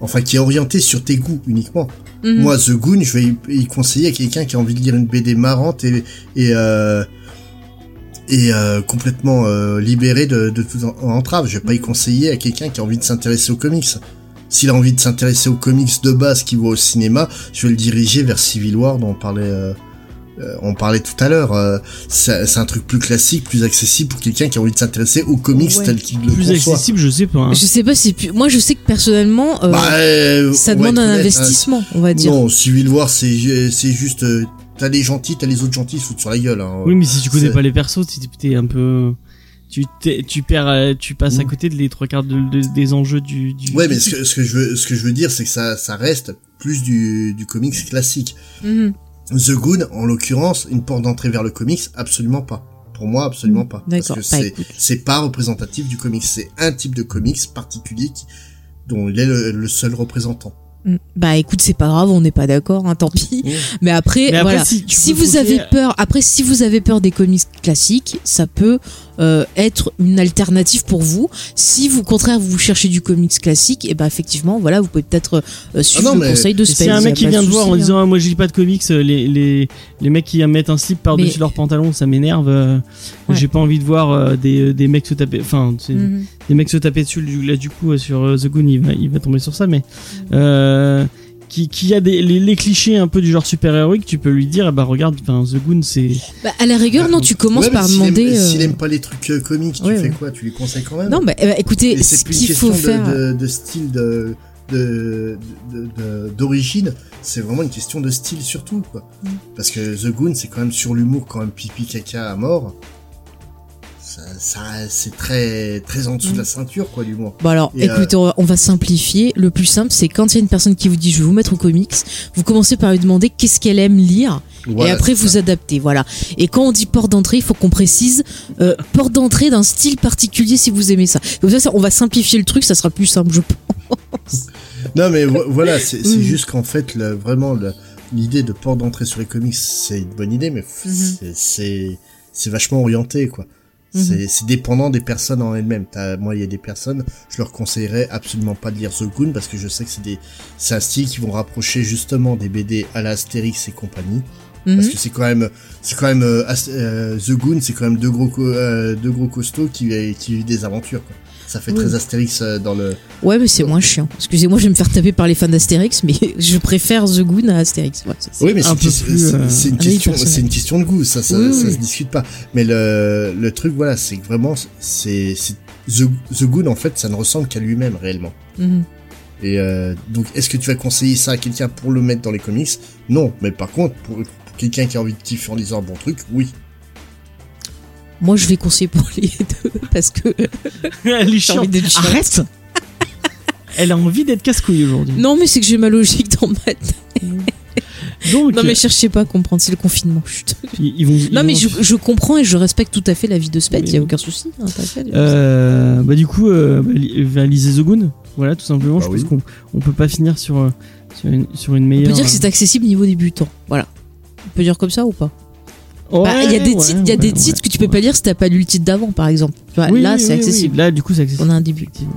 Speaker 5: enfin qui est orienté sur tes goûts uniquement.
Speaker 3: Mhm.
Speaker 5: Moi, The Goon, je vais y, y conseiller à quelqu'un qui a envie de lire une BD marrante et et euh, et euh, complètement euh, libéré de, de toute en- entrave. Je vais pas y conseiller à quelqu'un qui a envie de s'intéresser aux comics. S'il a envie de s'intéresser aux comics de base qui voit au cinéma, je vais le diriger vers Civil War dont on parlait. euh, euh, on parlait tout à l'heure, euh, c'est c'est un truc plus classique, plus accessible pour quelqu'un qui a envie de s'intéresser aux comics
Speaker 3: Ouais.
Speaker 5: tels qu'il le
Speaker 2: plus
Speaker 5: conçoit.
Speaker 2: accessible je sais pas hein.
Speaker 3: je sais pas si plus... moi je sais que personnellement euh,
Speaker 5: Bah, euh,
Speaker 3: ça demande un
Speaker 5: honnête, hein,
Speaker 3: investissement on va dire
Speaker 5: Non, Civil War, c'est c'est juste euh, t'as les gentils, t'as les autres gentils, ils se foutent sur la gueule. Hein.
Speaker 2: oui mais si tu connais pas les persos t'es- un peu tu perds tu passes à
Speaker 5: Mm.
Speaker 2: côté de les trois quarts de, de- des enjeux du, du
Speaker 5: Ouais,
Speaker 2: du
Speaker 5: mais ce que, ce que je veux ce que je veux dire, c'est que ça ça reste plus du du comics classique.
Speaker 3: Mhm.
Speaker 5: The Goon, en l'occurrence, une porte d'entrée vers le comics, absolument pas. Pour moi, absolument pas. Parce que c'est pas représentatif du comics. C'est un type de comics particulier qui, dont il est le, le seul représentant.
Speaker 3: Mm. Bah écoute, c'est pas grave, on n'est pas d'accord, hein, tant pis. Mais après,
Speaker 2: Mais après,
Speaker 3: voilà.
Speaker 2: si
Speaker 3: vous avez peur, après si vous avez peur des comics classiques, ça peut euh, être une alternative pour vous. Si vous, au contraire, vous cherchez du comics classique, et ben effectivement, voilà, vous pouvez peut-être euh, suivre
Speaker 5: non,
Speaker 3: le conseil de Space.
Speaker 2: a un mec qui vient de voir en
Speaker 3: souci, hein.
Speaker 2: disant ah, moi je lis pas de comics, euh, les, les, les mecs qui mettent un slip par-dessus leur pantalon, ça m'énerve. euh,
Speaker 3: Ouais.
Speaker 2: J'ai pas envie de voir des, des mecs se taper, enfin
Speaker 3: Mhm.
Speaker 2: des mecs se taper dessus. Là du coup sur The Goon il va, il va tomber sur ça, mais euh, qui, qui a des les, les clichés un peu du genre super héroïque, tu peux lui dire ah bah regarde, The Goon c'est
Speaker 3: Bah, à la rigueur, non, tu commences
Speaker 5: Ouais,
Speaker 3: par
Speaker 5: s'il
Speaker 3: demander.
Speaker 5: Aime,
Speaker 3: euh,
Speaker 5: S'il aime pas les trucs euh, comics, tu
Speaker 3: ouais,
Speaker 5: fais
Speaker 3: ouais.
Speaker 5: quoi? Tu lui conseilles quand même?
Speaker 3: Non, bah, ben, écoutez,
Speaker 5: c'est plus une
Speaker 3: qu'il
Speaker 5: question
Speaker 3: faut
Speaker 5: de,
Speaker 3: faire.
Speaker 5: de, de style de de- de- de- d'origine, c'est vraiment une question de style surtout quoi.
Speaker 3: Mm.
Speaker 5: Parce que The Goon c'est quand même sur l'humour quand même pipi caca à mort. Ça, c'est très très en dessous de la ceinture quoi l'humour.
Speaker 3: Bon alors,
Speaker 5: Et, euh,
Speaker 3: écoutez, on va- on va simplifier. Le plus simple, c'est quand il y a une personne qui vous dit je vais vous mettre au comics, vous commencez par lui demander qu'est-ce qu'elle aime lire,
Speaker 5: Voilà,
Speaker 3: et après vous
Speaker 5: ça.
Speaker 3: adaptez. Voilà. Et quand on dit porte d'entrée, il faut qu'on précise euh, porte d'entrée d'un style particulier si vous aimez ça. Comme ça, ça, on va simplifier le truc, ça sera plus simple, je pense.
Speaker 5: Non mais vo- voilà, c'est
Speaker 3: Mm.
Speaker 5: juste qu'en fait le, vraiment l'idée de porte d'entrée sur les comics c'est une bonne idée mais
Speaker 3: Mhm.
Speaker 5: c'est c'est vachement orienté quoi.
Speaker 3: Mhm.
Speaker 5: C'est dépendant des personnes en elles-mêmes. T'as- Moi, il y a des personnes, je leur conseillerais absolument pas de lire The Goon parce que je sais que c'est des, c'est un style qui vont rapprocher justement des BD à la Astérix et compagnie.
Speaker 3: Mhm.
Speaker 5: Parce que c'est quand même, c'est quand même euh, euh, The Goon, c'est quand même deux gros, euh, deux gros costauds qui qui vivent des aventures. Quoi. Ça fait très Astérix euh, dans le.
Speaker 3: Ouais, mais c'est moins chiant. Excusez-moi, je vais me faire taper par les fans d'Astérix, mais je préfère The Goon à Astérix. Ouais, c'est-
Speaker 5: Oui, mais c'est c'est-
Speaker 2: plus, euh,
Speaker 5: c'est une question,
Speaker 3: personnel.
Speaker 5: c'est une question de goût. Ça, ça,
Speaker 3: Oui,
Speaker 5: ça
Speaker 3: oui.
Speaker 5: se discute pas. Mais le le truc, voilà, c'est que vraiment, c'est The Goon en fait, ça ne ressemble qu'à lui-même réellement.
Speaker 3: Mhm.
Speaker 5: Et euh, donc, est-ce que tu vas conseiller ça à quelqu'un pour le mettre dans les comics? Non, mais par contre, pour, pour quelqu'un qui a envie de kiffer en lisant un bon truc, oui.
Speaker 3: Moi, je vais conseiller pour les deux parce que
Speaker 2: Elle est chiante.
Speaker 3: envie d'être chiante.
Speaker 2: Arrête Elle a envie d'être casse-couille aujourd'hui.
Speaker 3: Non, mais c'est que j'ai ma logique dans ma tête.
Speaker 2: Donc,
Speaker 3: Non, mais cherchez pas à comprendre, c'est le confinement. Chut.
Speaker 2: ils, ils vont. ils
Speaker 3: Non, mais
Speaker 2: vont-
Speaker 3: je, je comprends et je respecte tout à fait la vie de Spade, il y a aucun souci. hein, fait,
Speaker 2: Euh, bah du coup, euh, bah, lisez The Goon. Voilà, tout simplement.
Speaker 5: Bah
Speaker 2: je
Speaker 5: oui.
Speaker 2: pense qu'on on peut pas finir sur euh, sur une, sur une
Speaker 3: On
Speaker 2: meilleure.
Speaker 3: peut dire que c'est accessible niveau débutant. Voilà. On peut dire comme ça ou pas?
Speaker 2: Ouais,
Speaker 3: Bah, Il y a des
Speaker 2: ouais,
Speaker 3: titres, il y a des
Speaker 2: ouais,
Speaker 3: titres que tu peux
Speaker 2: ouais.
Speaker 3: pas lire si t'as pas lu le titre d'avant, par exemple. Tu vois,
Speaker 2: Oui,
Speaker 3: là,
Speaker 2: oui,
Speaker 3: c'est
Speaker 2: oui.
Speaker 3: accessible.
Speaker 2: Là, du coup, c'est accessible.
Speaker 3: On a un début.
Speaker 2: Effectivement.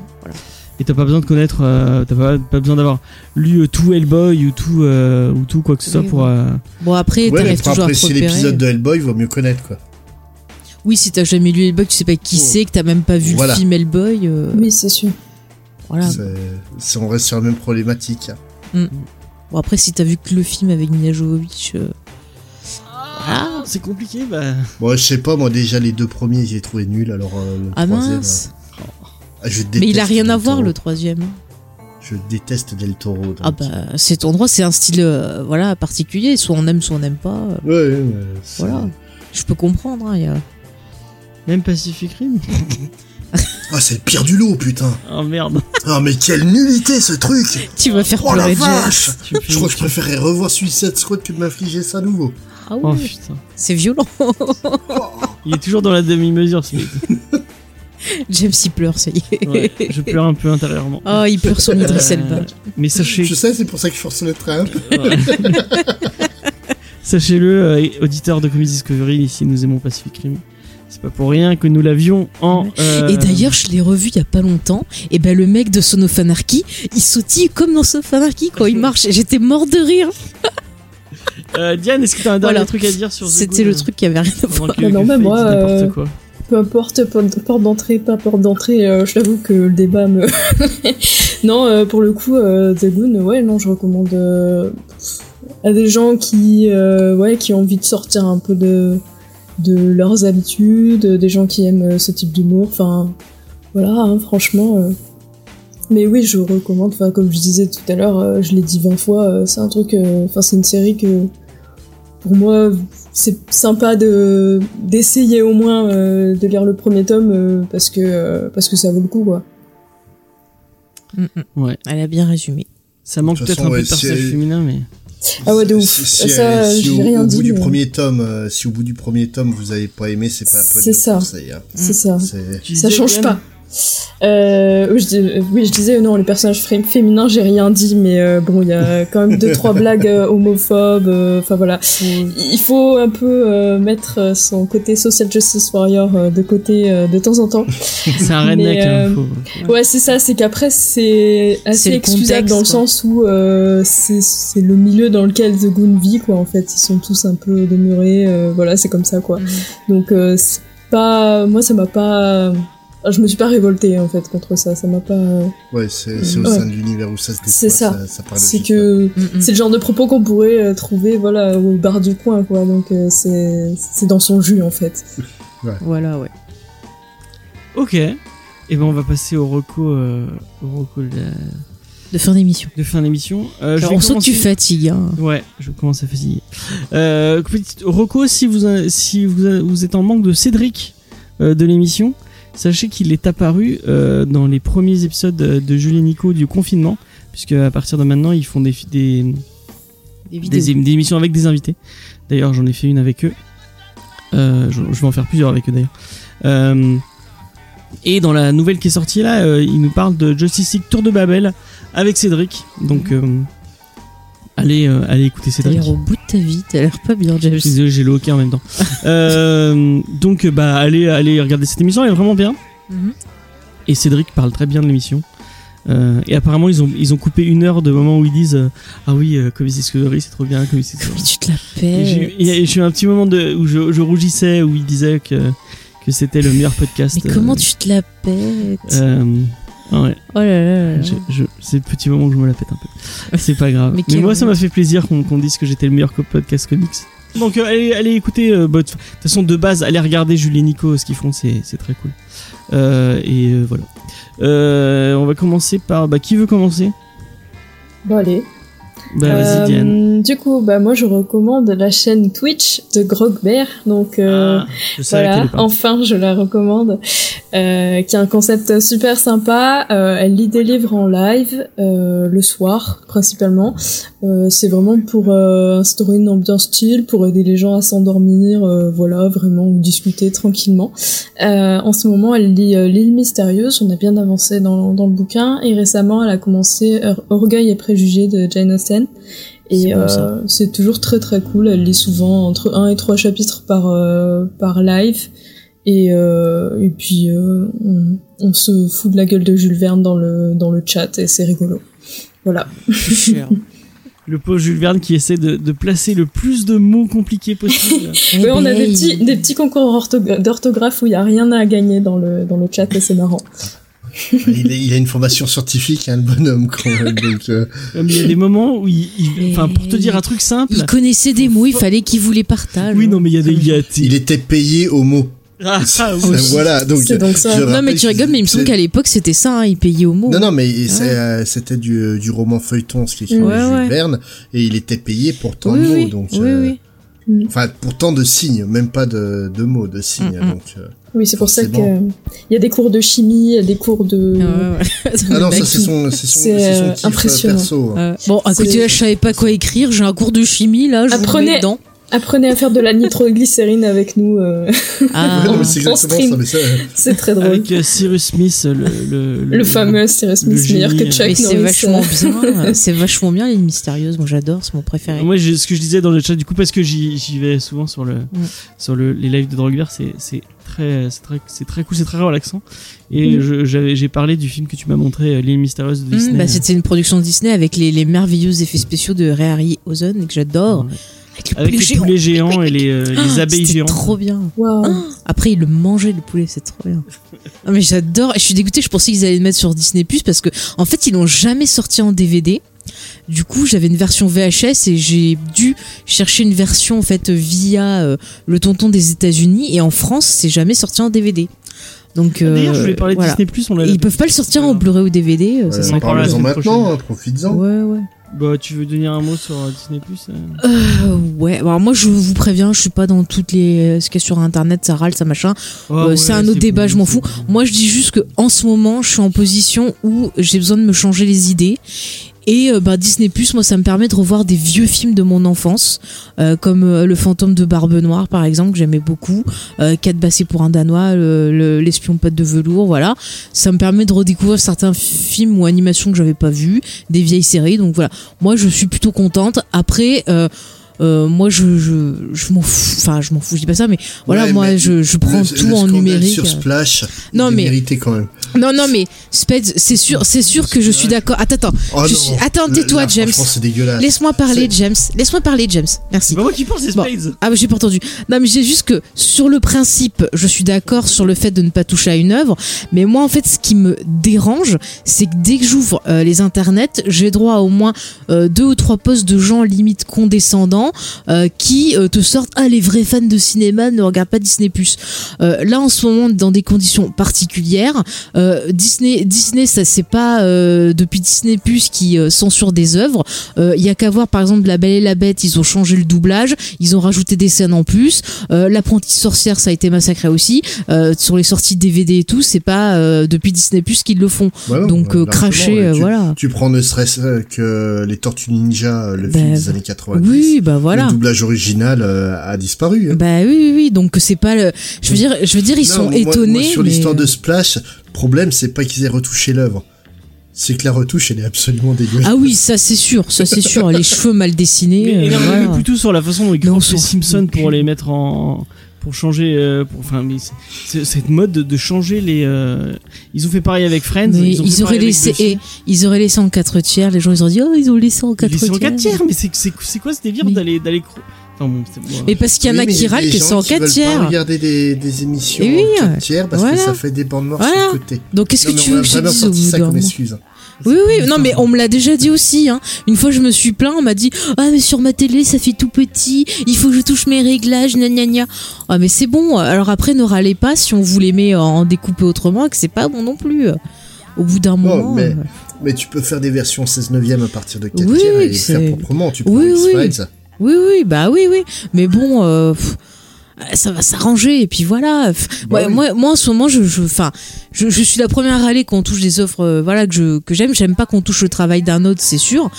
Speaker 2: Et t'as pas besoin de connaître, euh, t'as pas, pas besoin d'avoir lu euh, tout Hellboy ou tout euh, ou tout quoi que ce soit pour. euh,
Speaker 3: Bon, après, t'arrives toujours à te
Speaker 5: apprécier
Speaker 3: repérer.
Speaker 5: l'épisode de Hellboy, il vaut mieux connaître quoi.
Speaker 3: Oui, si t'as jamais lu Hellboy, tu sais pas qui
Speaker 5: Oh.
Speaker 3: c'est, que t'as même pas vu
Speaker 5: Voilà.
Speaker 3: le film Hellboy. euh,
Speaker 4: Oui, c'est sûr.
Speaker 3: Voilà.
Speaker 5: On reste sur la même problématique. hein.
Speaker 3: Bon, après, si t'as vu que le film avec Mila Jovovich. euh,
Speaker 2: Ah, c'est compliqué. Bah.
Speaker 5: Bon, je sais pas, moi déjà les deux premiers, j'ai trouvé nuls, alors euh, le
Speaker 3: Ah
Speaker 5: troisième.
Speaker 3: mince.
Speaker 5: euh, ah, je
Speaker 3: Mais il a rien à voir le troisième.
Speaker 5: Je déteste Del Toro. donc.
Speaker 3: Ah bah, c'est ton droit, c'est un style euh, voilà particulier. Soit on aime, soit on n'aime pas.
Speaker 5: Ouais, ouais,
Speaker 3: Voilà. Je peux comprendre. hein, y a-
Speaker 2: Même Pacific Rim.
Speaker 5: Ah, c'est le pire du lot, putain.
Speaker 2: Oh merde.
Speaker 5: Ah, mais quelle nullité ce truc.
Speaker 3: Tu vas faire
Speaker 5: Oh la
Speaker 3: pleurer
Speaker 5: vache. Je crois que je préférerais revoir Suicide Squad que de m'infliger ça à nouveau.
Speaker 3: Ah
Speaker 2: Oh putain.
Speaker 3: c'est violent.
Speaker 2: Il est toujours dans la demi-mesure, Smith.
Speaker 3: James il pleure, ça y est.
Speaker 2: Ouais, je pleure un peu intérieurement.
Speaker 3: Oh, il pleure sur Idris
Speaker 2: Euh,
Speaker 3: Elba.
Speaker 2: Mais sachez,
Speaker 5: Je sais, c'est pour ça que je force le train.
Speaker 2: sachez-le, euh, auditeur de Comics Discovery, ici nous aimons Pacific Rim. C'est pas pour rien que nous l'avions en. euh,
Speaker 3: Et d'ailleurs, je l'ai revu il y a pas longtemps. Et ben, le mec de Son of Anarchy, il sautille comme dans Son of Anarchy quand il marche. J'étais mort de rire.
Speaker 2: Euh, Diane, est-ce que t'as un dernier
Speaker 3: Voilà.
Speaker 2: truc à dire sur The
Speaker 3: C'était le truc qui avait rien à voir.
Speaker 4: non,
Speaker 2: que
Speaker 4: mais moi, euh,
Speaker 2: quoi.
Speaker 4: Peu importe, porte d'entrée, pas porte d'entrée, euh, je t'avoue que le débat me... non, euh, pour le coup, euh, The Goon, ouais, non, je recommande euh, à des gens qui, euh, ouais, qui ont envie de sortir un peu de, de leurs habitudes, des gens qui aiment euh, ce type d'humour, enfin, voilà, hein, franchement... euh. Mais oui, je recommande, enfin, comme je disais tout à l'heure, euh, je l'ai dit 20 fois, euh, c'est un truc, euh, enfin, c'est une série que, pour moi, c'est sympa de d'essayer au moins euh, de lire le premier tome euh, parce que euh, parce que ça vaut le coup quoi.
Speaker 3: Mm, mm.
Speaker 2: Ouais.
Speaker 3: Elle a bien résumé.
Speaker 2: Ça manque peut-être un peu de personnage
Speaker 5: si-
Speaker 2: féminin, mais.
Speaker 4: Ah ouais, de ouf.
Speaker 5: Si, si,
Speaker 4: Ça,
Speaker 5: si
Speaker 4: j'ai
Speaker 5: au,
Speaker 4: rien
Speaker 5: au
Speaker 4: dit,
Speaker 5: bout du
Speaker 4: mais-
Speaker 5: premier tome, euh, si au bout du premier tome vous avez pas aimé, c'est pas la peine
Speaker 4: C'est
Speaker 5: de
Speaker 4: ça.
Speaker 5: conseil, hein.
Speaker 4: C'est ça.
Speaker 5: C'est-
Speaker 4: Ça
Speaker 2: disais,
Speaker 4: change pas. Euh, oui, je, dis- euh, oui, je disais non, les personnages fé- féminins, j'ai rien dit, mais euh, bon, il y a quand même deux trois blagues homophobes. euh, Enfin voilà, il faut un peu mettre son côté social justice warrior de côté de temps en temps.
Speaker 2: C'est un redneck, hein, faut-
Speaker 4: Ouais, c'est ça, c'est qu'après c'est assez
Speaker 3: le
Speaker 4: excusable
Speaker 3: contexte,
Speaker 4: dans le sens où c'est le milieu dans lequel The Goon vit quoi. En fait, ils sont tous un peu demeurés. voilà, c'est comme ça quoi. Donc euh, c'est pas, moi ça m'a pas, je me suis pas révoltée en fait contre ça. Ça m'a pas.
Speaker 5: Ouais, c'est au
Speaker 4: Ouais.
Speaker 5: sein de l'univers où ça se déploie.
Speaker 4: C'est ça. C'est que
Speaker 3: Mm, mm.
Speaker 4: c'est le genre de propos qu'on pourrait euh, trouver voilà au bar du coin quoi. Donc euh, c'est c'est dans son jus en fait.
Speaker 3: Voilà, ouais.
Speaker 2: Ok. Et ben on va passer au reco, euh, au reco de, la-
Speaker 3: De fin d'émission.
Speaker 2: de fin d'émission. Euh,
Speaker 3: on sent que tu fatigues. Hein.
Speaker 2: Ouais, je commence à fatiguer. Euh, reco, si vous si vous, vous êtes en manque de Cédric euh, de l'émission, sachez qu'il est apparu euh, dans les premiers épisodes de, de Julie et Nico du confinement, puisque à partir de maintenant ils font des des,
Speaker 3: Des
Speaker 2: des,
Speaker 3: vidéos.
Speaker 2: des émissions avec des invités. D'ailleurs, j'en ai fait une avec eux. Euh, je, je vais en faire plusieurs avec eux d'ailleurs. Euh, et dans la nouvelle qui est sortie là, euh, il nous parle de Justice League Tour de Babel avec Cédric. Donc, euh, à, allez, euh, allez écouter
Speaker 3: T'as
Speaker 2: Cédric.
Speaker 3: l'air au bout de ta vie, t'as l'air pas bien, James.
Speaker 2: Je suis désolé, j'ai le hockey en même temps. Euh, donc, bah, allez, allez regarder cette émission, elle est vraiment bien.
Speaker 3: Mhm.
Speaker 2: Et Cédric parle très bien de l'émission. Euh, et apparemment, ils ont, ils ont coupé une heure de moments où ils disent euh, Ah oui, euh, Comedy Discovery, c'est trop bien, Comedy Discovery.
Speaker 3: Mais tu te la
Speaker 2: Et J'ai
Speaker 3: pètes.
Speaker 2: et j'ai eu un petit moment de, où je, je rougissais, où il disait que, que c'était le meilleur podcast.
Speaker 3: Mais comment tu te la pètes?
Speaker 2: Euh, ouais,
Speaker 3: Oh là là là là.
Speaker 2: je, je- c'est le petit moment où je me la pète un peu. C'est pas grave.
Speaker 3: Mais
Speaker 2: moi, ça m'a fait plaisir qu'on qu'on dise que j'étais le meilleur podcast comics. Donc, euh, allez, allez écouter. euh, bah, de toute façon, de base, allez regarder Julie et Nico, ce qu'ils font, c'est c'est très cool. Euh, et euh, voilà. Euh, on va commencer par. Bah, qui veut commencer?
Speaker 4: Bon, allez.
Speaker 2: Bah,
Speaker 4: Euh,
Speaker 2: Diane.
Speaker 4: Du coup, bah, moi, je recommande la chaîne Twitch de Grogbear. Donc, euh,
Speaker 2: Ah, je
Speaker 4: voilà, enfin, je la recommande. Euh, qui a un concept super sympa. Elle lit des livres en live le soir, principalement. C'est vraiment pour instaurer une ambiance chill, pour aider les gens à s'endormir, voilà, vraiment, ou discuter tranquillement. En ce moment, elle lit L'île mystérieuse. On a bien avancé dans, dans le bouquin. Et récemment, elle a commencé Or- Orgueil et préjugés de Jane Austen. Et euh, c'est toujours très très cool. Elle lit souvent entre un et trois chapitres par euh, par live. Et euh, et puis euh, on, on se fout de la gueule de Jules Verne dans le dans le chat et c'est rigolo. Voilà.
Speaker 2: Le pauvre Jules Verne qui essaie de, de placer le plus de mots compliqués possible.
Speaker 4: Oui, on a des
Speaker 3: Réveille.
Speaker 4: petits des petits concours orthogra- d'orthographe où il y a rien à gagner dans le dans le chat et c'est marrant.
Speaker 5: Il, est- il a une formation scientifique, hein, le bonhomme, quand même. Donc, euh,
Speaker 2: Euh, mais il y a des moments où il, il- pour te dire un truc simple.
Speaker 3: Il connaissait des mots, il fallait qu'il vous les partage.
Speaker 2: Oui non mais il y a des il y a
Speaker 5: il était payé au mot.
Speaker 2: Ah, ah, oui.
Speaker 5: voilà, donc.
Speaker 4: Donc ça.
Speaker 3: Non, mais tu rigoles, mais il me semble qu'à l'époque, c'était ça, hein, il payait au mot.
Speaker 5: Non, non, mais euh, c'était du, du roman feuilleton, ce qui est
Speaker 3: Ouais,
Speaker 5: Jules
Speaker 3: ouais.
Speaker 5: Verne, et il était payé pour tant
Speaker 3: oui,
Speaker 5: de mots,
Speaker 3: oui,
Speaker 5: donc.
Speaker 3: oui,
Speaker 5: euh,
Speaker 3: oui.
Speaker 5: Enfin, pour tant de signes, même pas de, de mots, de signes,
Speaker 3: Mm, mm.
Speaker 5: donc. euh,
Speaker 4: Oui, c'est pour ça que
Speaker 5: Forcément.
Speaker 4: il y a des cours de chimie, il y a des cours de
Speaker 3: Ah, ouais.
Speaker 5: Ah non, ça c'est son, c'est son,
Speaker 4: C'est,
Speaker 5: son
Speaker 4: euh,
Speaker 5: kiff,
Speaker 4: impressionnant.
Speaker 5: perso. hein.
Speaker 3: Euh, bon, à côté là, je savais pas quoi écrire, j'ai un cours de chimie là, je vous
Speaker 4: Apprenez-
Speaker 3: mets dedans.
Speaker 4: Apprenez à faire de la nitroglycérine avec nous, euh,
Speaker 3: Ah,
Speaker 5: c'est exactement
Speaker 4: stream.
Speaker 5: ça, mais ça,
Speaker 4: c'est très drôle.
Speaker 2: Avec euh, Cyrus Smith le le,
Speaker 4: Le fameux Cyrus
Speaker 2: le
Speaker 4: Smith meilleur
Speaker 2: génie,
Speaker 4: que Chuck
Speaker 3: mais c'est vachement
Speaker 4: euh.
Speaker 3: bien, c'est vachement bien l'île mystérieuse, moi j'adore, c'est mon préféré.
Speaker 2: Moi, ce que je disais dans le chat, du coup, parce que j'y vais souvent sur le sur le, les lives de Drogbear, c'est c'est très c'est très c'est très cool, c'est très relaxant. Et
Speaker 4: Mm.
Speaker 2: j'ai parlé du film que tu m'as montré, euh, l'île mystérieuse de
Speaker 3: Hum,
Speaker 2: Disney.
Speaker 3: bah, c'était une production Disney avec les, les merveilleux effets spéciaux de Ray Harryhausen que j'adore.
Speaker 2: Ouais.
Speaker 3: Avec le
Speaker 2: avec
Speaker 3: poulet
Speaker 2: les
Speaker 3: géant.
Speaker 2: poulets géants et les euh, les
Speaker 3: Ah,
Speaker 2: abeilles
Speaker 3: c'était
Speaker 2: géantes.
Speaker 3: trop bien.
Speaker 4: Waouh.
Speaker 3: Après, il le mangeait le poulet, c'est trop bien. Ah, mais j'adore. Je suis dégoûtée. Je pensais qu'ils allaient le mettre sur Disney Plus parce que, en fait, ils l'ont jamais sorti en DVD. Du coup, j'avais une version VHS et j'ai dû chercher une version en fait via euh, le tonton des États-Unis et en France, c'est jamais sorti en DVD. Donc,
Speaker 2: Ah, D'ailleurs,
Speaker 3: euh,
Speaker 2: je voulais parler de
Speaker 3: voilà.
Speaker 2: Disney Plus, on l'a
Speaker 3: Et ils peuvent pas le sortir en Blu-ray ou DVD. ça
Speaker 5: ouais,
Speaker 3: serait
Speaker 2: en parlera la
Speaker 5: parlez-en
Speaker 2: semaine
Speaker 5: maintenant, hein, profites-en.
Speaker 3: Ouais, ouais.
Speaker 2: Bah, tu veux donner un mot sur euh, Disney Plus
Speaker 3: Euh, ouais. Alors moi, je vous préviens, je suis pas dans toutes les ce qu'il y a sur Internet, ça râle, ça machin. Euh, c'est un autre débat, je m'en fous. Moi, je dis juste que en ce moment, je suis en position où j'ai besoin de me changer les idées. Et euh, bah, Disney Plus, moi, ça me permet de revoir des vieux films de mon enfance, euh, comme euh, Le fantôme de Barbe Noire, par exemple, que j'aimais beaucoup, euh, Quatre bassés pour un Danois, le- le- L'espion pote de velours, voilà. Ça me permet de redécouvrir certains films ou animations que j'avais pas vus, des vieilles séries. Donc voilà, moi, je suis plutôt contente. Après. Euh, moi je je, je m'en fous enfin je m'en fous je dis pas ça mais voilà
Speaker 5: Ouais,
Speaker 3: moi
Speaker 5: mais
Speaker 3: je, je prends
Speaker 5: le-
Speaker 3: tout
Speaker 5: le
Speaker 3: en numérique
Speaker 5: sur Splash,
Speaker 3: Non, mais-
Speaker 5: mérité quand même.
Speaker 3: non, non, mais Speds, c'est sûr, c'est sûr que je suis d'accord. Attends, attends.
Speaker 5: Oh
Speaker 3: Je
Speaker 5: non.
Speaker 3: suis- Attends, tais-toi, James. Laisse-moi parler, James. Laisse-moi parler, James. Merci.
Speaker 2: Pas moi qui pense, c'est
Speaker 3: Bon.
Speaker 2: Spades.
Speaker 3: Ah, mais j'ai pas entendu. Non, mais j'ai juste que sur le principe, je suis d'accord sur le fait de ne pas toucher à une œuvre. Mais moi, en fait, ce qui me dérange, c'est que dès que j'ouvre euh, les internets, j'ai droit à au moins euh, deux ou trois posts de gens limite condescendants euh, qui euh, te sortent ah les vrais fans de cinéma ne regardent pas Disney euh, là en ce moment dans des conditions particulières Disney Disney ça c'est pas depuis Disney Plus qui censure des œuvres. Il y a qu'à voir par exemple La Belle et la Bête ils ont changé le doublage ils ont rajouté des scènes en plus. L'apprentie sorcière ça a été massacré aussi. Sur les sorties DVD et tout c'est pas depuis Disney Plus qu'ils le font. Donc euh, cracher
Speaker 5: Tu-
Speaker 3: voilà.
Speaker 5: Tu prends ne serait-ce que les Tortues Ninja, le
Speaker 3: Bah,
Speaker 5: film des années 90.
Speaker 3: oui bah voilà
Speaker 5: Le doublage original euh, a disparu. hein.
Speaker 3: bah oui oui oui donc c'est pas le je veux dire je veux dire ils
Speaker 5: Non,
Speaker 3: sont
Speaker 5: moi-
Speaker 3: étonnés
Speaker 5: moi, sur
Speaker 3: mais-
Speaker 5: l'histoire de Splash, le problème, c'est pas qu'ils aient retouché l'œuvre. c'est que la retouche, elle est absolument dégueulasse.
Speaker 3: Ah oui, ça c'est sûr, ça c'est sûr. Les cheveux mal dessinés.
Speaker 2: Mais,
Speaker 3: euh,
Speaker 2: mais non, mais
Speaker 3: voilà.
Speaker 2: plutôt sur la façon dont ils les Simpsons pour les mettre en pour changer euh, pour enfin mais c'est- c'est- cette mode de, de changer les euh, ils ont fait pareil avec Friends
Speaker 3: Mais
Speaker 2: ils, ont
Speaker 3: ils,
Speaker 2: fait
Speaker 3: auraient laissé, et ils auraient laissé en 4 tiers. Les gens ils ont dit oh ils ont laissé en 4
Speaker 2: Ils
Speaker 3: tiers.
Speaker 2: sont en 4 tiers mais c'est quoi ce délire
Speaker 3: Mais-
Speaker 2: d'aller d'aller cro- enfin bon c'est bon,
Speaker 3: Mais parce qu'il y en a qui râlent que c'est en
Speaker 5: qui
Speaker 3: 4
Speaker 5: veulent pas
Speaker 3: tiers.
Speaker 5: regarder des, des émissions
Speaker 3: Et oui,
Speaker 5: en 4 tiers parce
Speaker 3: voilà.
Speaker 5: que ça fait des bandes noires
Speaker 3: Voilà.
Speaker 5: sur le côté.
Speaker 3: Donc qu'est-ce que tu veux que je dise au bout Oui, oui, non, mais on me l'a déjà dit aussi. Hein. Une fois, je me suis plaint, on m'a dit Ah, mais sur ma télé, ça fait tout petit, il faut que je touche mes réglages, gna gna gna. Ah, mais c'est bon, alors après, ne râlez pas si on vous les met en découpé autrement, que c'est pas bon non plus. Au bout d'un moment.
Speaker 5: mais-
Speaker 3: euh,
Speaker 5: Mais tu peux faire des versions 16 neuvième à partir de 4
Speaker 3: Oui,
Speaker 5: et les faire proprement. Tu prends
Speaker 3: Oui, oui. Oui, oui, bah oui, oui. Mais bon, euh, pff, ça va s'arranger et puis voilà.
Speaker 5: Bah
Speaker 3: ouais,
Speaker 5: oui.
Speaker 3: moi, moi, en ce moment, je, je, enfin, je, je suis la première à râler qu'on touche des offres, euh, voilà, que je, que j'aime. J'aime pas qu'on touche le travail d'un autre, c'est sûr.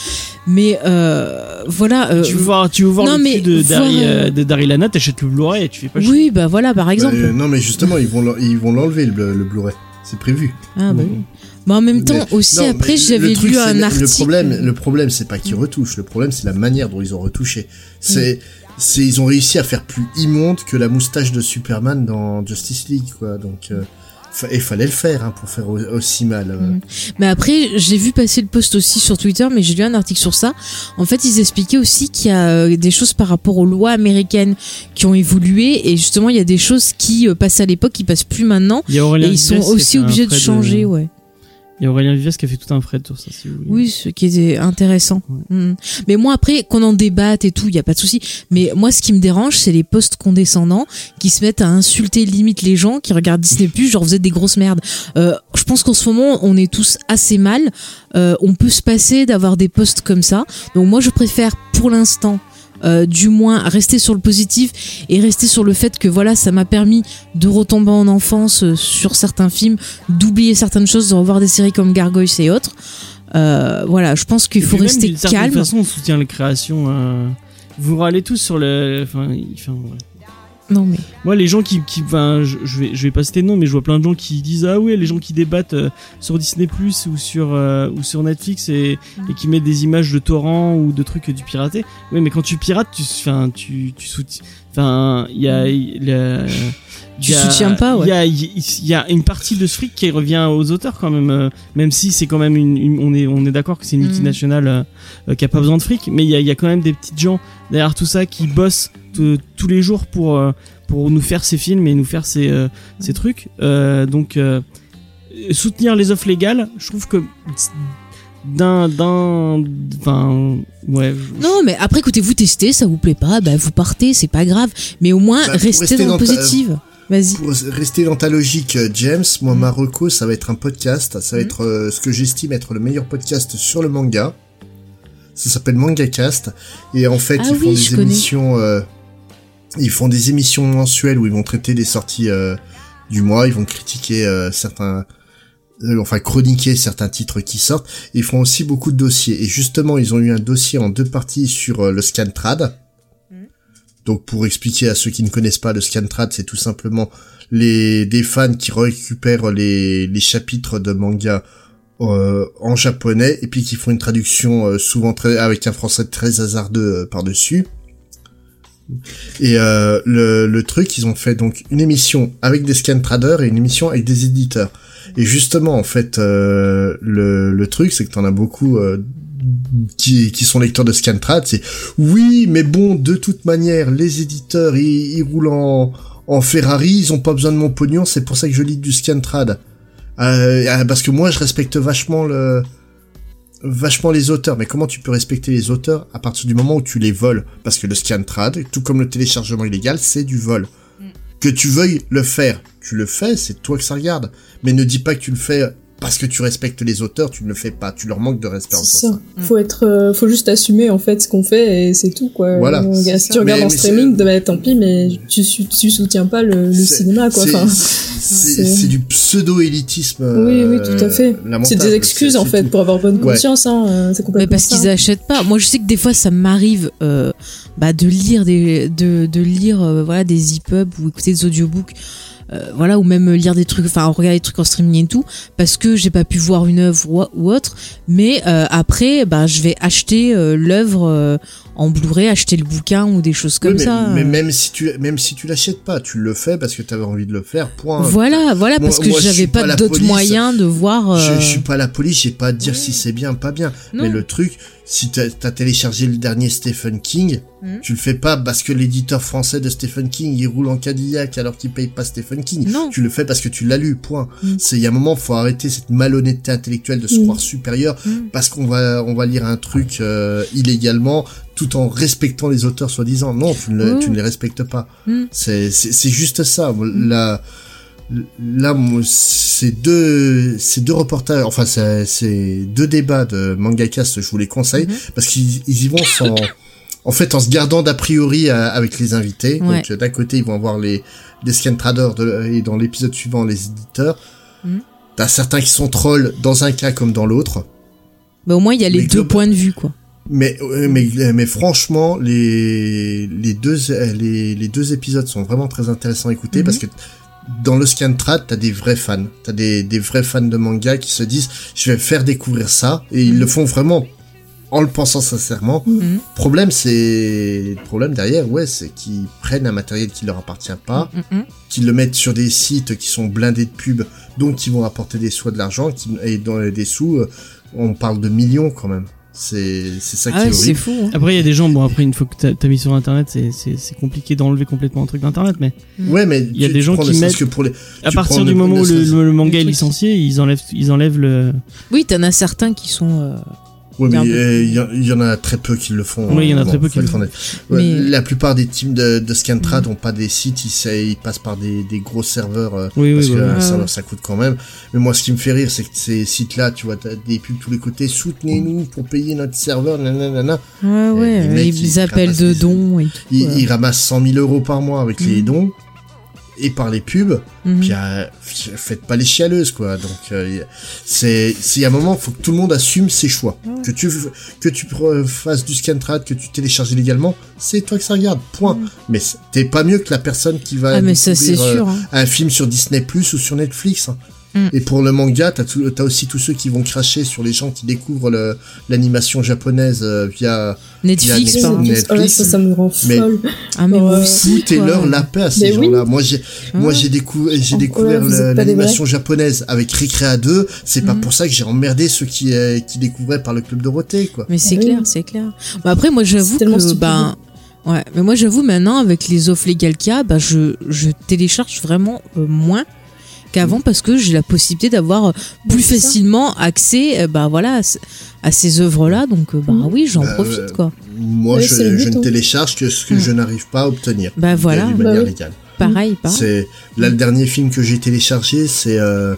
Speaker 3: Mais euh, voilà. euh,
Speaker 2: tu veux voir tu veux voir
Speaker 3: non,
Speaker 2: le
Speaker 3: mais
Speaker 2: de Dari
Speaker 3: euh,
Speaker 2: euh, de Daryl Hannah t'achètes le Blu-ray et tu fais pas chier.
Speaker 3: oui, bah voilà, par exemple.
Speaker 5: Bah, euh, non, mais justement, ils vont ils vont l'enlever le, le Blu-ray. C'est prévu.
Speaker 3: ah bah oui. Mais en même temps,
Speaker 5: Mais-
Speaker 3: aussi
Speaker 5: non,
Speaker 3: après, j'avais lu un
Speaker 5: le-
Speaker 3: article.
Speaker 5: Le problème, le problème, c'est pas qu'ils retouchent. Le problème, c'est la manière dont ils ont retouché. C'est, c'est, ils ont réussi à faire plus immonde que la moustache de Superman dans Justice League, quoi. Donc, euh, il fallait le faire hein, pour faire au- aussi mal. euh.
Speaker 3: Mm. Mais après, j'ai vu passer le post aussi sur Twitter, mais j'ai lu un article sur ça. En fait, ils expliquaient aussi qu'il y a euh, des choses par rapport aux lois américaines qui ont évolué, et justement, il y a des choses qui euh, passaient à l'époque, qui passent plus maintenant,
Speaker 2: Il y a
Speaker 3: et ils sont aussi obligés de changer, ouais.
Speaker 2: Il y a Aurélien Vives qui a fait tout un thread sur ça si vous voulez.
Speaker 3: Oui, ce qui était intéressant.
Speaker 2: Ouais.
Speaker 3: Mm. Mais moi, après, qu'on en débatte et tout, il y a pas de souci. Mais moi, ce qui me dérange, c'est les posts condescendants qui se mettent à insulter limite les gens qui regardent Disney Plus, genre vous êtes des grosses merdes. Euh, je pense qu'en ce moment, on est tous assez mal. Euh, on peut se passer d'avoir des posts comme ça. Donc moi, je préfère pour l'instant. Euh, du moins rester sur le positif et rester sur le fait que voilà ça m'a permis de retomber en enfance euh, sur certains films d'oublier certaines choses de revoir des séries comme Gargoyles et autres euh, voilà, je pense qu'il faut rester
Speaker 2: d'une certaine
Speaker 3: calme.
Speaker 2: façon, on soutient la création. euh, Vous râlez tous sur le. Enfin, ouais.
Speaker 3: Non mais
Speaker 2: Moi, les gens qui, qui enfin, je, je vais, je vais pas citer de nom, mais je vois plein de gens qui disent ah oui, les gens qui débattent euh, sur Disney Plus ou sur euh, ou sur Netflix et,
Speaker 3: Mm.
Speaker 2: et qui mettent des images de torrents ou de trucs tu piratais. Oui, mais quand tu pirates, tu, tu, tu soutiens. Enfin, il y a, il y a-.
Speaker 3: Tu
Speaker 2: il y a-
Speaker 3: soutiens pas, ouais.
Speaker 2: Il y a, il y a une partie de ce fric qui revient aux auteurs quand même, euh, même si c'est quand même une, une- on est, on est d'accord que c'est une
Speaker 3: Mm.
Speaker 2: multinationale euh, euh, qui a pas besoin de fric, mais il y a, y a quand même des petites gens derrière tout ça qui bossent tous les jours pour euh, pour nous faire ces films et nous faire ces ces trucs. Donc soutenir les offres légales, je trouve que d'un d'un enfin ouais. je-
Speaker 3: non, mais après écoutez, vous testez, ça vous plaît pas, bah vous partez, c'est pas grave. Mais au moins
Speaker 5: Bah,
Speaker 3: restez dans le
Speaker 5: dans ta-
Speaker 3: positive. Vas-y.
Speaker 5: Pour rester dans ta logique, euh, James, moi, ma reco, ça va être un podcast. Ça va
Speaker 3: Mm.
Speaker 5: être euh, ce que j'estime être le meilleur podcast sur le manga. Ça s'appelle MangaCast. Et en fait,
Speaker 3: Ah
Speaker 5: ils font des émissions, euh, ils font des émissions mensuelles où ils vont traiter des sorties euh, du mois. Ils vont critiquer euh, certains, enfin chroniquer certains titres qui sortent. Ils font aussi beaucoup de dossiers. Et justement, ils ont eu un dossier en deux parties sur euh, le Scantrad. Donc pour expliquer à ceux qui ne connaissent pas le Scantrad, c'est tout simplement les des fans qui récupèrent les, les chapitres de manga euh, en japonais et puis qui font une traduction euh, souvent très avec un français très hasardeux euh, par-dessus. Et euh, le, le truc, ils ont fait donc une émission avec des scan traders et une émission avec des éditeurs. Et justement, en fait, euh, le, truc, c'est que t'en as beaucoup euh, qui, sont lecteurs de Scantrad, c'est oui, mais bon, de toute manière, les éditeurs, ils, roulent en, Ferrari, ils ont pas besoin de mon pognon, c'est pour ça que je lis du Scantrad. Euh, ah, parce que moi, je respecte vachement vachement les auteurs, mais comment tu peux respecter les auteurs à partir du moment où tu les voles? Parce que le Scantrad, tout comme le téléchargement illégal, c'est du vol. Que tu veuilles le faire, tu le fais, c'est toi que ça regarde. Mais ne dis pas que tu le fais parce que tu respectes les auteurs, tu ne le fais pas, tu leur manques de respect. en
Speaker 4: C'est ça. Faut être, euh, faut juste assumer en fait ce qu'on fait et c'est tout quoi.
Speaker 5: Voilà.
Speaker 4: Euh, Si
Speaker 5: ça.
Speaker 4: tu regardes
Speaker 5: Mais-
Speaker 4: en
Speaker 5: mais
Speaker 4: streaming, bah, tant pis, mais tu, tu soutiens pas le, cinéma quoi.
Speaker 5: c'est-
Speaker 4: Enfin,
Speaker 5: du pseudo-élitisme.
Speaker 4: oui, oui, tout à fait. C'est des excuses en fait pour avoir bonne
Speaker 5: Ouais.
Speaker 4: conscience. Hein. euh, C'est
Speaker 3: Mais
Speaker 4: complètement
Speaker 3: parce
Speaker 4: ça.
Speaker 3: qu'ils achètent pas. Moi, je sais que des fois, ça m'arrive euh, bah, de lire des, de, de lire euh, voilà des e-pubs ou écouter des audiobooks euh, voilà, ou même lire des trucs, enfin regarder des trucs en streaming et tout, parce que j'ai pas pu voir une œuvre ou, ou autre. Mais euh, après, bah, je vais acheter euh, l'œuvre en Blu-ray, acheter le bouquin ou des choses comme
Speaker 5: Oui, mais,
Speaker 3: ça.
Speaker 5: mais même si tu même si tu l'achètes pas, tu le fais parce que tu avais envie de le faire. Point.
Speaker 3: Voilà, voilà,
Speaker 5: Moi-
Speaker 3: parce que j'avais
Speaker 5: pas
Speaker 3: pas d'autres moyens de voir.
Speaker 5: Je, je suis pas la police, j'ai pas à te dire si c'est bien, pas bien.
Speaker 3: Non.
Speaker 5: Mais le truc, si t'as as téléchargé le dernier Stephen King,
Speaker 3: Mhm.
Speaker 5: tu le fais pas parce que l'éditeur français de Stephen King il roule en Cadillac alors qu'il paye pas Stephen King.
Speaker 3: Non.
Speaker 5: Tu le fais parce que tu l'as lu. Point.
Speaker 3: Mhm.
Speaker 5: C'est il y a un moment, faut arrêter cette malhonnêteté intellectuelle de se
Speaker 4: Mhm.
Speaker 5: croire supérieur parce qu'on va on va lire un truc euh, illégalement tout en respectant les auteurs soi-disant. Non, tu ne, tu ne les respectes pas. C'est c'est juste ça. Là moi, ces deux ces deux reportages enfin c'est deux débats de mangacast je vous les conseille
Speaker 3: Mhm.
Speaker 5: parce qu'ils ils y vont sans en fait en se gardant d'a priori euh, avec les invités
Speaker 3: Ouais.
Speaker 5: donc d'un côté ils vont avoir les des scan traders de, et dans l'épisode suivant les éditeurs
Speaker 3: Mhm.
Speaker 5: t'as certains qui sont trolls dans un cas comme dans l'autre
Speaker 3: bah, au moins, il y a les
Speaker 5: Mais
Speaker 3: deux points de vue, quoi.
Speaker 5: mais euh, mais mais franchement les les deux les, les deux épisodes sont vraiment très intéressants à écouter
Speaker 3: Mhm.
Speaker 5: parce que dans le scan trad t'as des vrais fans t'as des des vrais fans de manga qui se disent je vais faire découvrir ça et ils
Speaker 3: Mhm.
Speaker 5: le font vraiment en le pensant sincèrement
Speaker 3: Mhm.
Speaker 5: problème c'est le problème derrière ouais c'est qu'ils prennent un matériel qui leur appartient pas
Speaker 3: Mhm, mhm.
Speaker 5: qu'ils le mettent sur des sites qui sont blindés de pubs donc qui vont apporter des sous de l'argent et dans les des sous euh, on parle de millions quand même c'est c'est ça qui
Speaker 3: Ah,
Speaker 5: est
Speaker 3: c'est
Speaker 5: horrible
Speaker 3: fou. hein.
Speaker 2: Après, il y a des gens, bon, après, une fois que t'as t'as mis sur internet, c'est- c'est c'est compliqué d'enlever complètement un truc d'internet, mais
Speaker 5: Ouais, mais
Speaker 2: Il y a
Speaker 5: tu-
Speaker 2: des
Speaker 5: tu
Speaker 2: gens qui mettent-
Speaker 5: que pour les.
Speaker 2: à partir du moment où le, le- le manga est licencié, ils enlèvent, ils enlèvent le.
Speaker 3: Oui, t'en as certains qui sont. euh,
Speaker 5: Ouais, mais
Speaker 3: Regarde.
Speaker 5: euh, il y, en- il y en a très peu qui le font.
Speaker 2: Oui, il y en a
Speaker 5: Bon,
Speaker 2: très peu qui le font.
Speaker 5: Ouais,
Speaker 3: Mais-
Speaker 5: La plupart des teams de, de Scantrad ont pas des sites, ils, ils passent par des, des gros serveurs. euh,
Speaker 2: Oui,
Speaker 5: parce
Speaker 2: oui,
Speaker 5: que
Speaker 2: voilà.
Speaker 5: un
Speaker 3: Ouais,
Speaker 5: serveur
Speaker 3: ouais.
Speaker 5: ça coûte quand même. Mais moi, ce qui me fait rire, c'est que ces sites-là, tu vois, t'as des pubs tous les côtés, soutenez-nous pour payer notre serveur, nanana.
Speaker 3: Ouais, ouais.
Speaker 5: mecs,
Speaker 3: ils,
Speaker 5: ils
Speaker 3: appellent de dons et tout.
Speaker 5: Ils, ils ramassent 100 000 euros par mois avec les
Speaker 3: Mhm.
Speaker 5: dons et par les pubs.
Speaker 3: Mhm.
Speaker 5: Puis euh, faites pas les chialeuses quoi. Donc euh, c'est c'est un moment faut que tout le monde assume ses choix. Que tu que tu fasses du scantrad, que tu télécharges illégalement, c'est toi que ça regarde. Point. Mais c'est- t'es pas mieux que la personne qui va
Speaker 3: Ah, mais ça,
Speaker 5: euh,
Speaker 3: sûr. hein.
Speaker 5: un film sur Disney Plus ou sur Netflix. hein.
Speaker 3: Mm.
Speaker 5: Et pour le manga, t'as tout- t'as aussi tous ceux qui vont cracher sur les gens qui découvrent le- l'animation japonaise euh, via
Speaker 3: Netflix,
Speaker 5: Netflix,
Speaker 3: par exemple.
Speaker 5: Netflix.
Speaker 4: Ouais, ça, ça me rend
Speaker 5: Mais-
Speaker 4: folle.
Speaker 3: Ah, mais aussi.
Speaker 5: Foutez
Speaker 3: quoi.
Speaker 5: leur la paix à ces
Speaker 4: Mais oui.
Speaker 5: gens-là. Moi, j'ai, moi, j'ai découvert, j'ai
Speaker 4: Oh, ouais,
Speaker 5: l'animation japonaise avec Recrea 2. C'est pas
Speaker 3: Mhm.
Speaker 5: pour ça que j'ai emmerdé ceux qui, euh, qui découvraient par le club Dorothée, quoi.
Speaker 3: Mais c'est
Speaker 4: Oui.
Speaker 3: clair, c'est clair. Bah après, moi, j'avoue
Speaker 4: C'est
Speaker 3: que, ben, ouais, mais moi, j'avoue maintenant, avec les offres légales qu'il y a, bah, je, je télécharge vraiment euh, moins qu'avant parce que j'ai la possibilité d'avoir euh, plus
Speaker 4: ça.
Speaker 3: facilement accès, euh, bah, voilà, à, ce- à ces œuvres-là. Donc, euh, bah, oui, j'en
Speaker 5: Bah,
Speaker 3: profite, quoi.
Speaker 5: Moi,
Speaker 4: Ouais,
Speaker 5: je, ne
Speaker 4: hein.
Speaker 5: télécharge que ce que je n'arrive pas à obtenir.
Speaker 3: Bah, voilà,
Speaker 5: D'une
Speaker 4: Bah
Speaker 5: manière légale.
Speaker 3: pareil, pareil.
Speaker 5: C'est, là, le dernier film que j'ai téléchargé, c'est, euh,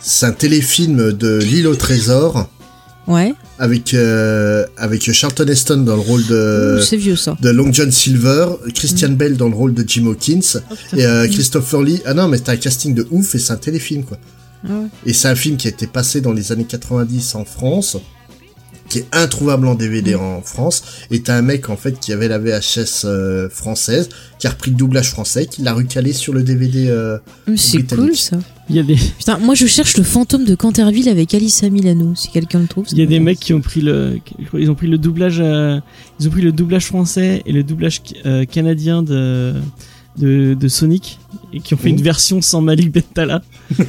Speaker 5: c'est un téléfilm de L'île au trésor
Speaker 3: Ouais,
Speaker 5: avec, euh, avec Charlton Heston dans le rôle de,
Speaker 3: Ouh, c'est vieux, ça.
Speaker 5: de Long John Silver, Christian
Speaker 3: Mm.
Speaker 5: Bell dans le rôle de Jim Hawkins, et euh, Christopher Lee. Ah non, mais c'est un casting de ouf et c'est un téléfilm, quoi.
Speaker 3: Ah ouais.
Speaker 5: Et c'est un film qui a été passé dans les années 90 en France, qui est introuvable en DVD
Speaker 3: Mm.
Speaker 5: en France. Et t'as un mec, en fait, qui avait la VHS euh, française, qui a repris le doublage français, qui l'a recalé sur le DVD. euh,
Speaker 3: C'est cool, ça.
Speaker 2: Il y a des,
Speaker 3: Putain, moi, je cherche le fantôme de Canterville avec Alissa Milano, si quelqu'un le trouve.
Speaker 2: il y a des mecs qui ont pris le, ils ont pris le doublage, euh, ils ont pris le doublage français et le doublage euh, canadien de, de, de Sonic et qui ont fait une version sans Malik Bentala.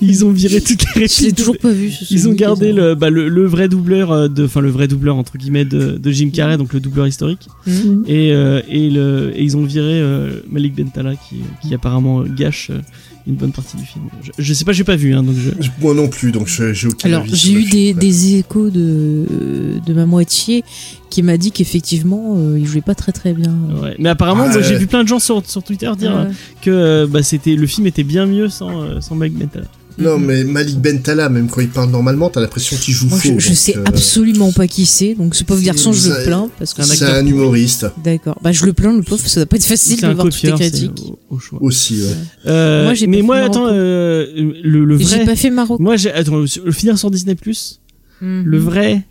Speaker 2: ils ont viré toutes les
Speaker 3: Je l'ai
Speaker 2: répliques.
Speaker 3: toujours pas vu. ce
Speaker 2: Ils ont gardé le, bah, le, le vrai doubleur euh, de, enfin le vrai doubleur entre guillemets de, de Jim Carrey, donc le doubleur historique,
Speaker 3: Hum.
Speaker 2: et, euh, et, le, et ils ont viré euh, Malik Bentala qui, qui apparemment gâche euh, une bonne partie du film. Je, je sais pas, j'ai pas vu, hein, donc je.
Speaker 5: Moi non plus, donc j'ai aucun
Speaker 3: Alors, j'ai eu des, des échos de, de ma moitié qui m'a dit qu'effectivement, euh, il jouait pas très très bien.
Speaker 2: Ouais. Mais apparemment,
Speaker 5: Ah,
Speaker 2: j'ai vu plein de gens sur, sur Twitter dire
Speaker 3: Ouais.
Speaker 2: que euh, bah, c'était le film était bien mieux sans, euh, sans Malik Bentala.
Speaker 5: Non, mais Malik Bentala, même quand il parle normalement, t'as l'impression qu'il joue
Speaker 3: Moi,
Speaker 5: faux.
Speaker 3: je, je sais
Speaker 5: euh,
Speaker 3: absolument pas qui c'est, donc ce pauvre garçon, je le plains parce que
Speaker 2: un
Speaker 5: C'est un humoriste
Speaker 3: D'accord. Bah, je le plains, le pauvre, ça doit pas être facile de voir toutes les critiques.
Speaker 2: au, au choix.
Speaker 5: aussi, ouais.
Speaker 2: Euh,
Speaker 3: Moi, j'ai
Speaker 2: mais
Speaker 3: pas
Speaker 2: moi,
Speaker 3: fait
Speaker 2: attends, euh, le, le
Speaker 3: Et J'ai
Speaker 2: vrai.
Speaker 3: pas fait Marocco.
Speaker 2: Moi, j'ai attends, le finir sur Disney Plus.
Speaker 3: Mhm.
Speaker 2: Le vrai.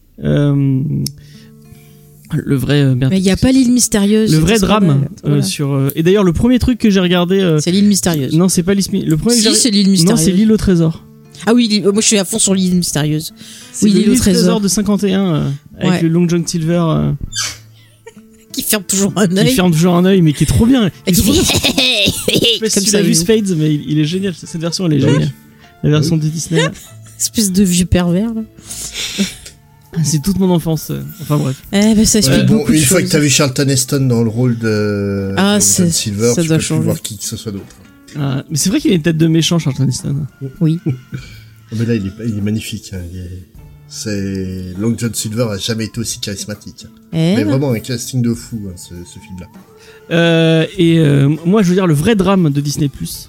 Speaker 2: Le vrai euh, merde.
Speaker 3: Mais il y a pas l'île mystérieuse.
Speaker 2: le vrai drame euh, sur. euh, Et d'ailleurs, le premier truc que j'ai regardé.
Speaker 3: C'est l'île mystérieuse.
Speaker 2: Non, c'est pas l'île. Le premier
Speaker 3: Si, c'est l'île
Speaker 2: Non,
Speaker 3: mystérieuse.
Speaker 2: c'est l'île au trésor.
Speaker 3: Ah oui, moi je suis à fond sur l'île mystérieuse. Oui,
Speaker 2: le
Speaker 3: l'île au trésor.
Speaker 2: de 51 euh, avec
Speaker 3: Ouais.
Speaker 2: le Long John Silver
Speaker 3: Qui ferme toujours un
Speaker 2: qui
Speaker 3: œil.
Speaker 2: ferme toujours un œil, mais qui est trop bien.
Speaker 3: Et
Speaker 2: Il est
Speaker 3: qui fait
Speaker 2: Je sais pas si
Speaker 3: comme
Speaker 2: tu l'as vu Spades, mais il, il est génial. Cette version, elle est géniale. La version de Disney.
Speaker 3: Espèce de vieux pervers. Là.
Speaker 2: C'est toute mon enfance. euh, Enfin bref.
Speaker 3: Eh ben ça explique
Speaker 2: Ouais,
Speaker 5: Bon,
Speaker 3: beaucoup de
Speaker 5: une fois que t'as vu Charlton Heston dans le rôle de
Speaker 3: Ah,
Speaker 5: John Silver,
Speaker 3: ça
Speaker 5: tu
Speaker 3: doit
Speaker 5: peux plus
Speaker 3: changer.
Speaker 5: voir qui que ce soit d'autre.
Speaker 2: Ah, mais c'est vrai qu'il a une tête de méchant, Charlton Heston.
Speaker 3: Oui.
Speaker 5: Oh, Mais là, il est, il est magnifique. hein, il est- C'est Long John Silver a jamais été aussi charismatique.
Speaker 3: Eh
Speaker 5: Mais vraiment un casting de fou, hein, ce, ce film-là.
Speaker 2: Euh, et euh, moi, je veux dire, le vrai drame de Disney Plus,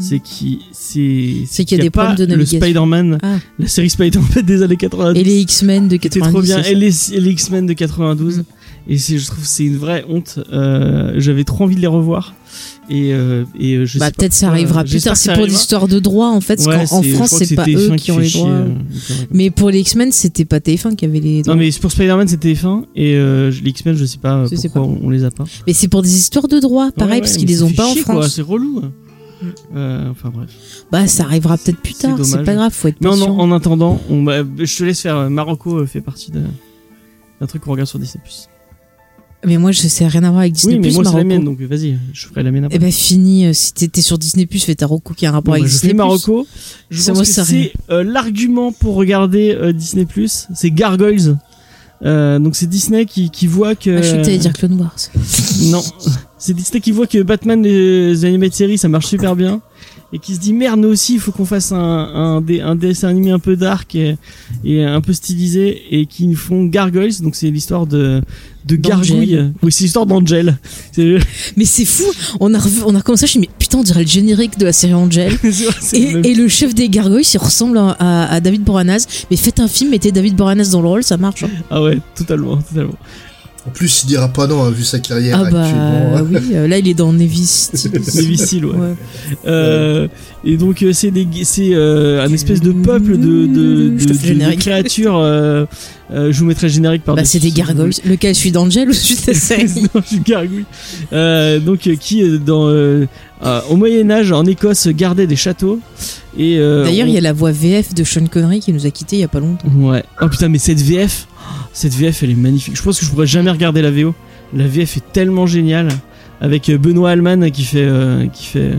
Speaker 2: c'est qui, c'est,
Speaker 3: C'est qu'il y a
Speaker 2: qu'il
Speaker 3: des
Speaker 2: pas
Speaker 3: problèmes de
Speaker 2: le
Speaker 3: navigation.
Speaker 2: Spider-Man,
Speaker 3: Ah.
Speaker 2: la série Spider-Man des années 90.
Speaker 3: Et les X-Men de
Speaker 2: qui était
Speaker 3: 90.
Speaker 2: trop bien. Et les, et les X-Men de 92.
Speaker 3: Mm.
Speaker 2: Et c'est, je trouve, que c'est une vraie honte. Euh, j'avais trop envie de les revoir. Et, euh, et euh, je
Speaker 3: Bah
Speaker 2: sais pas
Speaker 3: peut-être ça arrivera plus tard. C'est pour l'histoire de droit en fait.
Speaker 2: Ouais,
Speaker 3: en France c'est pas
Speaker 2: TF1
Speaker 3: eux qui ont les
Speaker 2: chier,
Speaker 3: droits.
Speaker 2: euh,
Speaker 3: Mais pour les X-Men c'était pas TF1 qui avait les droits.
Speaker 2: Non mais pour Spider-Man c'était fin et euh, les X-Men je sais pas
Speaker 3: Je sais
Speaker 2: pourquoi on, on les a pas.
Speaker 3: Mais c'est pour des histoires de droit, pareil,
Speaker 2: Ouais,
Speaker 3: parce qu'ils les ont pas en France.
Speaker 2: C'est relou. Euh, enfin bref.
Speaker 3: Bah ça arrivera peut-être plus tard, c'est pas grave, faut être
Speaker 2: Mais en,
Speaker 3: patient.
Speaker 2: en attendant, on, bah, je te laisse faire. euh, Marocco euh, fait partie d'un truc qu'on regarde sur Disney+.
Speaker 3: Mais moi je sais rien à voir avec Disney+.
Speaker 2: oui, mais moi c'est la mienne donc vas-y, je ferai la mienne après.
Speaker 3: Eh ben fini, euh, si t'étais sur Disney+, fais ta Roku qui a un rapport
Speaker 2: Bon, bah,
Speaker 3: avec
Speaker 2: je
Speaker 3: Disney+.
Speaker 2: fais Marocco. Je
Speaker 3: Ça,
Speaker 2: pense que c'est euh, l'argument pour regarder euh, Disney+. C'est Gargoyles. Donc c'est Disney qui, qui voit que.
Speaker 3: Ah, je que t'allais dire Clone Wars.
Speaker 2: Non, c'est Disney qui voit que Batman les animés de série ça marche super bien et qui se dit merde nous aussi il faut qu'on fasse un, un, un dessin animé un peu dark et, et un peu stylisé et qui nous font Gargoyles donc c'est l'histoire de de gargouille oui c'est l'histoire d'Angel
Speaker 3: Mais c'est fou, on a, revu- on a commencé, je me suis dit, mais putain, on dirait le générique de la série Angel.
Speaker 2: vrai, le
Speaker 3: Et, le chef des gargoyles, il ressemble à, David Boreanaz. Mais faites un film, mettez David Boreanaz dans le rôle, ça marche. hein.
Speaker 2: ah ouais totalement totalement
Speaker 5: En plus, il dira pas non, hein, vu sa carrière
Speaker 3: Ah bah
Speaker 5: actuellement.
Speaker 3: oui, euh, là il est dans Navy Steel.
Speaker 2: Navy Steel, ouais.
Speaker 3: Ouais.
Speaker 2: Euh, et donc euh, c'est des c'est euh, un espèce de peuple de de,
Speaker 3: Je
Speaker 2: de, de- de créatures euh, euh, je vous mettrai le générique par
Speaker 3: Bah c'est des gargoyles. Lequel celui d'Angel ou celui de Seth
Speaker 2: non, je suis gargouille. Euh, donc qui dans euh, euh, au Moyen Âge en Écosse gardait des châteaux et euh,
Speaker 3: D'ailleurs,
Speaker 2: on-
Speaker 3: il y a la voix VF de Sean Connery qui nous a quittés il y a pas longtemps.
Speaker 2: ouais oh putain mais cette VF cette VF elle est magnifique. Je pense que je pourrais jamais regarder la VO la VF est tellement géniale. Avec euh, Benoît Alman qui fait euh, qui fait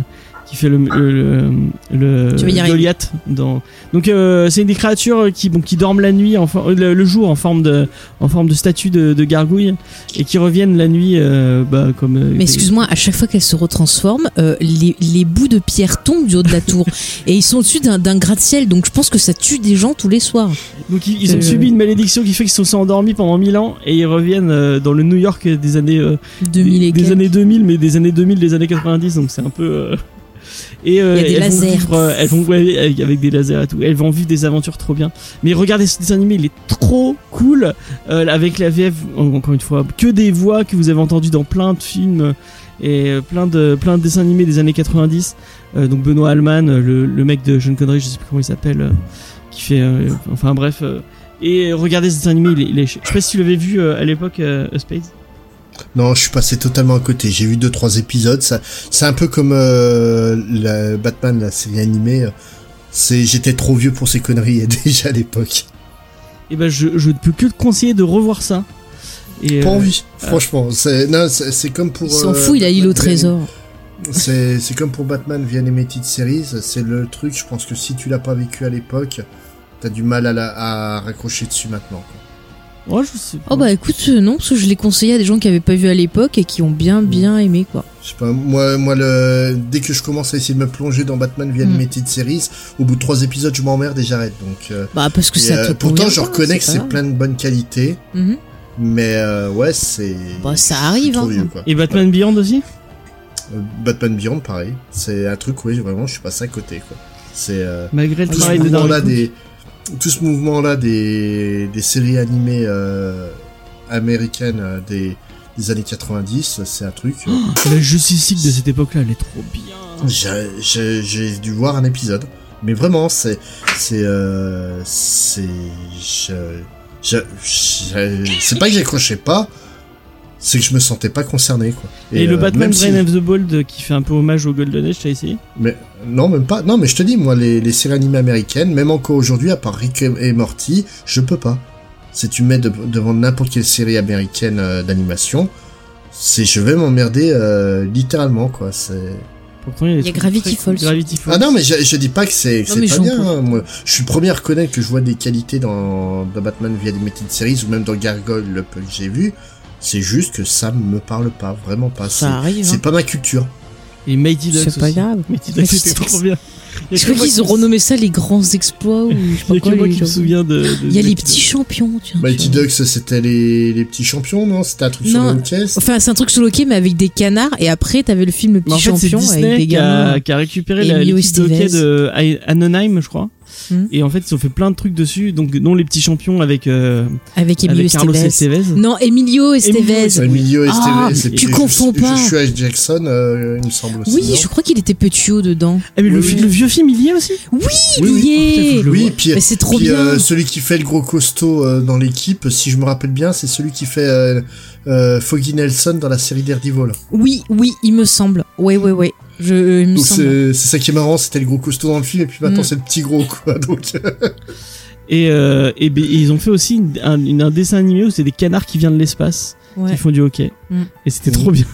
Speaker 2: qui fait le le, le, le. Goliath dans donc euh, c'est des créatures qui bon qui dorment la nuit en le, le jour en forme de en forme de statue de, de gargouille et qui reviennent la nuit euh, bah comme euh,
Speaker 3: Mais excuse-moi, à chaque fois qu'elle se retransforme, euh, les, les bouts de pierre tombent du haut de la tour et ils sont au-dessus d'un gratte-ciel. Donc je pense que ça tue des gens tous les soirs.
Speaker 2: Donc ils, ils ont subi une malédiction qui fait qu'ils se sont endormis pendant 1000 ans et ils reviennent dans le New York des années euh,
Speaker 3: 2000 et
Speaker 2: des, des années 2000 mais des années 2000 des années 90 donc c'est un peu et euh, elles vont vivre, euh, elles vont ouais, avec, des lasers et tout. Elles vont vivre des aventures trop bien. Mais regardez ce dessin animé il est trop cool euh, avec la VF en- encore une fois que des voix que vous avez entendues dans plein de films et plein de plein de dessins animés des années 90 Euh, donc Benoît Alman le, le mec de Sean Connery je sais plus comment il s'appelle qui fait enfin bref et regardez ce dessin animé il est, il est- je sais pas si tu l'avais vu à l'époque Spade
Speaker 5: Non, je suis passé totalement à côté. J'ai vu deux trois épisodes. Ça, c'est un peu comme euh, la Batman, la série animée. C'est, j'étais trop vieux pour ces conneries déjà à l'époque.
Speaker 2: et ben je, je ne peux que te conseiller de revoir ça. Et,
Speaker 5: Pas
Speaker 2: euh,
Speaker 5: envie, franchement. C'est, non, c'est, comme pour.
Speaker 3: Il s'en
Speaker 5: euh,
Speaker 3: fout, il a l'île au trésor.
Speaker 5: C'est, c'est comme pour Batman via Animated Series. C'est le truc. Je pense que si tu l'as pas vécu à l'époque, t'as du mal à, la, à raccrocher dessus maintenant. quoi.
Speaker 2: Ouais, je sais pas.
Speaker 3: Oh bah écoute, euh, non, parce que je l'ai conseillé à des gens qui avaient pas vu à l'époque et qui ont bien bien aimé quoi.
Speaker 5: Je sais pas, moi, moi le, dès que je commence à essayer de me plonger dans Batman via
Speaker 3: Mm.
Speaker 5: Animated Series, au bout de trois épisodes, je m'emmerde et j'arrête. Donc, euh,
Speaker 3: Bah parce que
Speaker 5: et,
Speaker 3: ça
Speaker 5: euh, pourtant, je reconnais que c'est plein de bonnes qualités,
Speaker 3: Mhm.
Speaker 5: mais euh, ouais, c'est.
Speaker 3: Bah, ça arrive,
Speaker 5: trop
Speaker 3: hein.
Speaker 5: vieux, quoi.
Speaker 2: Et Batman Beyond aussi
Speaker 5: Batman Beyond, pareil. C'est un truc, oui, vraiment, je suis passé à côté, quoi. C'est euh,
Speaker 2: Malgré le travail de Darwin Cook.
Speaker 5: des, tout ce mouvement-là des, des séries animées euh, américaines euh, des, des années 90, c'est un truc. euh,
Speaker 2: La Justice League de cette époque-là, elle est trop bien.
Speaker 5: J'ai- dû voir un épisode, mais vraiment, c'est c'est c'est c'est pas que j'accrochais pas, c'est que je me sentais pas concerné, quoi.
Speaker 2: Et, le
Speaker 5: euh,
Speaker 2: Batman
Speaker 5: même si-
Speaker 2: Brain of the Bold qui fait un peu hommage au Golden Age, t'as essayé?
Speaker 5: Mais non, même pas. Non, mais je te dis, moi, les, les séries animées américaines, même encore aujourd'hui, à part Rick et Morty, je peux pas. Si tu me mets de- devant n'importe quelle série américaine euh, d'animation, c'est je vais m'emmerder euh, littéralement, quoi. C'est
Speaker 2: Pourtant, il y a, des
Speaker 3: Il y a
Speaker 2: trucs
Speaker 3: Gravity Falls.
Speaker 2: Gravity Falls.
Speaker 5: ah non, mais je, je dis pas que c'est pas bien. hein. Moi, je suis le premier à reconnaître que je vois des qualités dans, dans Batman via des Limited Series ou même dans Gargoyle, le peu que j'ai vu. C'est juste que ça me parle pas, vraiment pas.
Speaker 3: Ça arrive.
Speaker 5: c'est
Speaker 3: Hein.
Speaker 5: pas ma culture.
Speaker 2: Et Mighty Ducks
Speaker 3: C'est pas
Speaker 2: aussi.
Speaker 3: grave.
Speaker 2: Mighty Ducks, c'était trop bien.
Speaker 3: Je
Speaker 2: que
Speaker 3: crois qu'ils
Speaker 2: qui
Speaker 3: ont renommé ça les grands exploits ou je sais
Speaker 2: Il y
Speaker 3: pas
Speaker 2: que
Speaker 3: quoi.
Speaker 2: moi qui me souviens de. de
Speaker 3: Il y a les petits champions, tiens.
Speaker 5: Mighty
Speaker 3: tu vois.
Speaker 5: Ducks, c'était les, les petits champions, non? C'était un truc sur
Speaker 3: Non.
Speaker 5: le chest
Speaker 3: Enfin, c'est un truc sur le mais avec des canards et après t'avais le film Le
Speaker 2: en
Speaker 3: Petit
Speaker 2: fait,
Speaker 3: Champion avec des
Speaker 2: qui a,
Speaker 3: gamins.
Speaker 2: qui a récupéré la de hockey de je crois.
Speaker 3: Hmm.
Speaker 2: Et en fait, ils ont fait plein de trucs dessus, donc dont les petits champions avec, euh,
Speaker 3: Avec Emilio
Speaker 2: avec Carlos
Speaker 3: Estevez.
Speaker 2: Estevez.
Speaker 3: Non, Emilio Estevez.
Speaker 5: Emilio
Speaker 3: Ah,
Speaker 5: Estevez, c'est
Speaker 3: tu
Speaker 5: puis
Speaker 3: confonds pas.
Speaker 5: Joshua Jackson, euh, il me semble aussi.
Speaker 3: Oui, je crois qu'il était petit haut dedans.
Speaker 2: Ah, mais le,
Speaker 5: Oui, oui.
Speaker 2: vieux film, il y est aussi
Speaker 3: Oui,
Speaker 5: Oui,
Speaker 3: il
Speaker 5: oui.
Speaker 3: y
Speaker 2: Oh, faut que
Speaker 3: est.
Speaker 5: Oui, puis,
Speaker 3: Mais c'est trop
Speaker 5: puis,
Speaker 3: bien.
Speaker 5: euh, celui qui fait le gros costaud euh, dans l'équipe, si je me rappelle bien, c'est celui qui fait euh, euh, Foggy Nelson dans la série Daredevil.
Speaker 3: Oui, oui, il me semble. Ouais, ouais, ouais. Je, euh, il me
Speaker 5: Donc
Speaker 3: semble.
Speaker 5: c'est ça qui est marrant, c'était le gros costaud dans le film, et puis maintenant
Speaker 3: Mm.
Speaker 5: c'est le petit gros, quoi. Donc,
Speaker 2: Et, euh, et, ben, et ils ont fait aussi une- un, une- un dessin animé où c'est des canards qui viennent de l'espace,
Speaker 3: Ouais.
Speaker 2: qui font du hockey.
Speaker 3: Mm.
Speaker 2: Et c'était
Speaker 5: Mm.
Speaker 2: trop bien.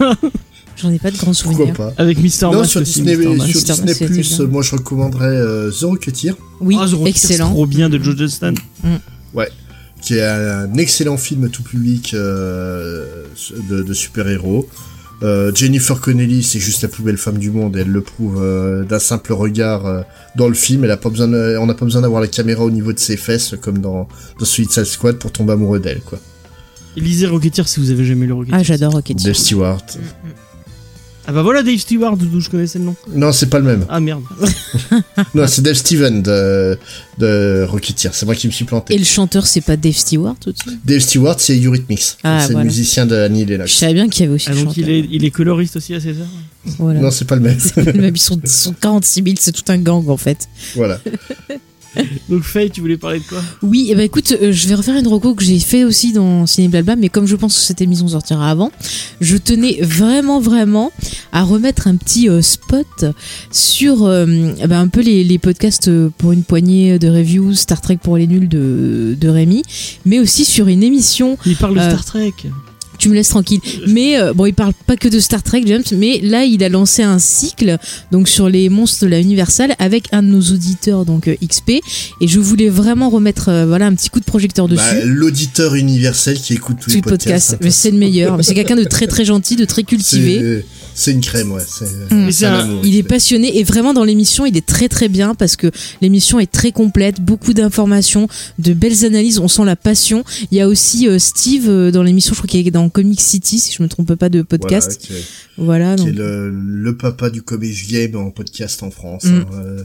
Speaker 3: J'en ai pas de grands
Speaker 5: pourquoi
Speaker 3: souvenirs.
Speaker 5: pas
Speaker 2: avec Mister
Speaker 5: Non,
Speaker 2: Mask
Speaker 5: sur
Speaker 2: aussi,
Speaker 5: Disney,
Speaker 2: Mr.
Speaker 5: sur.
Speaker 3: Mister
Speaker 5: Disney
Speaker 3: Mask,
Speaker 5: Plus, moi je recommanderais euh, The Rocketeer,
Speaker 3: Oui,
Speaker 2: Ah, The
Speaker 3: excellent.
Speaker 2: trop bien de Joe Johnston.
Speaker 5: qui est un excellent film tout public euh, de, de super-héros. Euh, Jennifer Connelly, c'est juste la plus belle femme du monde, et elle le prouve euh, d'un simple regard euh, dans le film. Elle a pas besoin, de- on n'a pas besoin d'avoir la caméra au niveau de ses fesses comme dans, dans Suicide Squad pour tomber amoureux d'elle, quoi.
Speaker 2: Et lisez Rocketeer si vous avez jamais lu Rocketeer.
Speaker 3: Ah, j'adore Rocketeer.
Speaker 5: Dave Stewart.
Speaker 2: Ah bah voilà Dave Stewart d'où je connaissais le nom.
Speaker 5: Non, c'est pas le même.
Speaker 2: Ah merde.
Speaker 5: Non, c'est Dave Steven de, de Rocketeer. C'est moi qui me suis planté.
Speaker 3: Et le chanteur, c'est pas Dave Stewart aussi?
Speaker 5: Dave Stewart, c'est Eurythmics.
Speaker 3: Ah,
Speaker 5: c'est
Speaker 3: voilà.
Speaker 5: le musicien de Annie
Speaker 3: Je
Speaker 5: Lennox.
Speaker 3: savais bien qu'il y avait aussi
Speaker 2: Ah
Speaker 3: le
Speaker 2: donc
Speaker 3: chanteur.
Speaker 2: il est, il est coloriste aussi à César.
Speaker 3: Voilà.
Speaker 5: Non, c'est pas le même.
Speaker 3: C'est pas le même, ils sont, ils sont 46 000, c'est tout un gang en fait.
Speaker 5: voilà.
Speaker 2: Donc Faye, tu voulais parler de quoi?
Speaker 3: Oui, et ben écoute, euh, je vais refaire une reco que j'ai fait aussi dans Ciné Blabla, mais comme je pense que cette émission sortira avant, je tenais vraiment vraiment à remettre un petit euh, spot sur euh, eh ben, un peu les, les podcasts pour une poignée de reviews Star Trek pour les nuls de, de Rémi, mais aussi sur une émission
Speaker 2: Il parle de Star Trek.
Speaker 3: Tu me laisses tranquille. Mais euh, bon, il parle pas que de Star Trek, James, mais là, il a lancé un cycle donc sur les monstres de la Universal avec un de nos auditeurs, donc euh, XP. Et je voulais vraiment remettre euh, voilà un petit coup de projecteur dessus.
Speaker 5: Bah, L'auditeur universel qui écoute tous
Speaker 3: tous
Speaker 5: les podcasts.
Speaker 3: podcasts,
Speaker 5: hein.
Speaker 3: mais c'est le meilleur. C'est quelqu'un de très très gentil, de très cultivé.
Speaker 5: C'est- une crème, ouais. C'est
Speaker 3: Mm.
Speaker 2: Mais c'est
Speaker 5: un
Speaker 2: un-
Speaker 5: amour,
Speaker 3: Il est passionné et vraiment dans l'émission, il est très très bien parce que l'émission est très complète, beaucoup d'informations, de belles analyses, on sent la passion. Il y a aussi euh, Steve euh, dans l'émission, je crois qu'il est dans Comic City, si je me trompe pas de podcast.
Speaker 5: Voilà, qui est-
Speaker 3: Voilà,
Speaker 5: qui
Speaker 3: donc-
Speaker 5: est le, le papa du Comics Game en podcast en France.
Speaker 3: Mm.
Speaker 5: hein, euh,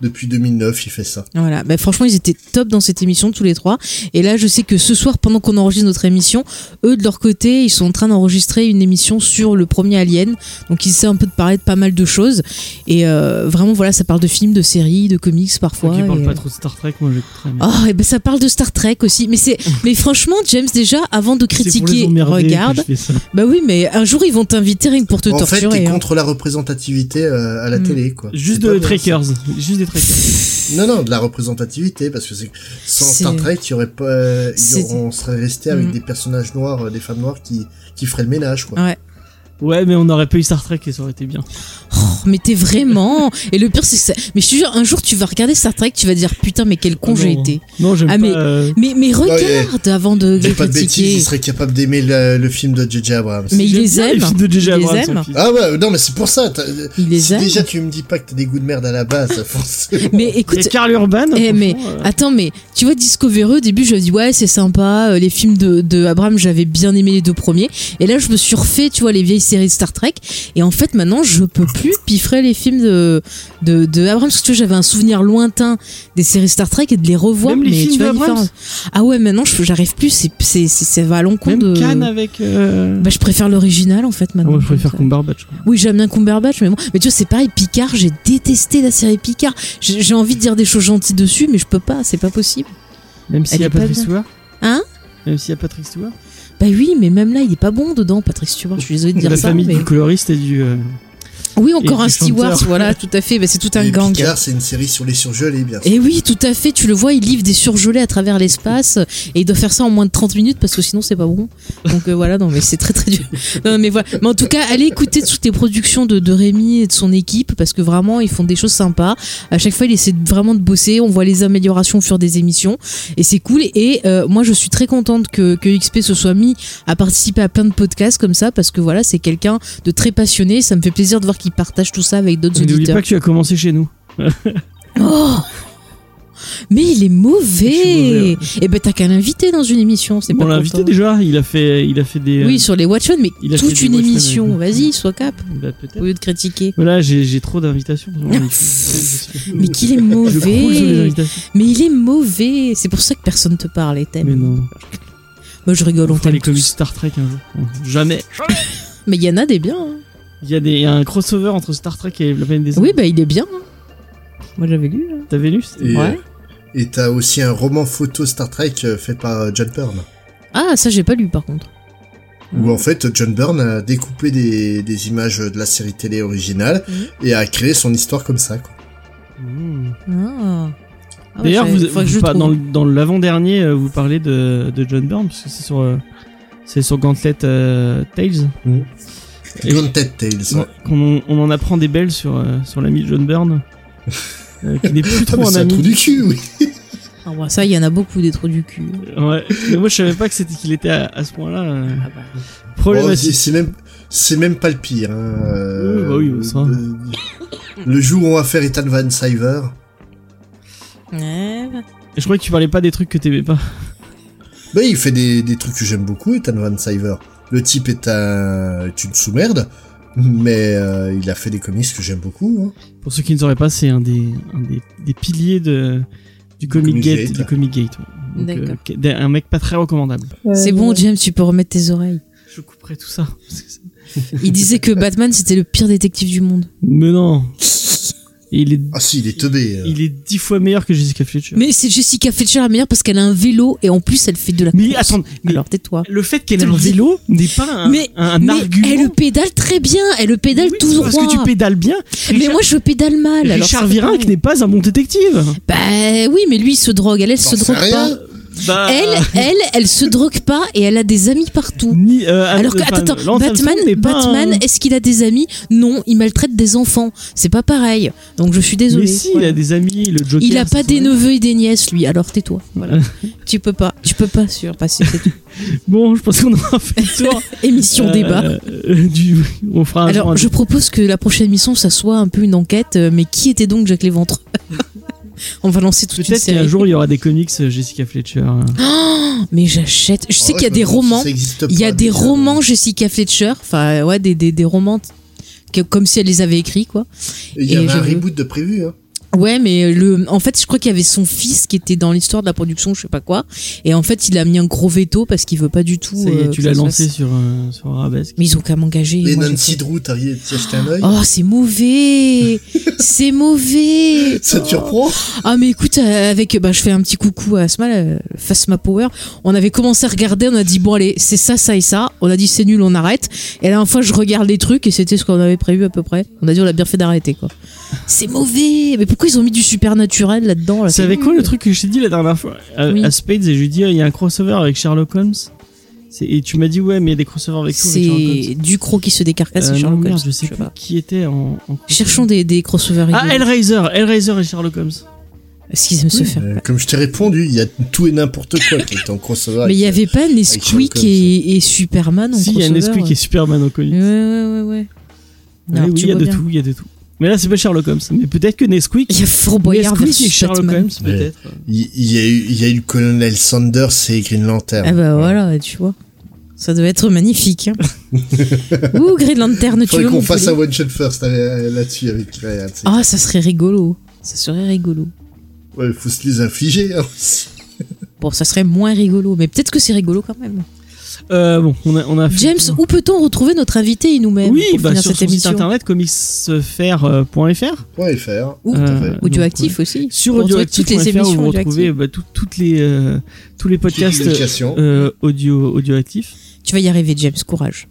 Speaker 5: depuis 2009, il fait ça.
Speaker 3: Voilà, bah franchement ils étaient top dans cette émission tous les trois. Et là je sais que ce soir pendant qu'on enregistre notre émission, eux de leur côté ils sont en train d'enregistrer une émission sur le premier Alien. Donc ils essaient un peu de parler de pas mal de choses. Et euh, vraiment voilà ça parle de films, de séries, de comics parfois.
Speaker 2: Qui parle
Speaker 3: et,
Speaker 2: pas
Speaker 3: euh,
Speaker 2: trop de Star Trek, moi
Speaker 3: Oh, et ben ça parle de Star Trek aussi. Mais c'est, mais franchement, James, déjà, avant de
Speaker 2: C'est pour les
Speaker 3: critiquer, regarde.
Speaker 2: je fais ça.
Speaker 3: Bah oui, mais un jour ils vont t'inviter rien que pour te
Speaker 5: en fait,
Speaker 3: torturer.
Speaker 5: t'es
Speaker 3: hein.
Speaker 5: contre la représentativité euh, à la
Speaker 3: Mm.
Speaker 5: télé, quoi.
Speaker 2: Juste de Trekkers. Juste des
Speaker 5: Non, non, de la représentativité, parce que c'est sans Star Trek, il y aurait pas, y aurait- on serait resté avec
Speaker 3: Mm.
Speaker 5: des personnages noirs, euh, des femmes noires qui qui feraient le ménage, quoi.
Speaker 3: Ouais.
Speaker 2: Ouais, mais on n'aurait pas eu Star Trek et ça aurait été bien.
Speaker 3: Oh, mais t'es vraiment. Et le pire, c'est que ça. Mais je te jure, un jour tu vas regarder Star Trek, tu vas dire putain, mais quel con
Speaker 2: Ah
Speaker 3: j'ai
Speaker 2: non.
Speaker 3: été.
Speaker 2: Non, j'aime
Speaker 3: Ah,
Speaker 2: pas.
Speaker 3: mais-
Speaker 2: euh,
Speaker 3: Mais, mais regarde
Speaker 5: Ouais,
Speaker 3: avant de, de
Speaker 5: Dis pas de bêtises, il serait capable d'aimer le, le film de J.J. Abrams.
Speaker 3: Mais il les aime.
Speaker 2: de J.J.
Speaker 3: Il les
Speaker 2: Abrams,
Speaker 3: aime.
Speaker 5: Ah ouais, non, mais c'est pour ça.
Speaker 3: Il les
Speaker 5: si
Speaker 3: aime.
Speaker 5: déjà tu me dis pas que t'as des goûts de merde à la base, forcément.
Speaker 3: Mais
Speaker 2: Il
Speaker 3: écoute,
Speaker 2: a Karl Urban.
Speaker 3: Eh, mais
Speaker 2: euh,
Speaker 3: Attends, mais tu vois, Discovery, au début, je me dis, ouais, c'est sympa. euh, Les films de, de Abrams, j'avais bien aimé les deux premiers. Et là, je me suis refait, tu vois, les vieilles séries Star Trek. Et en fait, maintenant, je peux plus piffrer les films de, de, de Abrams. Parce que j'avais un souvenir lointain des séries Star Trek et de les revoir.
Speaker 2: Même les
Speaker 3: mais
Speaker 2: films
Speaker 3: tu vois. Ah ouais, maintenant, j'arrive plus. C'est, c'est, c'est, ça va à l'encontre de.
Speaker 2: Cannes avec. euh,
Speaker 3: Bah, je préfère l'original, en fait,
Speaker 2: ah,
Speaker 3: maintenant.
Speaker 2: Moi, je préfère
Speaker 3: ça.
Speaker 2: Cumberbatch.
Speaker 3: Oui, j'aime bien Cumberbatch, mais bon. Mais tu vois, c'est pareil, Picard, j'ai détesté la série Picard. J'ai envie de dire des choses gentilles dessus, mais je peux pas, c'est pas possible.
Speaker 2: Même s'il y a Patrick. Stewart.
Speaker 3: Hein?
Speaker 2: Même s'il y a Patrick Stewart.
Speaker 3: Bah oui, mais même là, il est pas bon dedans, Patrick Stewart. Je suis désolée de dire
Speaker 2: la
Speaker 3: ça.
Speaker 2: famille
Speaker 3: mais-
Speaker 2: du coloriste et du. euh,
Speaker 3: Oui, encore un Stewart, voilà, tout à fait. Bah, c'est tout un
Speaker 5: Et
Speaker 3: gang.
Speaker 5: Picard, c'est une série sur les surgelés, bien sûr.
Speaker 3: Et oui, tout à fait. Tu le vois, il livre des surgelés à travers l'espace et il doit faire ça en moins de 30 minutes parce que sinon c'est pas bon. Donc euh, voilà, non mais c'est très très dur. Non mais voilà. Mais en tout cas, allez écouter toutes les productions de, de Rémi et de son équipe parce que vraiment ils font des choses sympas. À chaque fois, il essaie vraiment de bosser. On voit les améliorations au fur des émissions et c'est cool. Et euh, moi, je suis très contente que, que XP se soit mis à participer à plein de podcasts comme ça parce que voilà, c'est quelqu'un de très passionné. Ça me fait plaisir de voir qu'il partage tout ça avec d'autres
Speaker 2: mais N'oublie
Speaker 3: auditeurs.
Speaker 2: pas que tu as commencé chez nous.
Speaker 3: Oh mais il est mauvais. Et ben t'as qu'à l'inviter dans une émission, c'est
Speaker 2: On
Speaker 3: pas
Speaker 2: l'a invité déjà. Il a fait, il a fait des. euh,
Speaker 3: Oui, sur les Watchmen, mais
Speaker 2: il a
Speaker 3: toute une émission. Vas-y, sois cap
Speaker 2: bah,
Speaker 3: au lieu de critiquer.
Speaker 2: Voilà, j'ai trop d'invitations.
Speaker 3: Mais qu'il est mauvais. Mais il est mauvais. C'est pour ça que personne te parle, thèmes.
Speaker 2: Mais non.
Speaker 3: Moi je rigole,
Speaker 2: On
Speaker 3: on
Speaker 2: fera les
Speaker 3: t'aime
Speaker 2: comics. Star Trek un jour. Jamais.
Speaker 3: Mais il y en a des biens. hein.
Speaker 2: Il y a des, il y a un crossover entre Star Trek et la planète des
Speaker 3: Oui, bah il est bien. hein. Moi j'avais lu. là.
Speaker 2: T'avais lu
Speaker 5: Et,
Speaker 3: Ouais.
Speaker 5: euh, et t'as aussi un roman photo Star Trek euh, fait par euh, John Byrne.
Speaker 3: Ah, ça j'ai pas lu par contre.
Speaker 5: Où en fait, John Byrne a découpé des, des images de la série télé originale
Speaker 3: Mhm.
Speaker 5: et a créé son histoire comme ça. Quoi.
Speaker 2: Mmh.
Speaker 3: Ah. Ah,
Speaker 2: D'ailleurs,
Speaker 3: ouais,
Speaker 2: vous,
Speaker 3: faudrait que je
Speaker 2: vous
Speaker 3: trouve.
Speaker 2: dans, le- dans l'avant-dernier, euh, vous parlez de, de John Byrne, parce que c'est sur, euh, c'est sur Gauntlet euh, Tales. Et-
Speaker 5: Gauntlet Tales. ouais.
Speaker 2: qu'on on en apprend des belles sur, euh, sur l'ami John Byrne, euh, qui n'est plus
Speaker 5: Ah,
Speaker 2: trop
Speaker 5: mais
Speaker 2: un
Speaker 5: c'est un trou
Speaker 2: ami.
Speaker 5: du cul, oui.
Speaker 3: Ah, ouais, ça, il y en a beaucoup des trous du cul.
Speaker 2: Ouais. Mais moi, je savais pas que c'était qu'il était à, à ce point-là euh,
Speaker 3: Ah bah.
Speaker 5: Oh, c'est même, c'est même pas le pire. Hein. euh,
Speaker 2: Oui, bah oui, ça.
Speaker 5: Le, le jour où on va faire Ethan Van Siver.
Speaker 3: Ouais,
Speaker 2: je croyais que tu parlais pas des trucs que t'aimais pas.
Speaker 5: Bah, il fait des, des trucs que j'aime beaucoup, Ethan Van Siver. Le type est, un, est une sous-merde, mais euh, il a fait des comics que j'aime beaucoup. Hein.
Speaker 2: Pour ceux qui ne sauraient pas, c'est un des, un des, des piliers de, du Comic
Speaker 5: Comic
Speaker 2: Gate.
Speaker 5: Gate.
Speaker 2: Du Comic Gate ouais. Donc,
Speaker 3: D'accord.
Speaker 2: euh, un mec pas très recommandable.
Speaker 4: Ouais,
Speaker 3: C'est bon. James, tu peux remettre tes oreilles.
Speaker 2: Je couperai tout ça.
Speaker 3: Il disait que Batman c'était le pire détective du monde.
Speaker 2: Mais non. Et il est,
Speaker 5: Ah si, il est teubé. euh.
Speaker 2: il est dix fois meilleur que Jessica Fletcher.
Speaker 3: Mais c'est Jessica Fletcher la meilleure parce qu'elle a un vélo et en plus elle fait de la
Speaker 2: Mais
Speaker 3: course.
Speaker 2: attends, mais
Speaker 3: Alors tais-toi.
Speaker 2: le fait qu'elle ait un
Speaker 3: le dis.
Speaker 2: vélo n'est pas un,
Speaker 3: Mais-
Speaker 2: un
Speaker 3: mais
Speaker 2: argument.
Speaker 3: elle pédale très bien, elle le pédale
Speaker 2: Oui,
Speaker 3: tout droit.
Speaker 2: Parce que tu pédales bien.
Speaker 3: Mais moi je pédale mal. alors
Speaker 2: Richard
Speaker 3: pareil.
Speaker 2: n'est pas un bon détective.
Speaker 3: Bah oui, mais lui il se drogue, elle elle se drogue
Speaker 5: rien.
Speaker 3: pas.
Speaker 2: Bah,
Speaker 3: Elle, elle, elle se drogue pas et elle a des amis partout.
Speaker 2: ni, euh,
Speaker 3: Alors que, attends, Batman, Batman,
Speaker 2: un-
Speaker 3: est-ce qu'il a des amis? Non, il maltraite des enfants. C'est pas pareil. Donc je suis désolée.
Speaker 2: Mais si, il a des amis, le Joker.
Speaker 3: Il a pas des neveux et des nièces, lui. Alors tais-toi. Voilà. tu peux pas. Tu peux pas surpasser.
Speaker 2: Bon, je pense qu'on aura fait le tour.
Speaker 3: Émission
Speaker 2: Euh,
Speaker 3: débat.
Speaker 2: euh, du... On fera
Speaker 3: Alors, je propose que la prochaine émission, ça soit un peu une enquête. Mais qui était donc Jack Léventre? On va lancer toute une
Speaker 2: Peut-être
Speaker 3: série.
Speaker 2: qu'un jour il y aura des comics euh, Jessica Fletcher.
Speaker 3: Mais j'achète. Je sais
Speaker 5: Ah
Speaker 3: qu'il y a des romans. Il y a des romans Jessica Fletcher. Enfin, ouais, des, des, des romans comme si elle les avait écrits, quoi.
Speaker 5: Il y
Speaker 3: Et
Speaker 5: avait un reboot de prévu. Hein.
Speaker 3: Ouais, mais le, en fait, je crois qu'il y avait son fils qui était dans l'histoire de la production, je sais pas quoi. Et en fait, il a mis un gros veto parce qu'il veut pas du tout.
Speaker 2: Ça y est,
Speaker 3: euh,
Speaker 2: tu l'as lancé
Speaker 3: fasse.
Speaker 2: sur, euh, sur Arabesque.
Speaker 3: Mais ils ont qu'à m'engager. J'ai
Speaker 5: Nancy Drew, t'as jeté un œil
Speaker 3: Oh, c'est mauvais. c'est mauvais.
Speaker 5: Ça te surprend?
Speaker 3: Ah, mais écoute, euh, avec, bah, je fais un petit coucou à Asma, euh, Fasma Power. On avait commencé à regarder, on a dit, bon, allez, c'est ça, ça et ça. On a dit, c'est nul, on arrête. Et la dernière fois, je regarde les trucs et c'était ce qu'on avait prévu à peu près. On a dit, on a bien fait d'arrêter, quoi. C'est mauvais. Mais pourquoi ils ont mis du supernaturel là-dedans, là
Speaker 2: C'est avec quoi le truc que je t'ai dit la dernière fois à,
Speaker 3: Oui.
Speaker 2: à Spades et je lui dis il y a un crossover avec Sherlock Holmes. Et tu m'as dit ouais mais il y a des crossovers avec.
Speaker 3: C'est Ducrot qui se décarcasse
Speaker 2: Euh,
Speaker 3: et Sherlock Holmes.
Speaker 2: je sais
Speaker 3: sais pas.
Speaker 2: qui était en, en crossover.
Speaker 3: Cherchons des, des crossovers
Speaker 2: Ah. Hellraiser, Hellraiser et Sherlock Holmes.
Speaker 3: Est-ce qu'ils aiment se faire
Speaker 5: Euh, Comme je t'ai répondu, il y a tout et n'importe quoi qui est en crossover.
Speaker 3: Mais il y
Speaker 5: avec-
Speaker 3: avait pas Nesquik
Speaker 5: Sherlock Holmes.
Speaker 3: et, et Superman en
Speaker 2: Si il y a
Speaker 3: crossover
Speaker 2: Nesquik et Superman au comics.
Speaker 3: Ouais, ouais, ouais, ouais.
Speaker 2: Ouais,
Speaker 3: Alors,
Speaker 2: oui
Speaker 3: tu
Speaker 2: il y a de
Speaker 3: bien.
Speaker 2: tout, il y a de tout. Mais là c'est pas Sherlock Holmes. Mais peut-être que Nesquik.
Speaker 3: Il y a Fort Boyard
Speaker 2: Nesquik et Sherlock
Speaker 3: Batman.
Speaker 2: Holmes peut-être.
Speaker 5: Il il y, a eu, il y a eu le colonel Sanders et Green Lantern.
Speaker 3: Ah bah voilà, tu vois. Ça devait être magnifique. Hein. Ouh, Green Lantern, tu
Speaker 5: Faudrait
Speaker 3: veux
Speaker 5: qu'on fasse un one shot first euh, là-dessus avec Ryan.
Speaker 3: Ah, ça serait rigolo. Ça serait rigolo.
Speaker 5: Ouais, faut se les infliger. hein.
Speaker 3: Bon, ça serait moins rigolo, mais peut-être que c'est rigolo quand même.
Speaker 2: Euh, bon, on a, on a fait-
Speaker 3: James, où peut-on retrouver notre invité et nous-mêmes
Speaker 2: Oui,
Speaker 3: pour
Speaker 2: bah,
Speaker 3: finir
Speaker 2: sur
Speaker 3: cette
Speaker 2: son site
Speaker 3: émission
Speaker 2: internet comicsfair.fr.
Speaker 5: Point .fr.
Speaker 3: Ou
Speaker 5: fait.
Speaker 3: Audioactif aussi.
Speaker 2: Sur audioactif.fr,
Speaker 3: émissions
Speaker 2: vous retrouvez
Speaker 3: audioactives.
Speaker 2: bah, tout- toutes les, euh, tous les podcasts euh, audio, audioactifs.
Speaker 3: Tu vas y arriver, James, courage.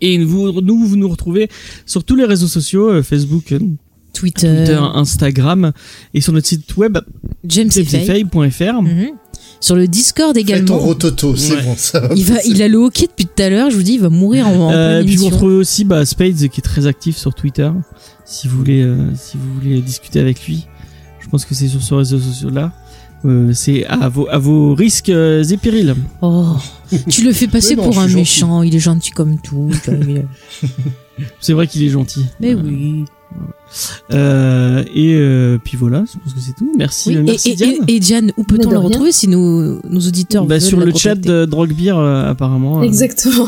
Speaker 2: Et vous, nous, vous nous retrouvez sur tous les réseaux sociaux, euh, Facebook, euh,
Speaker 3: Twitter,
Speaker 2: Twitter, Instagram, et sur notre site web,
Speaker 3: James Effay.
Speaker 2: tfay.fr.
Speaker 3: Mhm. Sur le Discord
Speaker 5: Fais ton
Speaker 3: également.
Speaker 5: rototo, c'est
Speaker 2: Ouais.
Speaker 5: bon, ça va.
Speaker 3: Il, va, il a le hockey depuis tout à l'heure, je vous dis, il va mourir en,
Speaker 2: Euh, puis vous retrouvez aussi bah, Spades qui est très actif sur Twitter. Si vous voulez, euh, si vous voulez discuter avec lui, je pense que c'est sur ce réseau social là. Euh, c'est à vos, à vos risques euh, et périls.
Speaker 3: Oh, tu le fais passer
Speaker 5: non,
Speaker 3: pour un
Speaker 5: gentil.
Speaker 3: méchant, il est gentil comme tout.
Speaker 2: C'est vrai qu'il est gentil.
Speaker 3: Mais
Speaker 2: Euh,
Speaker 3: oui.
Speaker 2: Euh, et euh, puis voilà, je pense que c'est tout. Merci,
Speaker 3: Oui, et,
Speaker 2: merci
Speaker 3: et-
Speaker 2: Diane.
Speaker 3: et- et Diane, où peut-on la retrouver si nos, nos auditeurs
Speaker 2: Bah,
Speaker 3: veulent
Speaker 2: sur
Speaker 3: la
Speaker 2: le chat de Droguebeer euh, apparemment. euh,
Speaker 4: Exactement.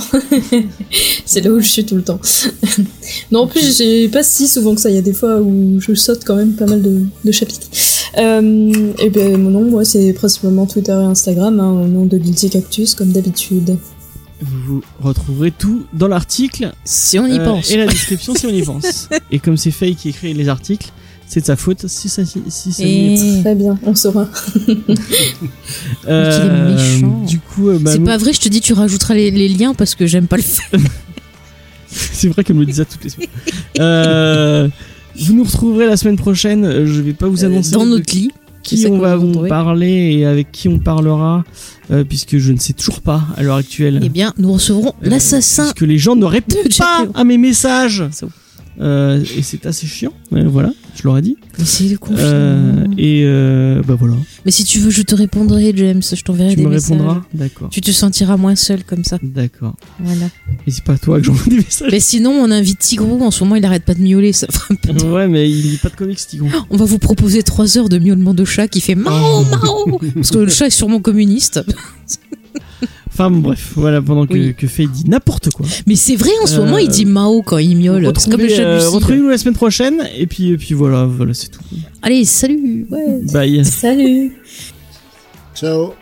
Speaker 4: c'est là où je suis tout le temps. non, en plus, j'ai pas si souvent que ça. Il y a des fois où je saute quand même pas mal de, de chapitres. Euh, et ben, mon nom, moi, c'est principalement Twitter et Instagram, hein, au nom de Guilty Cactus, comme d'habitude.
Speaker 2: Vous retrouverez tout dans l'article
Speaker 3: Si on y
Speaker 2: euh,
Speaker 3: pense.
Speaker 2: et la description si on y pense. et comme c'est Faye qui écrit les articles, c'est de sa faute si ça si, si ça y est.
Speaker 3: Et
Speaker 4: Très bien, on saura.
Speaker 2: Euh,
Speaker 3: méchant.
Speaker 2: Du coup, euh, bah,
Speaker 3: c'est pas vrai, je te dis, tu rajouteras les, les liens parce que j'aime pas le faire.
Speaker 2: c'est vrai qu'elle me dit ça toutes les semaines. euh, vous nous retrouverez la semaine prochaine. Je vais pas vous annoncer
Speaker 3: Dans
Speaker 2: de
Speaker 3: notre lit.
Speaker 2: Qui on va
Speaker 3: vous
Speaker 2: parler et avec qui on parlera, euh, puisque je ne sais toujours pas à l'heure actuelle.
Speaker 3: Eh bien, nous recevrons
Speaker 2: Euh,
Speaker 3: l'assassin.
Speaker 2: Parce que les gens ne répondent
Speaker 3: de
Speaker 2: pas à mes messages. Euh, et c'est assez chiant. Voilà, je l'aurais dit.
Speaker 3: Mais c'est.
Speaker 2: Euh, et euh, bah voilà.
Speaker 3: Mais si tu veux, je te répondrai, James. Je t'enverrai
Speaker 2: Tu
Speaker 3: des
Speaker 2: me
Speaker 3: messages.
Speaker 2: répondras D'accord.
Speaker 3: Tu te sentiras moins seul comme ça.
Speaker 2: D'accord.
Speaker 3: Voilà.
Speaker 2: Et c'est pas toi que j'envoie des messages.
Speaker 3: Mais sinon, on invite Tigrou. En ce moment, il arrête pas de miauler. Ça fera un peu de-
Speaker 2: Ouais, mais il lit pas de comics, Tigon.
Speaker 3: On va vous proposer trois heures de miaulement de chat qui fait
Speaker 2: Oh.
Speaker 3: mao mao parce que le chat est sûrement communiste.
Speaker 2: Enfin, bon, bref, voilà, pendant que,
Speaker 3: Oui.
Speaker 2: que Faye dit n'importe quoi.
Speaker 3: Mais c'est vrai, en ce
Speaker 2: Euh,
Speaker 3: moment, il dit mao quand il miaule. C'est comme le
Speaker 2: Retrouvez,
Speaker 3: chat de
Speaker 2: euh. Retrouvez-nous la semaine prochaine. Et puis, et puis voilà, voilà, c'est tout.
Speaker 3: Allez, salut. Ouais.
Speaker 2: Bye.
Speaker 4: Salut
Speaker 5: Ciao.